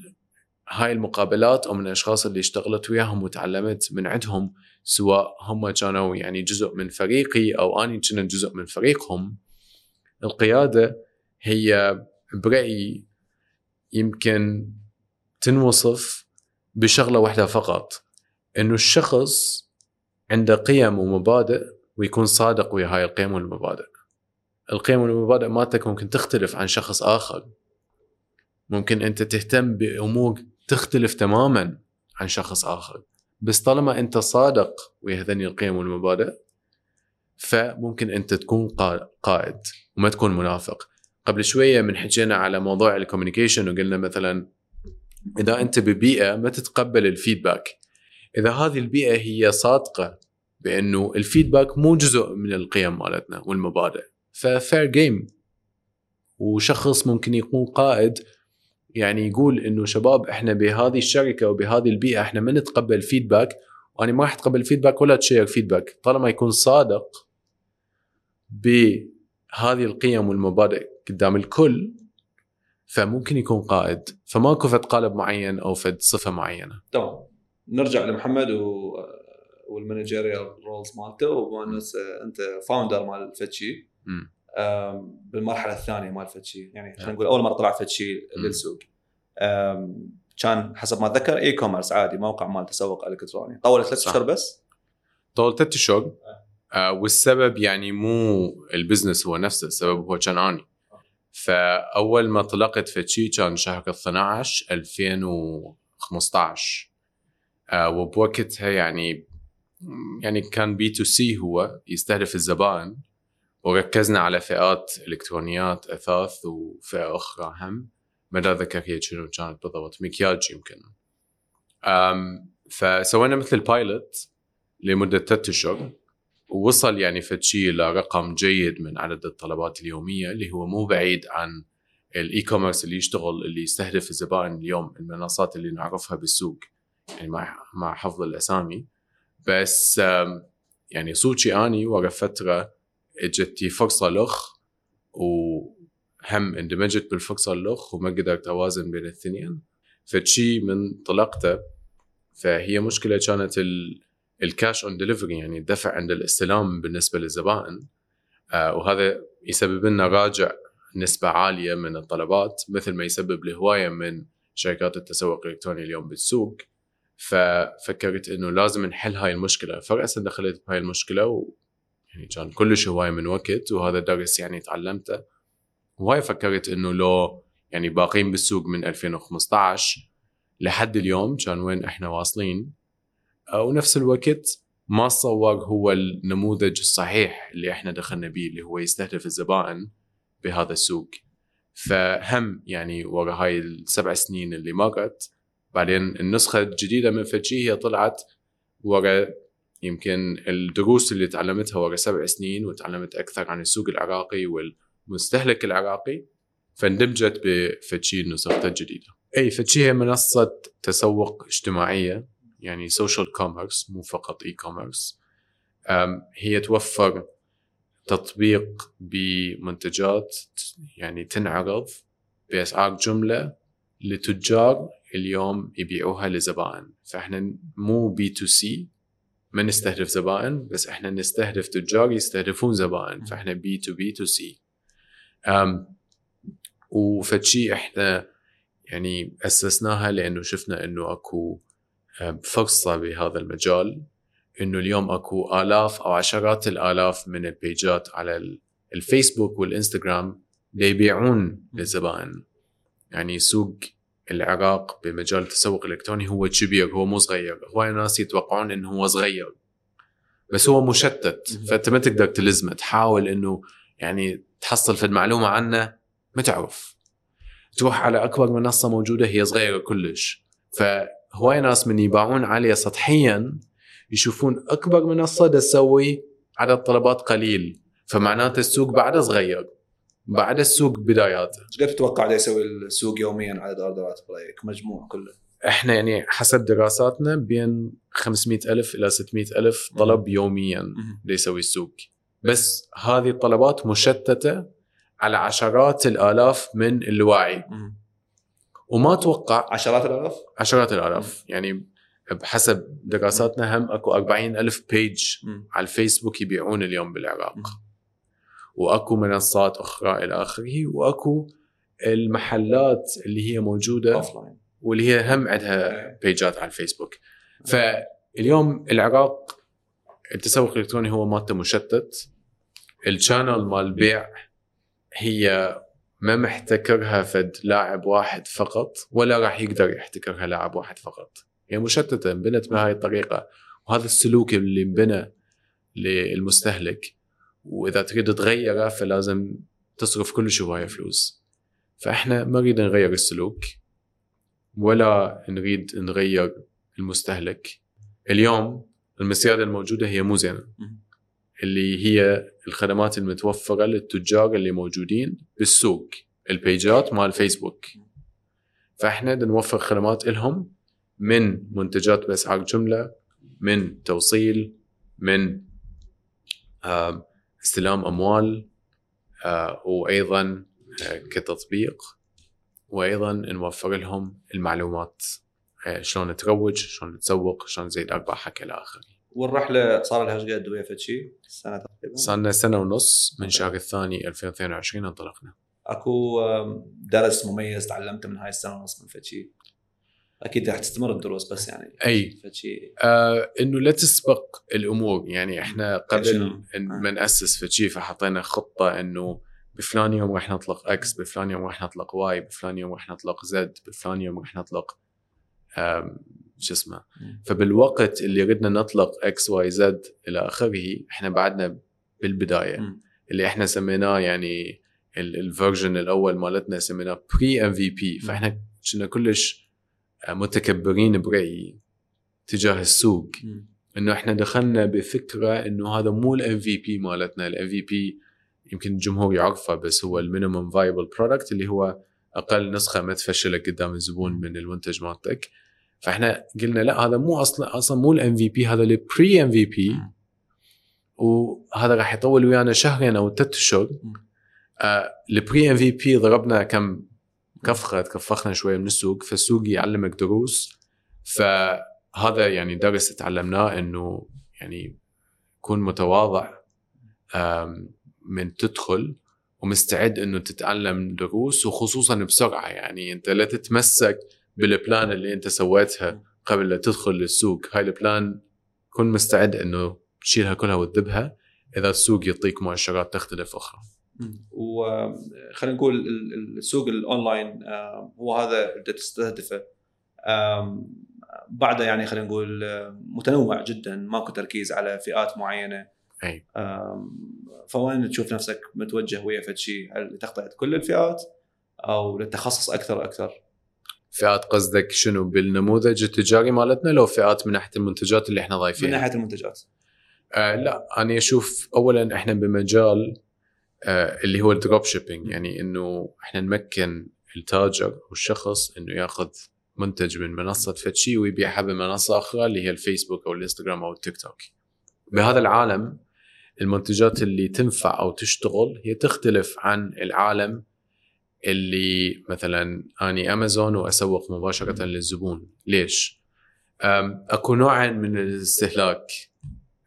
هاي المقابلات أو من الأشخاص اللي اشتغلت وياهم وتعلمت من عندهم سواء هم كانوا يعني جزء من فريقي أو اني كنت جزء من فريقهم القيادة هي برأيي يمكن تنوصف بشغلة واحدة فقط إنه الشخص عنده قيم ومبادئ ويكون صادق ويا هاي القيم والمبادئ. القيم والمبادئ مالتك ممكن تختلف عن شخص آخر. ممكن أنت تهتم بأمور تختلف تماما عن شخص آخر. بس طالما أنت صادق ويا هذني القيم والمبادئ فممكن أنت تكون قا- قائد وما تكون منافق. قبل شوية من حكينا على موضوع ال communication وقلنا مثلا إذا أنت ببيئة ما تتقبل ال feedback إذا هذه البيئة هي صادقة بأنه ال feedback مو جزء من القيم مالتنا والمبادئ. ف fair game وشخص ممكن يكون قائد يعني يقول إنه شباب إحنا بهذه الشركة وبهذه البيئة إحنا ما نتقبل feedback وأنا ما راح أتقبل feedback ولا ت share feedback طالما يكون صادق بهذه القيم والمبادئ قدام الكل فممكن يكون قائد. فماكو فد قالب معين أو فد صفة معينة. تمام. نرجع لمحمد و وال managerial roles مالته. وبونس أنت founder مال فتشي بالمرحلة الثانية مال فتشي يعني خلينا نقول أول مرة طلع فتشي. للسوق. كان حسب ما أتذكر e-commerce عادي موقع مال تسوق إلكتروني. طول ثلاث. أشهر بس؟ طول ثلاث أشهر. آه. والسبب يعني مو ال business هو نفسه السبب هو كان أني. فأول ما طلقت فتشي كان شهر 12 2015 آه وبوقتها يعني يعني كان B to C هو يستهدف الزبائن وركزنا على فئات إلكترونيات أثاث وفئة أخرى هم ما لا ذكر هي شنو كانت بالضبط مكياج يمكن. أم فسوينا مثل pilot لمدة ثلاث أشهر ووصل يعني فتشي لرقم جيد من عدد الطلبات اليومية اللي هو مو بعيد عن ال e-commerce اللي يشتغل اللي يستهدف الزبائن اليوم المنصات اللي نعرفها بالسوق. يعني مع مع حفظ الأسامي. بس يعني صوتي أني ورا فترة اجتي فرصة لخ وهم اندمجت بالفرصة اللخ وما قدرت أوازن بين الاثنين. فشي من طلقته فهي مشكلة كانت ال ال cash on delivery يعني الدفع عند الاستلام بالنسبة للزبائن. آه وهذا يسبب لنا راجع نسبة عالية من الطلبات مثل ما يسبب لهواية من شركات التسوق الإلكتروني اليوم بالسوق. ففكرت إنه لازم نحل هاي المشكلة. فرأسا دخلت بهاي المشكلة و يعني كان كلش هواية من وقت وهذا درس يعني تعلمته. وهاي فكرت إنه لو يعني باقين بالسوق من 2015 لحد اليوم كان وين إحنا واصلين. آه، ونفس الوقت ما صور هو النموذج الصحيح اللي إحنا دخلنا به اللي هو يستهدف الزبائن بهذا السوق. فهم يعني ورا هاي السبع سنين اللي مرت بعدين النسخة الجديدة من فتشي هي طلعت ورا يمكن الدروس اللي تعلمتها ورا سبع سنين وتعلمت أكثر عن السوق العراقي والمستهلك العراقي فاندمجت بفتشي نسختها الجديدة. أي فتشي هي منصة تسوق اجتماعية يعني social commerce مو فقط e-commerce هي توفر تطبيق بمنتجات يعني تنعرض بأسعار جملة لتجار اليوم يبيعوها لزبائن. فإحنا مو B to C ما نستهدف زبائن بس إحنا نستهدف تجار يستهدفون زبائن. فإحنا B to B to C. وفتشي إحنا يعني أسسناها لأنه شفنا إنه أكو فرصة بهذا المجال. إنه اليوم أكو آلاف أو عشرات الآلاف من البيجات على ال- الفيسبوك والإنستغرام ليبيعون للزبائن. يعني سوق العراق بمجال التسوق الالكتروني هو كبير هو مو صغير. هواي ناس يتوقعون إنه هو صغير. بس هو مشتت. فأنت ما تقدر تلزمه. تحاول إنه يعني تحصل في المعلومة عنه. ما تعرف. تروح على أكبر منصة موجودة هي صغيرة كلش. فهواي ناس من يباعون عليه سطحيا يشوفون أكبر منصة تسوي عدد طلبات قليل. فمعناته السوق بعده صغير. بعد السوق بداياته إيش قد تتوقع يسوي السوق يوميا عدد اوردرات برايك مجموع كله. إحنا يعني حسب دراساتنا بين 500 ألف إلى 600 ألف طلب يوميا ليسوي السوق. بس هذه الطلبات مشتتة على عشرات الآلاف من الواعي وما أتوقع عشرات الآلاف؟ عشرات الآلاف. يعني بحسب دراساتنا هم أكو 40 ألف بيج على الفيسبوك يبيعون اليوم بالعراق. وأكو منصات أخرى إلى آخره وأكو المحلات اللي هي موجودة واللي هي هم عندها بيجات على الفيسبوك. فاليوم العراق التسوق الإلكتروني هو مالته مشتت. الشانل مال البيع هي ما محتكرها فد لاعب واحد فقط ولا راح يقدر يحتكرها لاعب واحد فقط. هي مشتتة انبنت بهاي الطريقة وهذا السلوك اللي انبنى للمستهلك. وإذا تريد تغيره فلازم تصرف كل هوايه فلوس. فإحنا ما نريد نغير السلوك ولا نريد نغير المستهلك. اليوم المسيادة الموجودة هي مو زينة. اللي هي الخدمات المتوفرة للتجار اللي موجودين بالسوق البيجات مال فيسبوك. فإحنا نوفر خدمات لهم من منتجات بأسعار جملة من توصيل من آه، استلام أموال آه، وأيضا آه، كتطبيق وأيضا نوفر لهم المعلومات شلون تروج شلون تسوق شلون تزيد أرباحك إلى آخره. والرحله صار لها إيش قد ويا شيء؟ سنة تقريبا. صار لنا سنة ونص من شهر الثاني 2022 انطلقنا. أكو درس مميز تعلمته من هاي السنة ونص من فتشي. أكيد راح تستمر الدروس بس يعني أي فتشي آه إنه لا تسبق الأمور يعني إحنا قبل شنو؟ إن آه. ما نأسس فتشي فحطينا خطة إنه بفلان يوم راح نطلق X بفلان يوم راح نطلق Y بفلان يوم راح نطلق Z بفلان يوم راح نطلق شو اسمه. فبالوقت اللي ردنا نطلق X Y Z إلى آخره إحنا بعدنا بالبداية مم. اللي إحنا سميناه يعني ال version الأول مالتنا سميناه pre-MVP فإحنا كنا كلش متكبرين برأيي تجاه السوق. إنه إحنا دخلنا بفكرة إنه هذا مو ال MVP مالتنا. ال MVP يمكن الجمهور يعرفه بس هو ال minimum viable product اللي هو أقل نسخة ما تفشلك قدام الزبون من المنتج مالتك. فإحنا قلنا لا هذا مو أصلا أصلا مو ال MVP هذا ال pre-MVP. وهذا راح يطول ويانا شهرين أو ثلاث اشهر ال pre-MVP ضربنا كم؟ كفخة تكفخنا شوية من السوق فالسوق يعلمك دروس. فهذا يعني درس تعلمناه إنه يعني كون متواضع من تدخل ومستعد إنه تتعلم دروس وخصوصا بسرعة. يعني أنت لا تتمسك بال plan اللي أنت سويتها قبل لا تدخل للسوق. هاي ال plan كن مستعد إنه تشيلها كلها وتذبها. إذا السوق يعطيك مؤشرات تختلف أخرى. وخلينا نقول ال- ال- السوق الأونلاين آم، هو هذا اللي تستهدفه. بعده يعني خلينا نقول آم، متنوع جدا ماكو تركيز على فئات معينة. أي. فوين تشوف نفسك متوجه ويا فد شيء هل لتغطيه كل الفئات أو للتخصص أكثر أكثر فئات قصدك شنو؟ بالنموذج التجاري مالتنا لو فئات من ناحية المنتجات اللي إحنا من ضايفينها ناحية المنتجات. آه لا أنا أشوف اولا إحنا بمجال آه اللي هو ال drop shipping يعني إنه إحنا نمكن التاجر أو الشخص إنه يأخذ منتج من منصة فتشي ويبيعها بمنصه أخرى اللي هي الفيسبوك أو الإنستغرام أو التيك توك. بهذا العالم المنتجات اللي تنفع أو تشتغل هي تختلف عن العالم اللي مثلا أني أمازون وأسوق مباشرة للزبون، ليش؟ أكو نوعين من الاستهلاك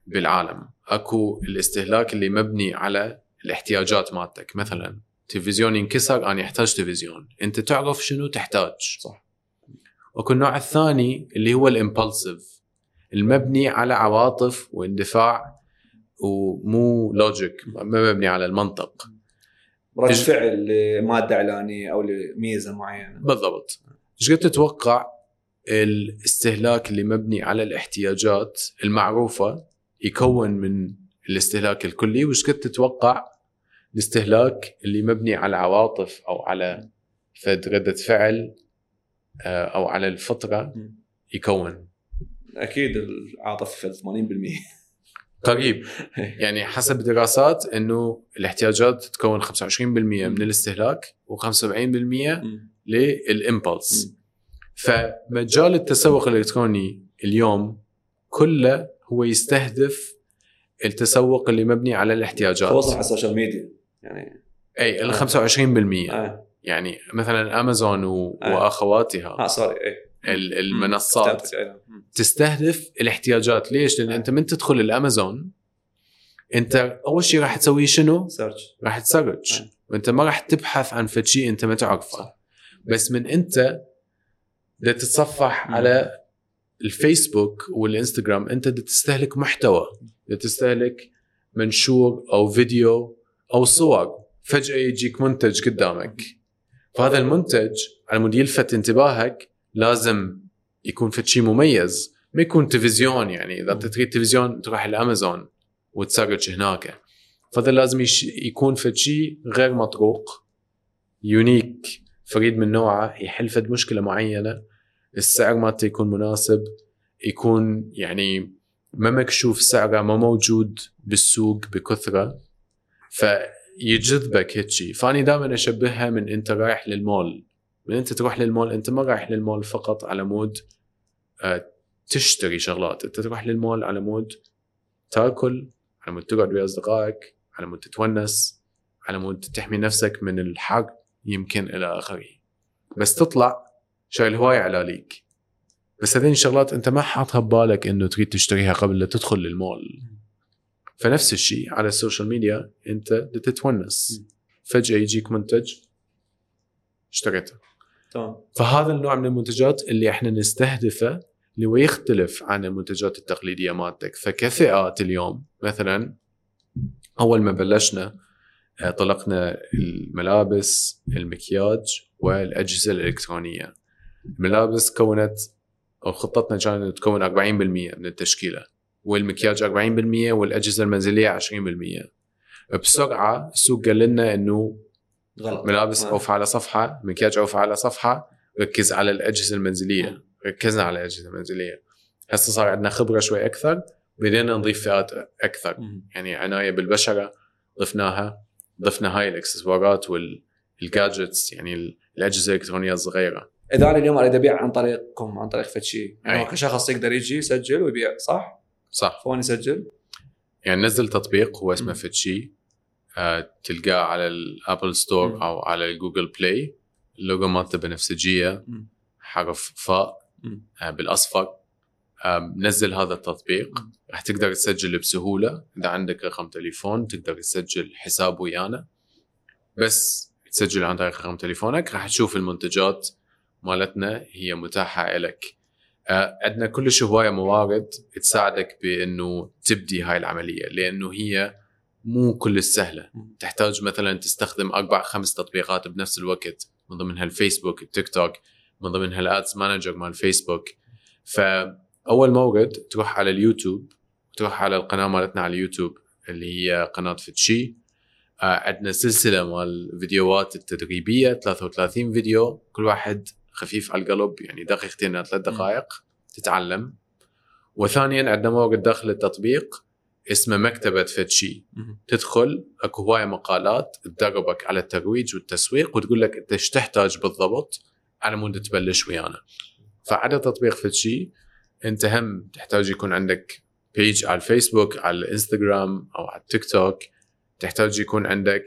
بالعالم أكو الاستهلاك اللي مبني على الاحتياجات مالتك. مثلا تلفزيون ينكسر أنا أحتاج تلفزيون. أنت تعرف شنو تحتاج. صح. واكو النوع الثاني اللي هو ال impulsive المبني على عواطف واندفاع ومو logic ما مبني على المنطق. رد فعل لمادة اعلانيه أو لميزة معينة. بالضبط. إيش قد تتوقع الاستهلاك اللي مبني على الاحتياجات المعروفة يكون من الاستهلاك الكلي وايش قد تتوقع الاستهلاك اللي مبني على عواطف أو على فد ردة فعل آه، أو على الفطرة. يكون أكيد العاطفه في 80% قريب يعني حسب دراسات إنه الاحتياجات تتكون 25% من الاستهلاك و75% مم. للإمبلس. فمجال التسوق الإلكتروني اليوم كله هو يستهدف التسوق اللي مبني على الاحتياجات تواصل على ال social media يعني اي ال آه. 25% آه يعني مثلا أمازون و... آه. وأخواتها آه sorry ال- المنصات. مم. تستهدف الاحتياجات ليش؟ لأن آه. أنت من تدخل الأمازون أنت أول شيء راح تسوي شنو؟ search راح تسرج آه. وأنت ما راح تبحث عن فد شيء أنت ما تعرفه. بس من أنت بدك تتصفح. على الفيسبوك والإنستغرام أنت بدك تستهلك محتوى بدك تستهلك منشور أو فيديو أو صور فجأة يجيك منتج قدامك. فهذا المنتج على مود يلفت انتباهك لازم يكون في شيء مميز ما يكون تلفزيون يعني إذا انت تريد تلفزيون تروح الامازون وتسرج هناك. فهذا لازم يكون في شيء غير مطروق unique فريد من نوعه يحل فد مشكلة معينة. السعر مالته يكون مناسب يكون يعني ما مكشوف سعره ما موجود بالسوق بكثرة. فيجذبك هيك فأني دائما أشبهها من أنت رايح للمول. من أنت تروح للمول أنت ما رايح للمول فقط على مود آه، تشتري شغلات. أنت تروح للمول على مود تاكل على مود تقعد ويا أصدقائك على مود تتونس على مود تحمي نفسك من الحر يمكن إلى آخره. بس تطلع شايل هواية على بس هذين الشغلات أنت ما حاطها ببالك إنه تريد تشتريها قبل لا تدخل للمول. فنفس الشيء على السوشيال ميديا أنت تتونس. فجأة يجيك منتج اشتريته. تمام. فهذا النوع من المنتجات اللي إحنا نستهدفه اللي هو يختلف عن المنتجات التقليدية مالتك. فكفئات اليوم مثلا أول ما بلشنا آه، طلقنا الملابس المكياج والأجهزة الإلكترونية. الملابس كونت أو خطتنا كانت تكون 40% من التشكيلة والمكياج 40% والأجهزة المنزلية 20% بسرعة السوق قال لنا إنه غلط. ملابس آه. أوف على صفحة مكياج أوف على صفحة ركز على الأجهزة المنزلية. ركزنا على الأجهزة المنزلية. هسه صار عندنا خبرة شوي أكثر بدينا نضيف فئات أكثر. يعني عناية بالبشرة ضفناها ضفنا هاي الإكسسوارات وال gadgets يعني ال- الأجهزة الإلكترونية الصغيرة. إذا أنا اليوم أريد أبيع عن طريقكم عن طريق فد شيء يعني. هو كشخص يقدر يجي يسجل ويبيع صح؟ صح فوين يسجل؟ يعني نزل تطبيق هو اسمه. فتشي آه تلقاه على ال App Store مم. أو على ال Google Play ال logo مالته بنفسجية. حرف فاء. آه، بالأصفر آم، نزل هذا التطبيق. راح تقدر تسجل بسهولة إذا عندك رقم تليفون تقدر تسجل حساب ويانا بس تسجل عن طريق رقم تليفونك راح تشوف المنتجات مالتنا هي متاحة لك آه، عندنا كلش هواية موارد تساعدك بإنه تبدي هاي العملية لأنه هي مو كل سهلة. مم. تحتاج مثلا تستخدم أربع خمس تطبيقات بنفس الوقت من ضمنها الفيسبوك التيك توك من ضمنها ال Ads Manager مال فيسبوك فأول مورد تروح على اليوتيوب تروح على القناة مالتنا على اليوتيوب اللي هي قناة فتشي آه، عندنا سلسلة مال فيديوهات التدريبية 33 فيديو كل واحد خفيف على القلب يعني دقيقتين إلى ثلاث دقائق تتعلم. وثانيا عندنا مورد داخل التطبيق اسمه مكتبة فتشي. تدخل أكو هواية مقالات تدربك على الترويج والتسويق وتقول لك إنت إيش تحتاج بالضبط على مود تبلش ويانا. فعلى تطبيق فتشي أنت هم تحتاج يكون عندك page على الفيسبوك على الإنستغرام أو على التيك توك تحتاج يكون عندك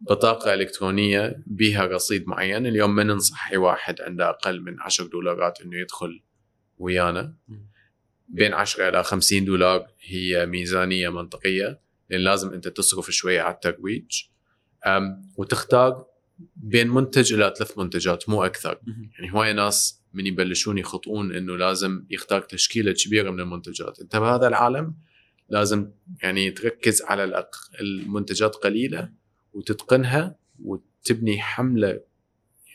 بطاقة إلكترونية بها رصيد معين. اليوم ما ننصح أي واحد عنده أقل من 10 دولارات إنه يدخل ويانا. بين 10 إلى 50 دولار هي ميزانية منطقية لأن لازم أنت تصرف شوية على الترويج. وتختار بين منتج إلى ثلاث منتجات مو أكثر. يعني هواي ناس من يبلشون يخطئون إنه لازم يختار تشكيلة كبيرة من المنتجات. أنت بهذا العالم لازم يعني تركز على. المنتجات قليلة. وتتقنها وتبني حملة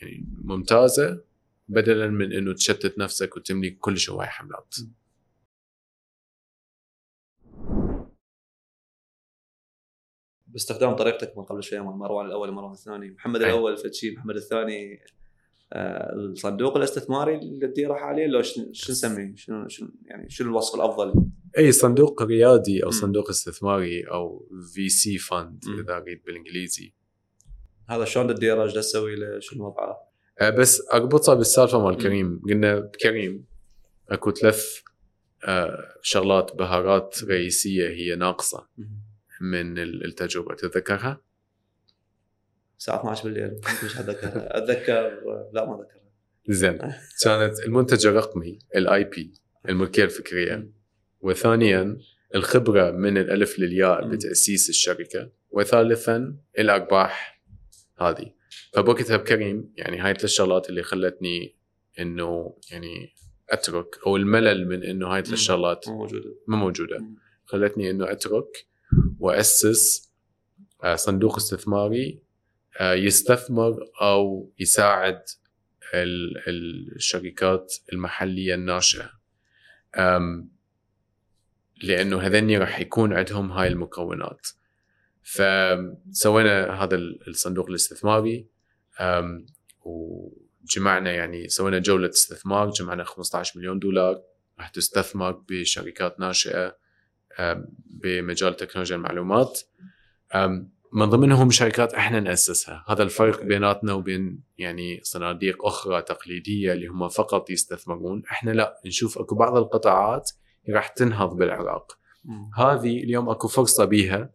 يعني ممتازة بدلا من إنه تشتت نفسك وتبني كل شيء هواي حملات باستخدام طريقتك من قبل شوي مروان الأول ومروان الثاني محمد. الأول فد شيء محمد الثاني الصندوق الاستثماري اللي تديره حاليا لو شو نسميه؟ شنو شنو يعني شنو الوصف الأفضل؟ إي صندوق ريادي أو. صندوق استثماري أو في سي فند. إذا أريد بالإنجليزي هذا شلون تديره؟ إيش تسوي له؟ شنو وضعه؟ آه، بس اربطها بالسالفة مال. كريم قلنا بكريم أكو ثلاث آه، شغلات بهارات رئيسية هي ناقصة من ال- التجربة تتذكرها؟ الساعة 12 بالليل. مش أتذكر. أتذكر لا ما أتذكر. زين. كانت المنتج الرقمي ال IP الملكيه الفكريه. وثانيا الخبرة من الألف للياء. بتأسيس الشركة. وثالثا الأرباح هذه. فبوقتها بكريم يعني هاي الثلاث شغلات اللي خلتني إنه يعني أترك أو الملل من إنه هاي مم. الشغلات مو موجودة. ما موجودة. خلتني إنه أترك وأسس آه، صندوق استثماري يستثمر أو يساعد ال- الشركات المحلية الناشئة. لأنه هذني راح يكون عندهم هاي المكونات. فسوينا هذا ال- الصندوق الاستثماري. وجمعنا يعني سوينا جولة استثمار جمعنا 15 مليون دولار راح تستثمر بشركات ناشئة بمجال تكنولوجيا المعلومات. من ضمنهم شركات إحنا نأسسها. هذا الفرق بيناتنا وبين يعني صناديق أخرى تقليدية اللي هم فقط يستثمرون. إحنا لا نشوف اكو بعض القطاعات راح تنهض بالعراق. هذه اليوم اكو فرصة بيها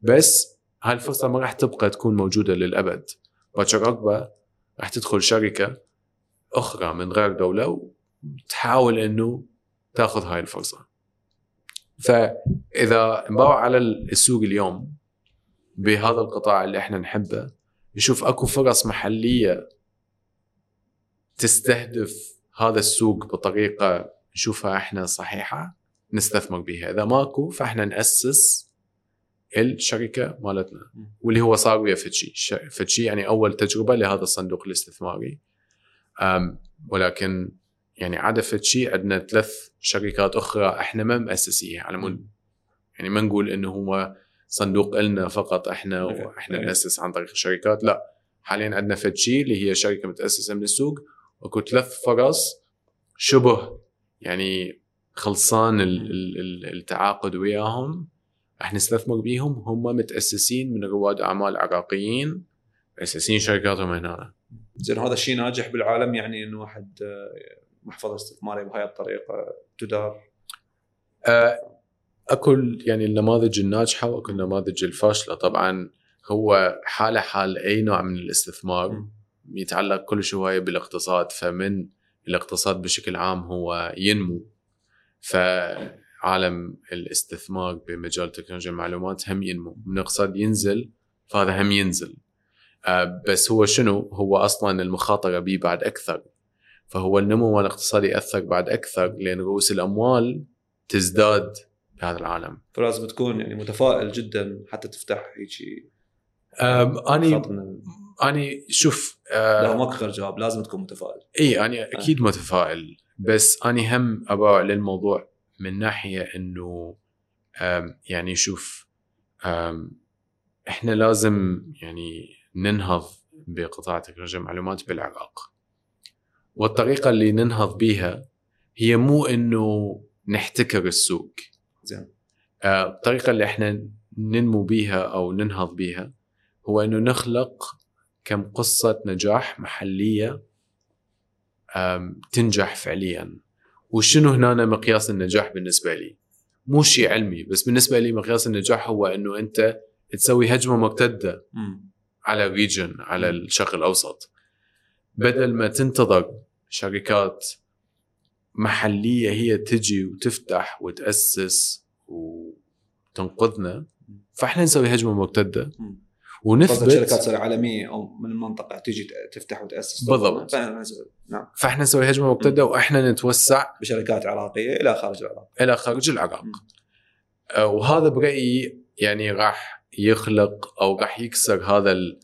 بس هاي الفرصة ما راح تبقى تكون موجودة للأبد. باكر عقبه راح تدخل شركة أخرى من غير دولة وتحاول إنه تاخذ هاي الفرصة. فإذا نباوع على السوق اليوم بهذا القطاع اللي إحنا نحبه نشوف أكو فرص محلية تستهدف هذا السوق بطريقة نشوفها إحنا صحيحة نستثمر بها إذا ماكو فإحنا نأسس الشركة مالتنا. واللي هو صار ويا فتشي. فتشي يعني أول تجربة لهذا الصندوق الاستثماري. ولكن يعني عدا فتشي عندنا ثلاث شركات أخرى إحنا ما مؤسسيها على مود يعني ما نقول إنه هو صندوق لنا فقط إحنا. وإحنا. ناسس عن طريق الشركات. لا حاليا عندنا فتشي اللي هي شركة متأسسة من السوق واكو ثلاث فرص شبه يعني خلصان ال- ال- ال- التعاقد وياهم. راح نستثمر بيهم هم متأسسين من رواد أعمال عراقيين مؤسسين شركاتهم هنا. زين هذا الشيء ناجح بالعالم يعني إنه واحد آه، محفظة استثماريه بهاي الطريقة تدار؟ آه، اكو ال- يعني النماذج الناجحة واكو النماذج الفاشلة. طبعا هو حالة حال أي نوع من الاستثمار. يتعلق كل شوية بالاقتصاد فمن الاقتصاد بشكل عام هو ينمو. فعالم الاستثمار بمجال تكنولوجيا المعلومات هم ينمو. من الاقتصاد ينزل فهذا هم ينزل. آه، بس هو شنو؟ هو أصلا المخاطرة به بعد أكثر. فهو النمو الاقتصادي يأثر بعد أكثر لأن رؤوس الأموال تزداد. بهذا العالم. فلازم تكون يعني متفائل جدا حتى تفتح هيك أم، اني أني شوف لا ماكو غير جواب لازم تكون متفائل. إي أني أكيد متفائل بس أني هم اباوع للموضوع من ناحية إنه يعني شوف إحنا لازم يعني ننهض بقطاع تكنولوجيا المعلومات بالعراق. والطريقة اللي ننهض بيها هي مو إنه نحتكر السوق. زين. آه، الطريقة اللي إحنا ننمو بيها أو ننهض بيها هو إنه نخلق كم قصة نجاح محلية تنجح فعليا. وشنو هنا مقياس النجاح بالنسبة لي؟ مو شيء علمي بس بالنسبة لي مقياس النجاح هو إنه أنت تسوي هجمة مرتده. على الريجن على الشرق الأوسط. بدل ما تنتظر شركات محلية هي تجي وتفتح وتأسس وتنقذنا فاحنا نسوي هجمة مرتده ونثبت شركات تصير عالمية أو من المنطقة تيجي تفتح وتأسس. بالضبط. نعم. فاحنا نسوي هجمة مرتده وإحنا نتوسع بشركات عراقية إلى خارج العراق. إلى خارج العراق. آه، وهذا برايي يعني راح يخلق أو راح يكسر هذا ال-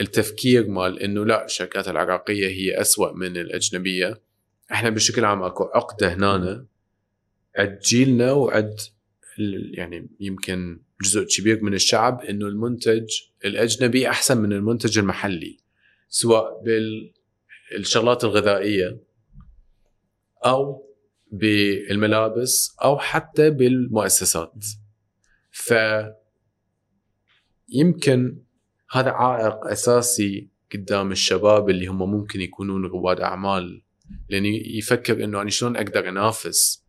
التفكير مال إنه لا الشركات العراقية هي أسوأ من الأجنبية. إحنا بشكل عام أكو عقدة هنا عند جيلنا وعند يعني يمكن جزء كبير من الشعب إنه المنتج الأجنبي أحسن من المنتج المحلي سواء بالشغلات الغذائية أو بالملابس أو حتى بالمؤسسات. ف يمكن هذا عائق أساسي قدام الشباب اللي هم ممكن يكونون رواد أعمال لأن يفكر إنه أنا شلون أقدر أنافس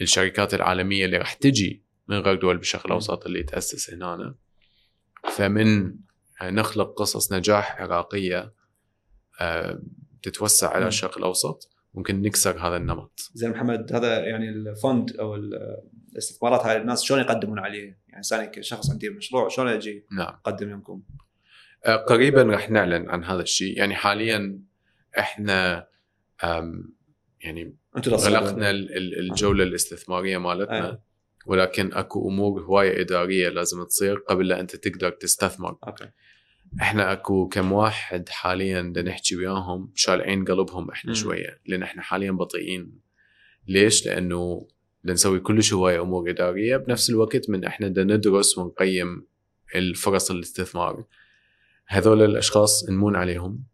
الشركات العالمية اللي راح تجي من غير دول بالشرق الأوسط اللي تأسس هنا فمن نخلق قصص نجاح عراقية آه، تتوسع على. الشرق الأوسط ممكن نكسر هذا النمط زين محمد هذا يعني الفند أو ال- الاستثمارات هاي الناس شلون يقدمون عليه؟ يعني انسان كشخص عنده مشروع شلون يجي نعم يقدم يمكم؟ آه، قريبا راح نعلن عن هذا الشيء يعني حاليا إحنا يعني. غلقنا ال- ال- الجولة الاستثمارية مالتنا. ولكن أكو أمور هواية إدارية لازم تصير قبل لا أنت تقدر تستثمر أوكي إحنا أكو كم واحد حاليا بدنا نحكي وياهم شالعين قلبهم إحنا مم. شوية لأن إحنا حاليا بطيئين ليش؟ لأنه نسوي كلش هواية أمور إدارية بنفس الوقت من إحنا بدنا ندرس ونقيم الفرص الاستثمار هذول الأشخاص نمون عليهم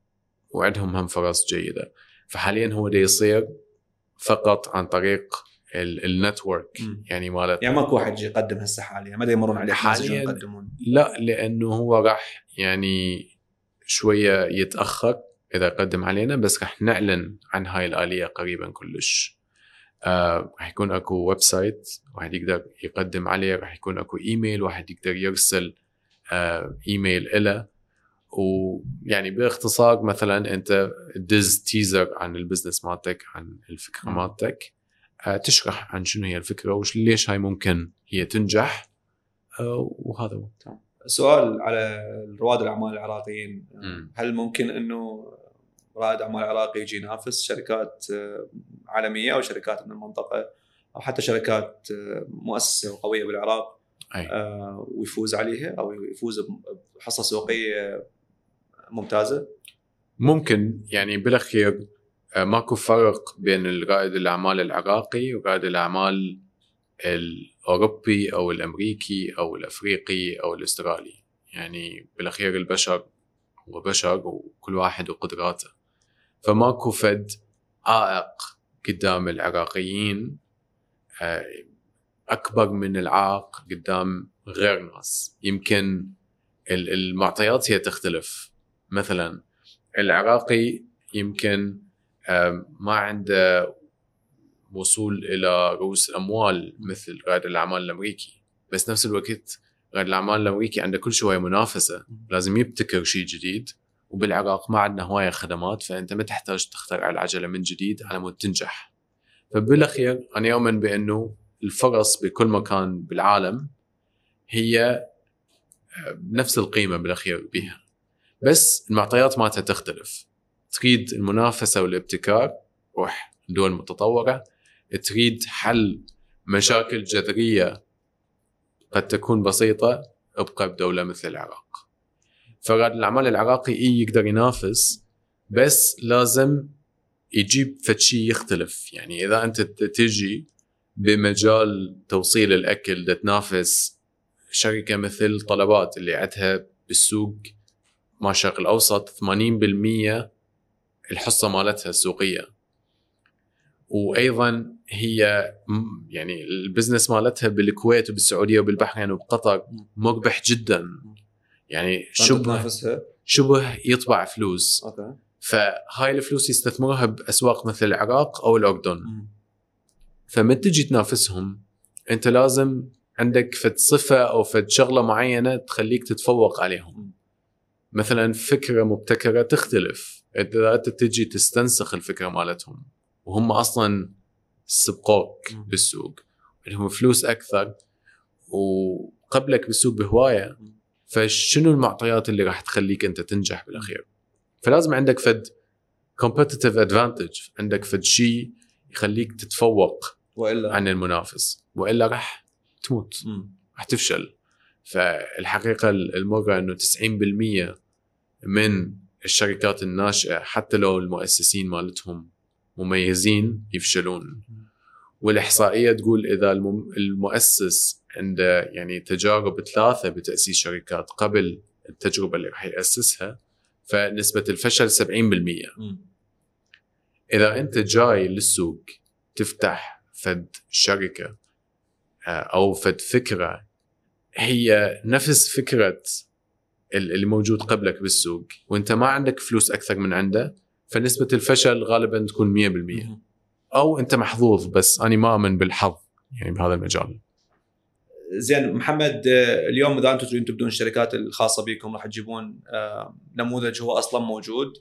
وعندهم هم فرص جيدة فحاليا هو دا يصير فقط عن طريق ال network. يعني مالت يعني ماكو واحد يجي يقدم هسه حاليا ما يمرون عليه حالياً يقدمون. لا لأنه هو راح يعني شوية يتأخر إذا قدم علينا بس راح نعلن عن هاي الآلية قريبا كلش. آه راح يكون أكو website واحد يقدر يقدم عليه راح يكون أكو إيميل واحد يقدر يرسل آه إيميل له ويعني باختصار مثلا أنت دز teaser عن ال business مالتك عن الفكرة مم. مالتك آه تشرح عن شنو هي الفكرة وش ليش هاي ممكن هي تنجح؟ آه وهذا هو. سؤال على رواد الأعمال العراقيين. هل ممكن إنه رائد أعمال عراقي يجي ينافس شركات آه، عالمية أو شركات من المنطقة؟ أو حتى شركات مؤسسة قويه بالعراق آه، ويفوز عليها أو يفوز بحصة سوقية ممتازة؟ ممكن يعني بالاخير آه، ماكو فرق بين رائد الأعمال العراقي ورائد الأعمال الأوروبي أو الأمريكي أو الأفريقي أو الأسترالي. يعني بالاخير البشر هو بشر وكل واحد وقدراته. فماكو فد عائق قدام العراقيين آه، أكبر من العائق قدام غير ناس. يمكن ال- المعطيات هي تختلف. مثلا العراقي يمكن ما عنده وصول إلى رؤوس الأموال مثل رائد الأعمال الأمريكي. بس نفس الوقت رائد الأعمال الأمريكي عنده كل شوية منافسة. لازم يبتكر شيء جديد. وبالعراق ما عندنا هواية خدمات فأنت ما تحتاج تخترع العجلة من جديد على مود تنجح. فبالأخير أنا اؤمن بأنه الفرص بكل مكان بالعالم هي آه، بنفس القيمة بالأخير بها بس المعطيات مالتها تختلف. تريد المنافسة والابتكار روح دول متطورة. تريد حل مشاكل جذرية قد تكون بسيطة ابقى بدولة مثل العراق. فرائد الأعمال العراقي إيه يقدر ينافس؟ بس لازم يجيب فد شيء يختلف. يعني إذا أنت تجي بمجال توصيل الأكل تنافس شركة مثل طلبات اللي عندها بالسوق ما الشرق الأوسط 80% الحصة مالتها السوقية. وأيضا هي يعني ال business مالتها بالكويت وبالسعودية وبالبحرين وبقطر مربح جدا. يعني شبه شبه يطبع فلوس. أوكي. فهاي الفلوس يستثمرها بأسواق مثل العراق أو الأردن. فمن تجي تنافسهم أنت لازم عندك فد صفة أو فد شغلة معينة تخليك تتفوق عليهم. مثلا فكرة مبتكرة تختلف. إذا أنت تجي تستنسخ الفكرة مالتهم وهم أصلا سبقوك. بالسوق. لهم فلوس أكثر وقبلك بالسوق بهواية. فشنو المعطيات اللي راح تخليك أنت تنجح بالأخير؟ فلازم عندك فد competitive advantage. عندك فد شيء يخليك تتفوق وإلا؟ عن المنافس. وإلا راح تموت. راح تفشل. فالحقيقة المرة إنه 90% من الشركات الناشئة حتى لو المؤسسين مالتهم مميزين يفشلون والإحصائية تقول إذا الم- المؤسس عنده يعني تجارب ثلاثة بتأسيس شركات قبل التجربة اللي راح يأسسها فنسبة الفشل 70% مم. إذا أنت جاي للسوق تفتح فد شركة آه، أو فد فكرة هي نفس فكرة اللي موجود قبلك بالسوق وانت ما عندك فلوس أكثر من عنده فنسبة الفشل غالبا تكون 100% مم. أو أنت محظوظ بس أنا ما آمن بالحظ يعني بهذا المجال. زين محمد اليوم اذا أنتم تريدون تبدون الشركات الخاصة بكم راح تجيبون نموذج هو أصلا موجود.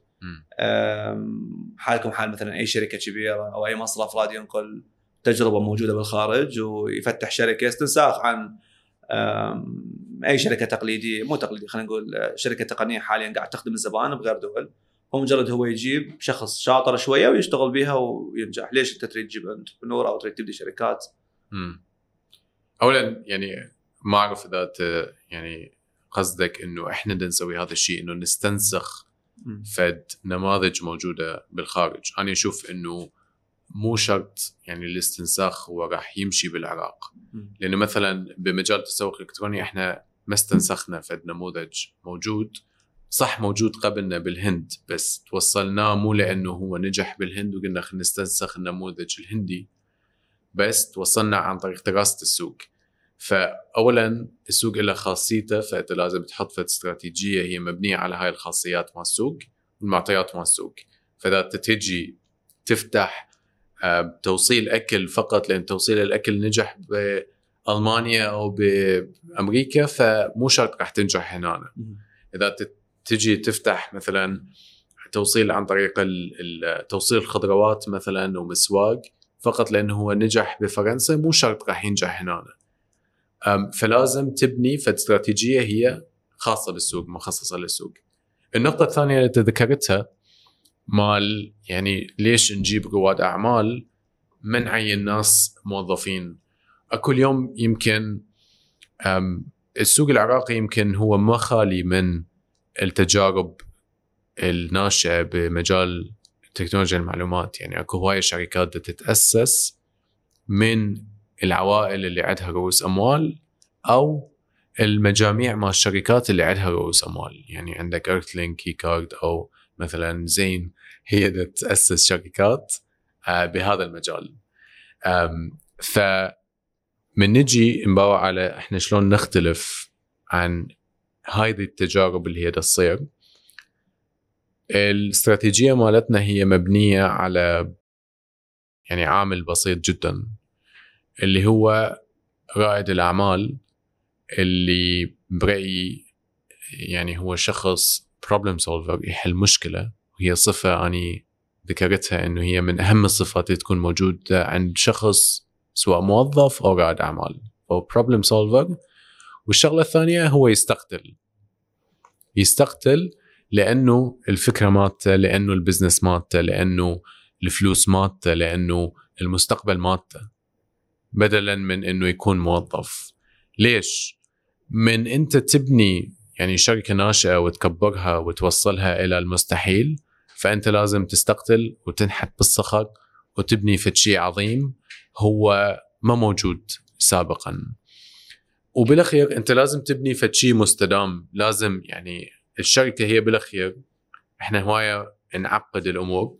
حالكم حال مثلا أي شركة كبيرة أو أي مصرف راد ينقل تجربة موجودة بالخارج ويفتح شركة استنساخ عن أي شركة تقليدية مو تقليدية خلينا نقول آه، شركة تقنية حاليا قاعد تخدم الزبائن بغير دول هو مجرد هو يجيب شخص شاطر شوية ويشتغل بيها وينجح ليش أنت تريد تجيب انتربرنور أو تريد تبدي شركات مم. اولا يعني ما أعرف إذا يعني قصدك إنه إحنا بدنا نسوي هذا الشيء إنه نستنسخ. فد نماذج موجودة بالخارج أنا أشوف إنه مو شرط يعني الاستنساخ هو راح يمشي بالعراق. لأنه مثلا بمجال التسوق الإلكتروني إحنا ما استنسخنا فد نموذج موجود. صح موجود قبلنا بالهند بس توصلناه مو لأنه هو نجح بالهند وقلنا خلينا نستنسخ النموذج الهندي بس توصلنا عن طريق دراسة السوق. فاولا السوق له خاصيته فأنت لازم تحط فد استراتيجية هي مبنية على هاي الخاصيات مال السوق والمعطيات مال السوق. فإذا تجي تفتح توصيل أكل فقط لأن توصيل الأكل نجح بألمانيا أو بأمريكا فمو شرط راح تنجح هنا. إذا تجي تفتح مثلا توصيل عن طريق توصيل الخضروات مثلا ومسواق فقط لأنه هو نجح بفرنسا مو شرط راح ينجح هنا فلازم تبني فد استراتيجيه هي خاصة بالسوق مخصصة للسوق. النقطة الثانية اللي أنت ذكرتها مال يعني ليش نجيب رواد أعمال ما نعين ناس موظفين؟ اكو اليوم يمكن السوق العراقي يمكن هو ما خالي من التجارب الناشئة بمجال تكنولوجيا المعلومات. يعني أكو هواية شركات تتاسس من العوائل اللي عندها رؤوس أموال أو المجاميع مال الشركات اللي عندها رؤوس أموال. يعني عندك Earthlink Qi Card أو مثلا زين هي بدها تأسس شركات آه، بهذا المجال. ف من نجي نباوع على إحنا شلون نختلف عن هذه التجارب اللي هي تصير. الاستراتيجية مالتنا هي مبنية على يعني عامل بسيط جدا اللي هو رائد الأعمال اللي برأيي يعني هو شخص problem solver يحل مشكلة. وهي صفة أني ذكرتها إنه هي من أهم الصفات اللي تكون موجودة عند شخص سواء موظف أو رائد أعمال. أو problem solver والشغلة الثانية هو يستقتل. يستقتل لأنه الفكرة مالته لأنه ال business مالته لأنه الفلوس مالته لأنه المستقبل مالته. بدلا من إنه يكون موظف. ليش؟ من أنت تبني يعني شركة ناشئة وتكبرها وتوصلها إلى المستحيل فأنت لازم تستقتل وتنحت بالصخر وتبني فد شيء عظيم هو ما موجود سابقا. وبالأخير أنت لازم تبني فد شيء مستدام لازم يعني الشركة هي بالأخير. إحنا هواية نعقد الأمور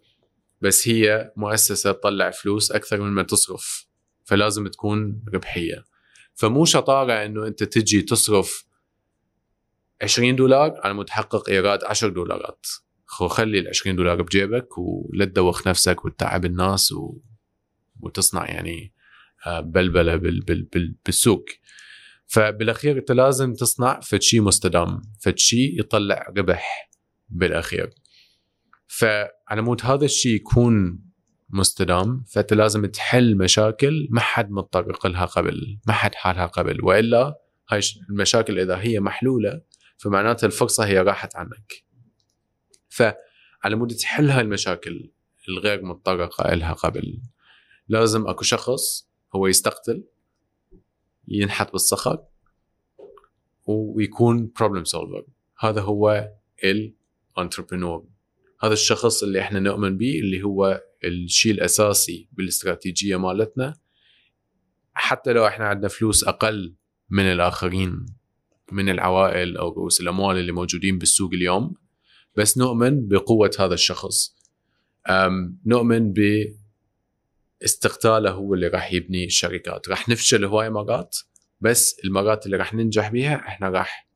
بس هي مؤسسة تطلع فلوس أكثر من ما تصرف فلازم تكون ربحية. فمو شطارة إنه أنت تجي تصرف 20 دولار على مود تحقق إيراد 10 دولارات. خلي ال 20 دولار بجيبك ولا تدوخ نفسك وتتعب الناس و... وتصنع يعني آه، بلبلة بال... بال... بال... بالسوق. فبالأخير أنت لازم تصنع فد شيء مستدام فد شيء يطلع ربح بالأخير. فعلى مود هذا الشيء يكون مستدام فأنت لازم تحل مشاكل ما حد متطرق لها قبل ما حد حالها قبل. وإلا هاي المشاكل إذا هي محلولة فمعناتها الفرصة هي راحت عنك. فعلى مود تحل هاي المشاكل الغير متطرقة لها قبل. لازم أكو شخص هو يستقتل ينحت بالصخر ويكون problem solver هذا هو ال entrepreneur هذا الشخص اللي إحنا نؤمن به اللي هو الشيء الأساسي بالاستراتيجية مالتنا. حتى لو إحنا عندنا فلوس أقل من الآخرين من العوائل أو رؤوس الأموال اللي موجودين بالسوق اليوم بس نؤمن بقوة هذا الشخص. نؤمن ب استقتاله هو اللي راح يبني الشركات. راح نفشل هواي مرات بس المرات اللي راح ننجح بيها إحنا راح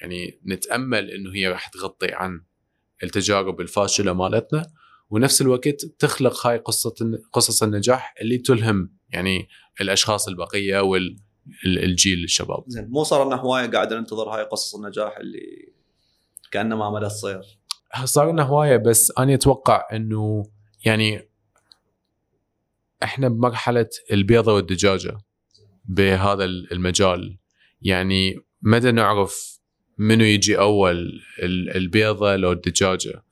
يعني نتأمل إنه هي راح تغطي عن التجارب الفاشلة مالتنا ونفس الوقت تخلق هاي قصة قصص النجاح اللي تلهم يعني الأشخاص البقية والجيل الشباب. زين مو صار لنا هواية قاعد ننتظر هاي قصص النجاح اللي كأنه ما مدى تصير. صار لنا هواية بس أنا أتوقع إنه يعني إحنا بمرحلة البيضة والدجاجة بهذا المجال. يعني مدى نعرف منو يجي أول ال- البيضة لو الدجاجة.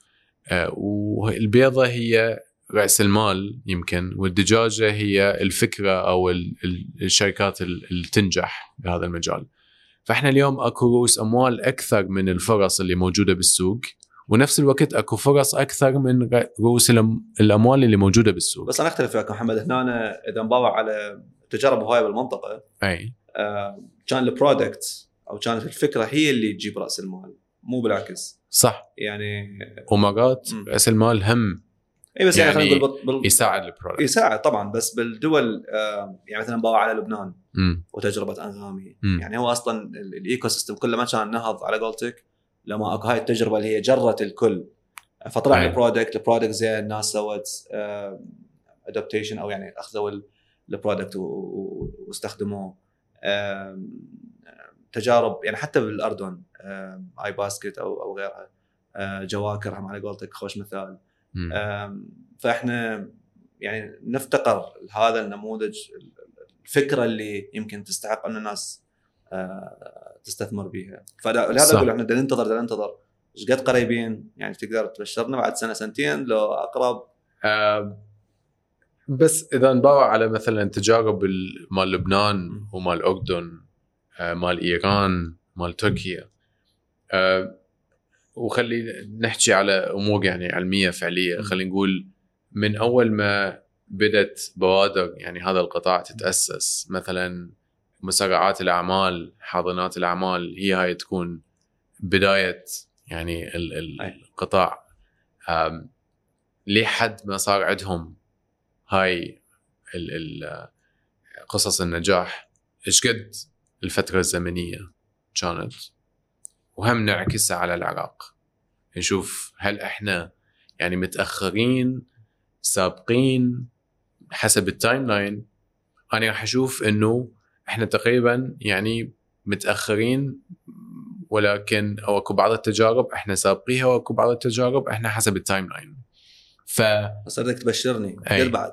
آه، والبيضة هي رأس المال يمكن والدجاجة هي الفكرة أو ال- ال- الشركات ال- اللي تنجح بهذا المجال. فإحنا اليوم أكو رؤوس أموال أكثر من الفرص اللي موجودة بالسوق. ونفس الوقت اكو فرص أكثر من رؤوس الأموال اللي موجودة بالسوق. بس أنا أختلف وياك محمد. هنا أنا إذا نباوع على تجارب هواية بالمنطقة أي. آه، كان ال product أو كانت الفكرة هي اللي تجيب رأس المال مو بالعكس. صح. يعني ومرات. رأس المال هم إي بس يعني, يعني خلينا نقول بال... يساعد ال product يساعد طبعا بس بالدول آه، يعني مثلا باوع على لبنان مم. وتجربة أنغامي. مم. يعني هو أصلا ال- ال ecosystem كله ما كان نهض على قولتك. لما أكو هاي التجربة اللي هي جرت الكل. فطلع. ال product ال product زين الناس سوت adaptation أو يعني أخذوا ال- ال product واستخدموه. تجارب يعني حتى بالأردن آي باسكت أو أو غيرها. آه، جواكر هم على قولتك خوش مثال. فإحنا يعني نفتقر هذا النموذج الفكرة اللي يمكن تستحق أن الناس آه، تستثمر بها فلهذا. أقول إحنا بدنا ننتظر بدنا ننتظر. إيش قد قريبين؟ يعني تقدر تبشرنا بعد سنة سنتين لو أقرب؟ آه، بس إذا نباوع على مثلا تجارب ال- مال لبنان ومال الاردن آه، مال إيران مال تركيا. آه، وخلي نحكي على أمور يعني علمية فعلية. خلينا نقول من أول ما بدت بوادر يعني هذا القطاع تتأسس مثلا مسرعات الأعمال حاضنات الأعمال هي هاي تكون بداية يعني ال- ال- أي. القطاع. لحد ما صار عندهم هاي ال ال قصص النجاح إيش قد الفترة الزمنية كانت؟ وهم نعكسها على العراق. نشوف هل إحنا يعني متأخرين سابقين؟ حسب ال timeline أنا راح أشوف إنه إحنا تقريبا يعني متأخرين ولكن أو أكو بعض التجارب إحنا سابقيها وأكو بعض التجارب إحنا حسب ال timeline ف بس بدك تبشرني أي. قد بعد.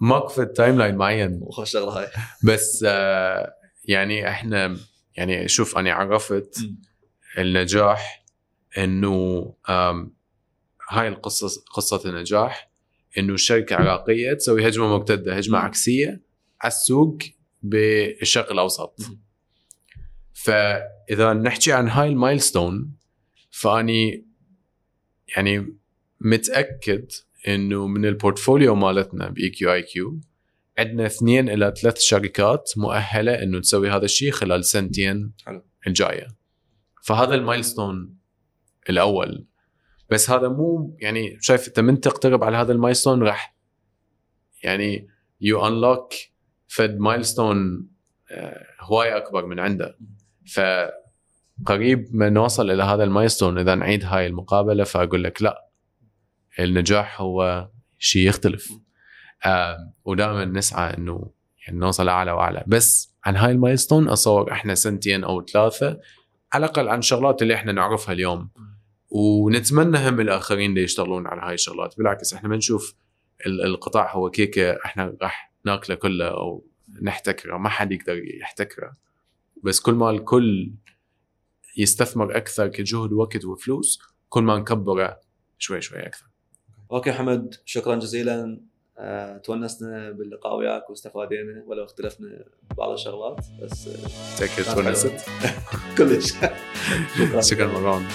ماكو في ال timeline معين. وخوش شغلة هاي. بس آه، يعني إحنا يعني شوف أنا عرفت النجاح إنه هاي القصة قصة النجاح إنه شركة عراقية تسوي هجمة مرتده هجمة. عكسية على السوق بالشرق الأوسط. فإذا نحكي عن هاي ال milestone فأني يعني متأكد إنه من ال portfolio مالتنا ب EQIQ عندنا اثنين إلى ثلاث شركات مؤهلة إنه تسوي هذا الشيء خلال سنتين. الجاية فهذا ال milestone الأول بس هذا مو يعني شايف أنت من تقترب على هذا ال milestone راح يعني you unlock فد milestone آه، هواي أكبر من عنده. فقريب ما نوصل إلى هذا ال milestone إذا نعيد هاي المقابلة فأقول لك لا النجاح هو شيء يختلف. آه ودائما نسعى إنه يعني نوصل أعلى وأعلى. بس عن هاي ال milestone اتصور إحنا سنتين أو ثلاثة على الأقل عن الشغلات اللي إحنا نعرفها اليوم. ونتمنى هم الآخرين اللي يشتغلون على هاي الشغلات. بالعكس إحنا ما نشوف ال- القطاع هو كيكة إحنا راح ناكله كلها أو نحتكره ما حد يقدر يحتكره بس كل ما الكل يستثمر أكثر كجهد ووقت وفلوس كل ما نكبره شوي شوي أكثر. أوكي حمد شكرا جزيلا. آه، تونسنا باللقاء وياك واستفادينا ولو اختلفنا ببعض الشغلات بس آه، تاكد تونست كلش. شكرا. مروان